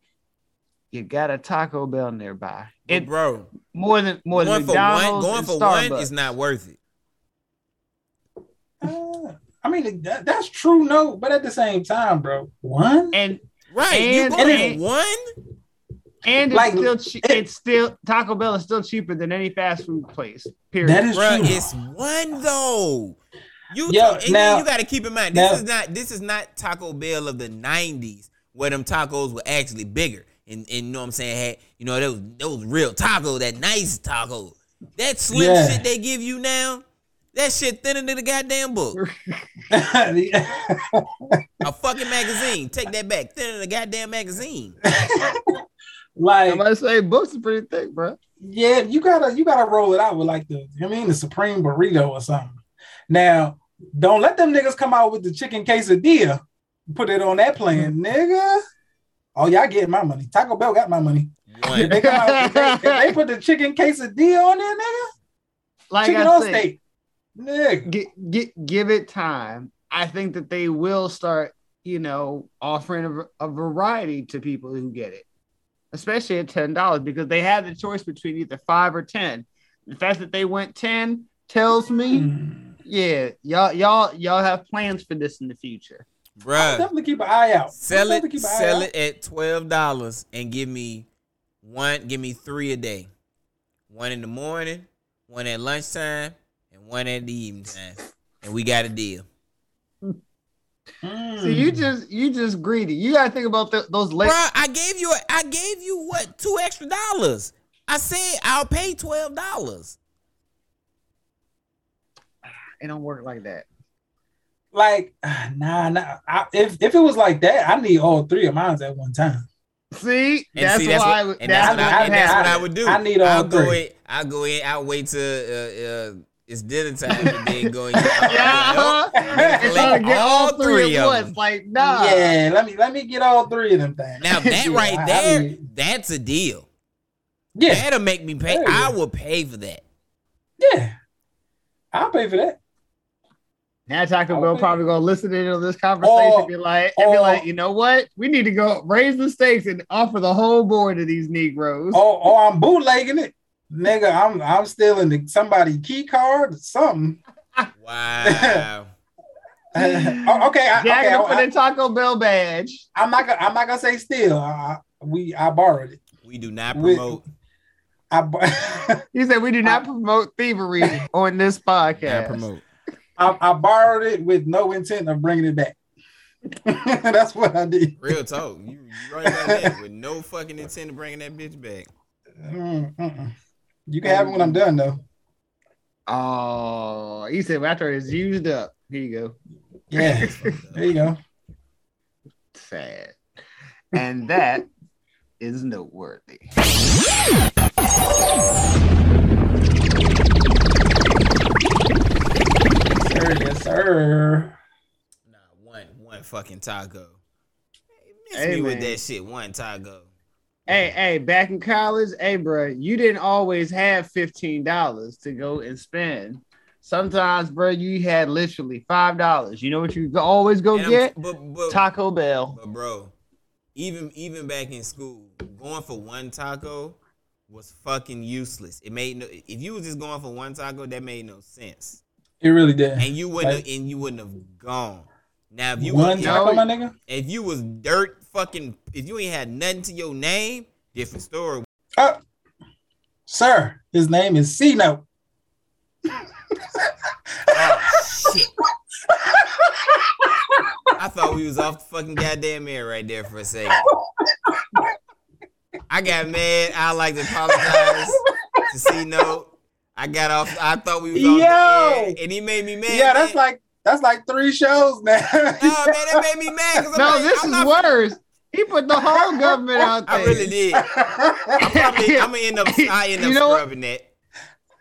you got a Taco Bell nearby. It, bro, more than more going than for one, McDonald's going and for one is not worth it. Uh, I mean, that, that's true, no, but at the same time, bro, one and right, and, you going and- one? and it's Like, still che- it's still Taco Bell is still cheaper than any fast food place. Period. That is Bruh, true. it's one though. You Yo, talk- and now- you got to keep in mind this now- is not this is not Taco Bell of the '90s where them tacos were actually bigger. And, and you know what I'm saying? Had you know those those real taco that nice taco. That slim Yeah. shit they give you now that shit thinner than the goddamn book. A fucking magazine. Take that back. Thinner than a goddamn magazine. Like I'm about to say books are pretty thick, bro. Yeah, you gotta you gotta roll it out with like the I mean the supreme burrito or something. Now, don't let them niggas come out with the chicken quesadilla. Put it on that plan, nigga. Oh, y'all getting my money. Taco Bell got my money. If they, come out, if they, if they put the chicken quesadilla on there, nigga. Like chicken I on said, steak. Nigga. Get, get, give it time. I think that they will start, you know, offering a, a variety to people who get it, especially at ten dollars because they have the choice between either five or ten. The fact that they went ten tells me, Mm. Yeah, y'all, y'all, y'all have plans for this in the future. bruh Definitely keep an eye out. Sell it, keep an sell out. it at twelve dollars and give me one, give me three a day. One in the morning, one at lunchtime, and one at the evening time. And we got a deal. Mm. So you just, you just greedy. You gotta think about th- those late. Bruh, I gave you, a, I gave you what two extra dollars. I said I'll pay twelve dollars. It don't work like that. Like, nah, nah. I, if if it was like that, I need all three of mine at one time. See, And that's see, that's why. what, and that's that's, what, I, what that's what I would do. I need all I'll go three. in. I'll go in. I'll wait till uh, uh, it's dinner time and then go in. Get, Yeah. and trying to get all three at of once. them. Like, nah. Yeah, let me let me get all three of them things. Now that Yeah, right I- I there, mean, that's a deal. Yeah. That'll make me pay. I will pay for that. yeah, I'll pay for that. Now Taco Bell probably gonna listen into this conversation Or- and be oh, like, and be like, oh. you know what? We need to go raise the stakes and offer the whole board to these Negroes. Or, or I'm bootlegging it, nigga. I'm I'm stealing somebody key card or something. Wow. Oh, okay, I, Jack okay. up I, the Taco Bell badge. I'm not gonna I'm not gonna say steal. I, we I borrowed it. we do not We- promote. I bo- He said we do not promote thievery on this Not podcast. promote. I, I borrowed it with no intent of bringing it back. That's what I did. Real talk. You, you right about that with no fucking intent of bringing that bitch back. Mm, mm-mm. You can have it when I'm done though. Oh, he said after it's used up. Here you go. Yeah, there you go. Sad. And that is noteworthy. Sir, yes, sir. Nah, one one fucking taco. Miss Hey, me with that shit. One taco. Hey, hey, back in college, hey, bro, you didn't always have fifteen dollars to go and spend. Sometimes, bro, you had literally five dollars. You know what you always go And get? but, but, Taco Bell. but bro, even even back in school, going for one taco was fucking useless. It made no. If you was just going for one taco, that made no sense. It really did. And you wouldn't Like, have, and you wouldn't have gone. Now if you one was, taco, my nigga. if you was dirt fucking if you ain't had nothing to your name, different story. Uh, sir, his name is C Note. Oh shit. I thought we was off the fucking goddamn air right there for a second. I got mad. I like to apologize to C Note. I got off. I thought we was off Yo! the air, and he made me mad. Yeah, that's like that's like three shows now. Nah, man, that made me mad. No, like, this I'm is not- worse. He put the whole government out there. I really did. I'm probably. I'm gonna end up. I end up You know what? scrubbing that.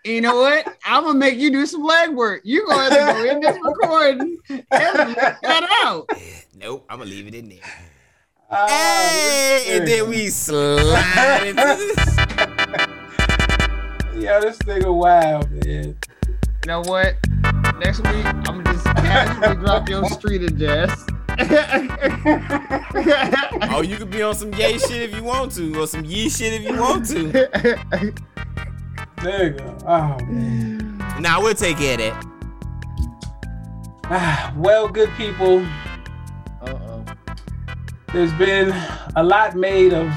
You know what? I'm gonna make you do some legwork. You gonna have to go in this recording and let that out. Nope. I'm gonna leave it in there. Ah, Hey, and then we slide into this. Yeah, this nigga wild, man. You know what? Next week, I'm gonna just casually drop your street address. Oh, you could be on some gay shit if you want to, or some yee shit if you want to. Nigga. Oh man. Nah, we'll take care of that. Ah, well, good people. Uh-oh. There's been a lot made of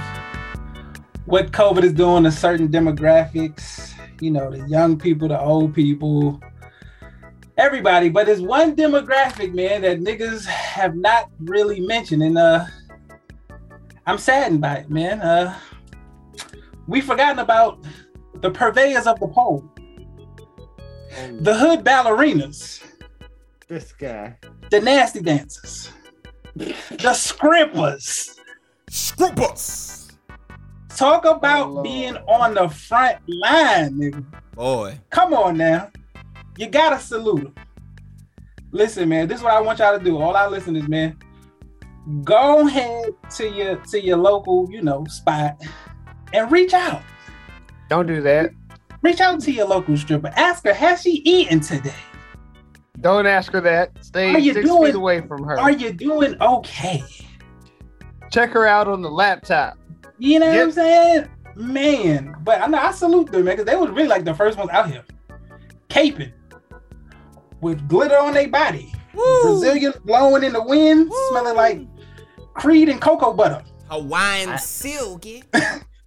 what COVID is doing to certain demographics. You know, the young people, the old people, everybody. But there's one demographic, man, that niggas have not really mentioned, and uh, I'm saddened by it, man. Uh, we forgotten about the purveyors of the pole, the hood ballerinas, This guy. the nasty dancers, the scrimpers. Scrimpers. Talk about Oh, being on the front line, nigga. Boy. Come on now. You gotta salute them. Listen, man, this is what I want y'all to do. All our listeners, man. Go ahead to your to your local, you know, spot and reach out. Don't do that. Reach out to your local stripper. Ask her, has she eaten today? Don't ask her that. Stay Are you six doing- feet away from her. Are you doing okay? Check her out on the laptop. You know what I'm saying? Man, but I know I salute them, man, because they was really like the first ones out here. Caping with glitter on their body. Brazilian blowing in the wind, smelling like Creed and cocoa butter. Hawaiian silky.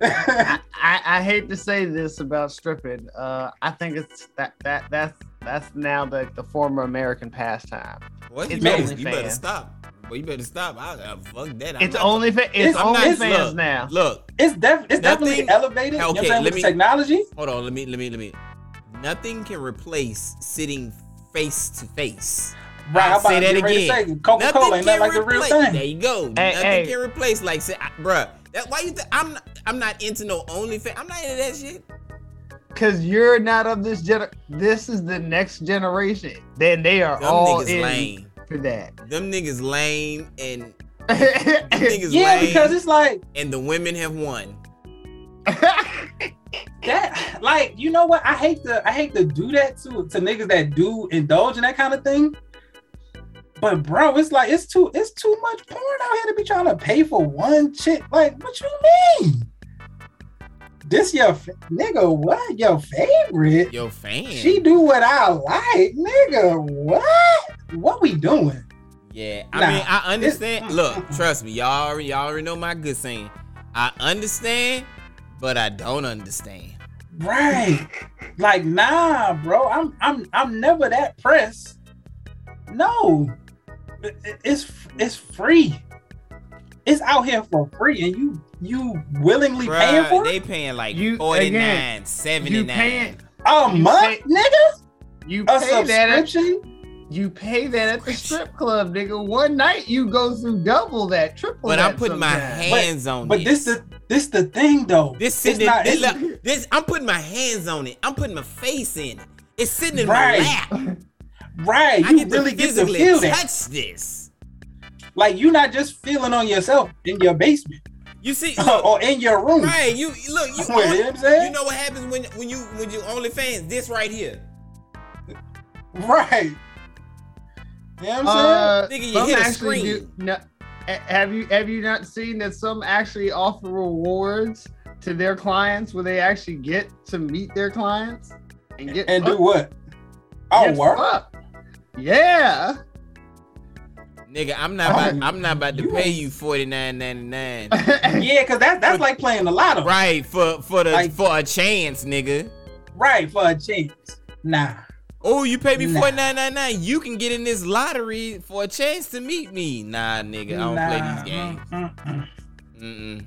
I, I, I hate to say this about stripping. Uh, I think it's that that that's that's now the, the former American pastime. What? You better, you better stop. Well, you better stop. I, I fuck that. I'm It's not- only fa- it's I'm not- OnlyFans look, now. Look, It's def- it's definitely Nothing- elevated. you know what I'm Okay, let with me- technology. hold on. Let me, let me, let me. Nothing can replace sitting face to face. Right, I'll about say to that get ready to again. Coca-Cola ain't nothing can like the real replace- thing. There you go. Hey, Nothing hey. can replace like say, I- bruh. That why you think I'm not, I'm not into no OnlyFans. I'm not into that shit. Cause you're not of this gener. This is the next generation. Then they are Them all in lame. For that. Them niggas lame and them niggas Yeah, lame, because it's like and the women have won. that like you know what I hate to I hate to do that to to niggas that do indulge in that kind of thing. But bro, it's like it's too it's too much porn out here to be trying to pay for one chick. Like, what you mean? This your fa- nigga? What your favorite? Your fan. She do what I like, nigga. What? What we doing? Yeah, I Nah, mean, I this- understand. Look, trust me, y'all already, y'all already know my good saying. I understand, but I don't understand. Right. like, nah, bro. I'm I'm I'm never that pressed. No. It- it- It's it's free. It's out here for free, and you you willingly paying Bruh, for they paying like You- 49, again, 79. paying- a you month, pay- nigga. You A pay that. At, subscription. you pay that at the strip club, nigga. One night you go through double that, triple But that. But I'm putting my sometimes. hands on it. But this this. the this the thing though. This It's sitting not- this, look, this I'm putting my hands on it. I'm putting my face in it. It's sitting in Right. my lap. right. I You get really to get to physically feel that. touch this. Like you're not just feeling on yourself in your basement You see, look, or in your room. right? You look. You, You know what you know what happens when when you when you OnlyFans? This right here. Right. You know what I'm Uh, Nigga, you hit a screen. do- no, have you have you not seen that some actually offer rewards to their clients where they actually get to meet their clients and get saying? And do what? Oh, Get work. fucked. Yeah. Nigga, I'm not about, I'm not about to you pay ain't- you forty nine ninety nine. Yeah, because that, that's like playing the lotto. right for for the Like- for a chance, nigga. Right, for a chance. Nah. Oh, you pay me Nah. forty nine ninety nine. You can get in this lottery for a chance to meet me. Nah, nigga, I don't nah. play these games. Mm-mm. Mm-mm.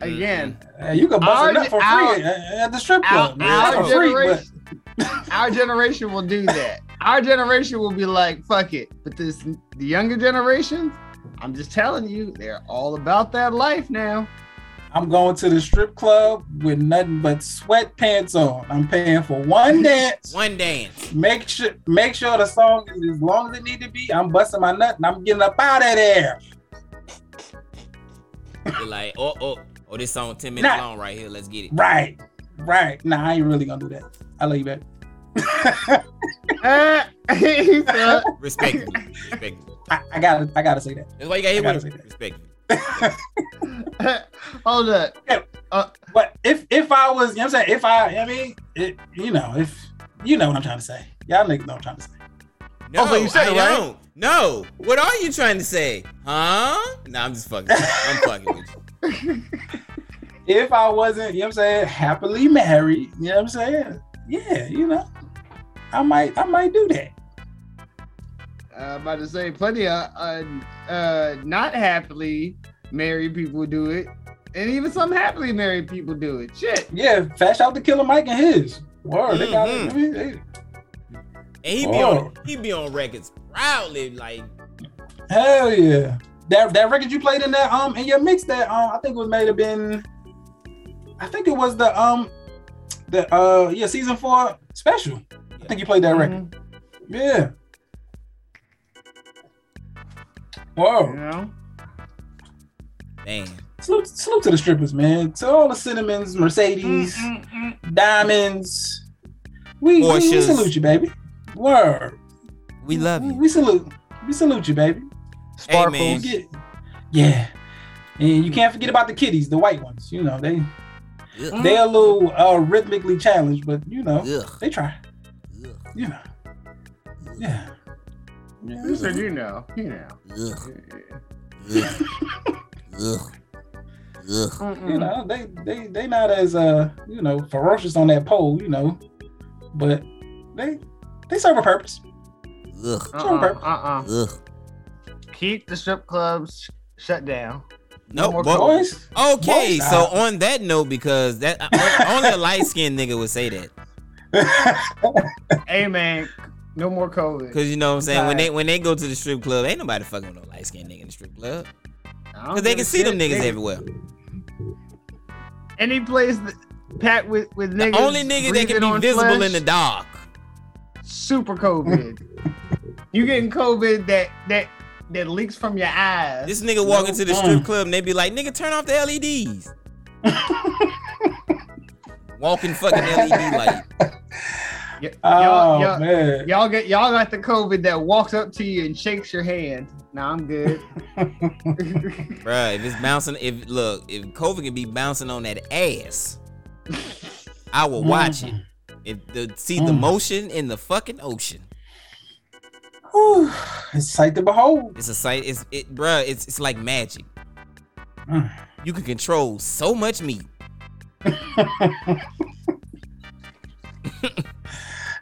Again, Uh, you can bust Our a nut for free our- at, at the strip our, club. man. our Not for free, but generation, our generation will do that. Our generation will be like, "Fuck it," but this the younger generation. I'm just telling you, they're all about that life now. I'm going to the strip club with nothing but sweatpants on. I'm paying for one dance. One dance. Make sure make sure the song is as long as it need to be. I'm busting my nut and I'm getting up out of there. You're like, oh, oh, oh, this song ten minutes Nah. long right here. Let's get it. Right. Right. Nah, I ain't really gonna do that. I love you back. Uh, he said, Respectfully, respectfully. I, I gotta I gotta say that. That's why you got hit I with gotta it. Respectfully. Hold up. Uh, But if if I was, you know what I'm saying, if I, I mean, it, you know, if you know what I'm trying to say, y'all niggas know what I'm trying to say. No, Oh, so you said I it, right? don't. No. What are you trying to say? Huh? Nah, I'm just fucking. I'm fucking with you. If I wasn't, you know what I'm saying, happily married, you know what I'm saying, yeah, you know, I might I might do that. I'm about to say plenty of uh, uh, not happily married people do it, and even some happily married people do it. Shit. Yeah, Fast out to Killer Mike and his. Word, they got it. I mean, they- And he be on he be on records proudly like Hell yeah. That that record you played in that um in your mix that um I think it was made have been I think it was the um the uh yeah season four special. I think you played that record. Mm-hmm. Yeah. Whoa. You know. damn. Salute, salute to the strippers, man. To all the cinnamons, Mercedes, mm, mm, mm. diamonds. We, we, we salute you, baby. Word. We love you. we salute. We salute you, baby. Hey man. You get- yeah. And you can't forget about the kitties, the white ones. You know, they Ugh. they a little uh, rhythmically challenged, but you know, Ugh. they try. Ugh. You know. Yeah. Who said you know? You know. Ugh. Ugh. Ugh. Ugh. You know, they they they not as uh, you know, ferocious on that pole, you know. But they they serve a purpose. Ugh. Serve a purpose. Uh-uh. Ugh. Keep the strip clubs shut down. No, more but- Boys. Okay, Boys, so on that note, because that uh, only a light skinned nigga would say that. Hey man, no more COVID. Cause you know what I'm saying? When they when they go to the strip club, ain't nobody fucking with no light skinned nigga in the strip club. Cause they can a see them niggas They- everywhere. Any place that packed with with niggas. The only nigga that can be visible flesh, in the dark. Super COVID. you getting COVID that that that leaks from your eyes. This nigga walk No into the fun. strip club and they be like, nigga, turn off the LEDs. Walking fucking LED light. Y- Oh, y'all, y'all, man. y'all get y'all got the COVID that walks up to you and shakes your hand. Nah, I'm good. Bruh, if it's bouncing, if look, if COVID can be bouncing on that ass, I will watch it. If the see the Mm. motion in the fucking ocean. It's sight to behold. It's a sight. It's it, bruh. It's it's like magic. You can control so much meat.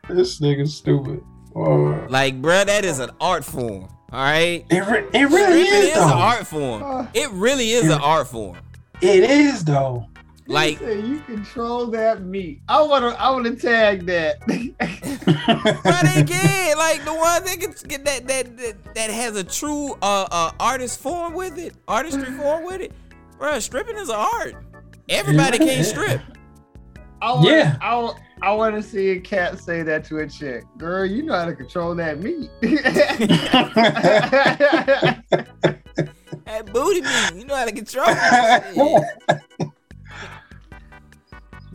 This nigga's stupid. Like, bruh, that is an art form. All right. It, re- it really Stripping is, is an art form. It really is an art form. It is though. Like, Say you control that meat. I wanna I wanna tag that. But they can like the one that can get that that that, that has a true uh, uh artist form with it, artistry form with it. Bro, stripping is an art. Everybody Yeah. can't strip. I wanna, Yeah. I, wa- I want to see a cat say that to a chick. Girl, you know how to control that meat. That booty meat, you know how to control it.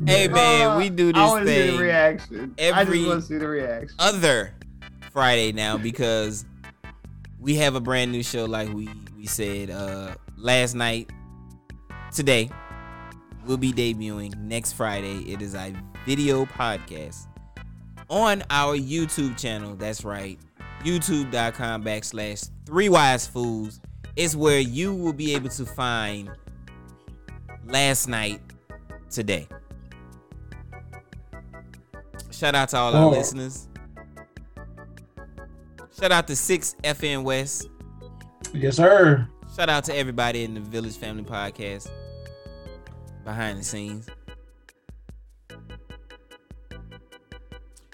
hey man, we do this want to see the thing reaction. I every just want to see the reaction. other Friday now because we have a brand new show like we we said uh last night. Today we'll be debuting next Friday. It is a video podcast on our YouTube channel. That's right. YouTube.com backslash three wise fools is where you will be able to find last night today. Shout out to all our Oh. listeners. Shout out to 6 FN West. Yes, sir. Shout out to everybody in the Village Family Podcast behind the scenes.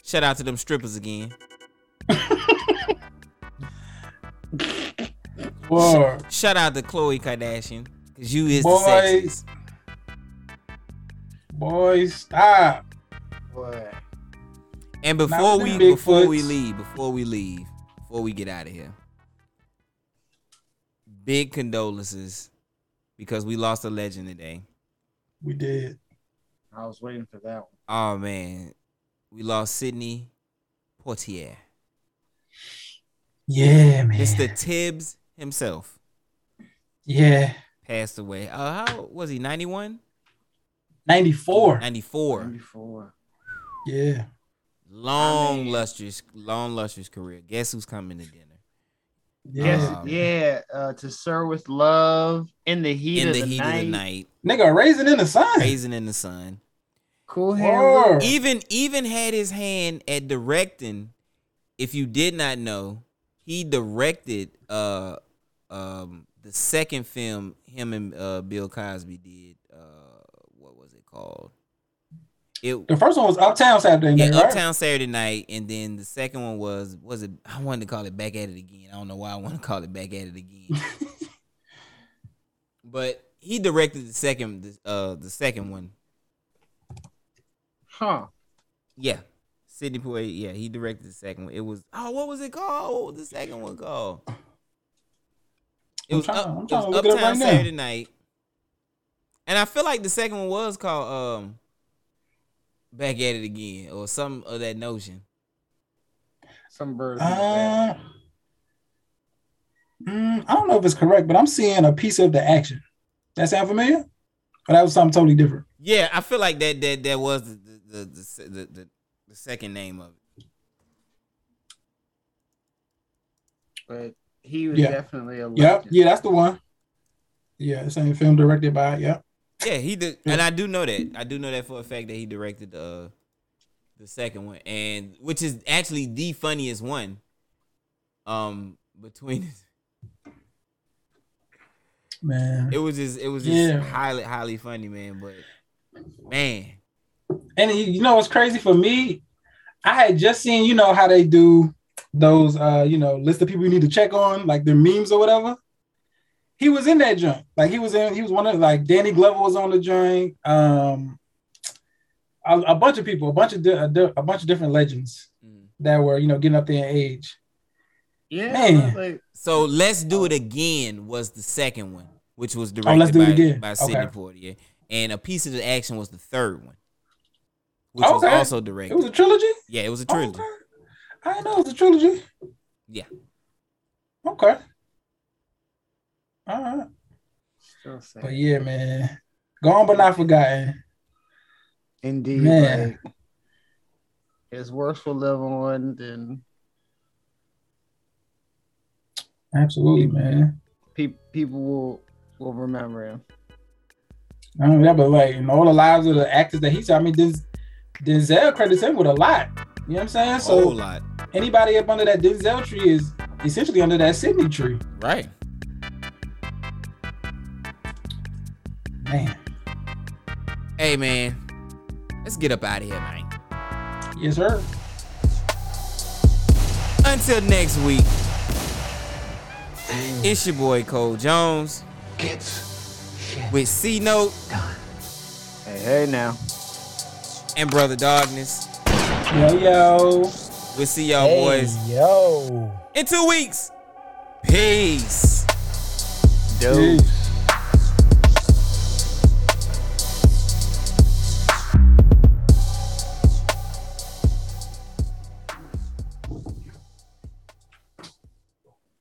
Shout out to them strippers again. Boy, Shout out to Khloe Kardashian. Cause you is the Boy. sexiest. boy, stop. Boy. And before we them big before we leave, before we leave, before we get out of here. Big condolences because we lost a legend today. We did. I was waiting for that one. Oh man. We lost Sidney Poitier. Yeah, man. Mr. Tibbs himself Yeah. passed away. Uh, how was he? 91? 94. 94. 94. Yeah. Long lustrous, long lustrous career. Guess who's coming to dinner? Yes, Um, yeah. Uh, to Sir with love in the heat, in of, the the heat night. of the night, Nigga, Raisin in the sun. Raisin in the sun. Cool hand. Even even had his hand at directing. If you did not know, he directed uh um the second film him and uh Bill Cosby did. Uh, what was it called? It The first one was Uptown Saturday yeah, night, right? Uptown Saturday Night, and then the second one was was it? I wanted to call it Back at It Again. I don't know why I want to call it Back at It Again. but he directed the second uh the second one. Huh. Yeah. Sidney Poitier, yeah, he directed the second one. It was oh, what was it called? What was the second one called? It was, trying- up, it was look it up Uptown now. Saturday Night. And I feel like the second one was called um Back at It Again or some of that notion. Some birds. Uh, mm, I don't know if it's correct, but I'm seeing a piece of the action. That sound familiar? Or that was something totally different. Yeah, I feel like that that that was the the the, the, the, the, the second name of it. but he was Yeah. definitely a Yep. legend. Yeah, that's the one. Yeah, the same film directed by, yep. Yeah, he did, and I do know that. I do know that for a fact that he directed the the second one, and which is actually the funniest one. Um, between Man. it was just it was just Yeah. highly highly funny, man. But man, And you you know what's crazy for me? I had just seen, you know, how they do those uh, you know, list of people you need to check on, like their memes or whatever. He was in that joint. Like he was in, he was one of like Danny Glover was on the joint. Um, a, a bunch of people, a bunch of di- a, di- a bunch of different legends that were you know getting up there in age. Yeah, Man. like, So let's do it again was the second one, which was directed Oh, Let's Do It by, Again. by Sidney Okay. Poitier, and a piece of the action was the third one, which was also directed. It was a trilogy. yeah, it was a trilogy. I know it was a trilogy. Yeah. Okay. All right. still sad. But yeah, man, gone but not forgotten. Indeed, Man. like his works will live on, then Absolutely, man. pe- people will will remember him. I mean, yeah, but like in all the lives of the actors that he's, I mean, Denz- Denzel credits him with a lot. You know what I'm saying? So whole lot. anybody up under that Denzel tree is essentially under that Sidney tree. Right. Man. Hey man, let's get up out of here, man. Yes, sir. Until next week, it's your boy Cole Jones. Gets shit with C Note. Hey, hey now. And Brother Darkness. Yo, yo. We'll see y'all Hey, boys yo. in two weeks. Peace. Dope. Peace.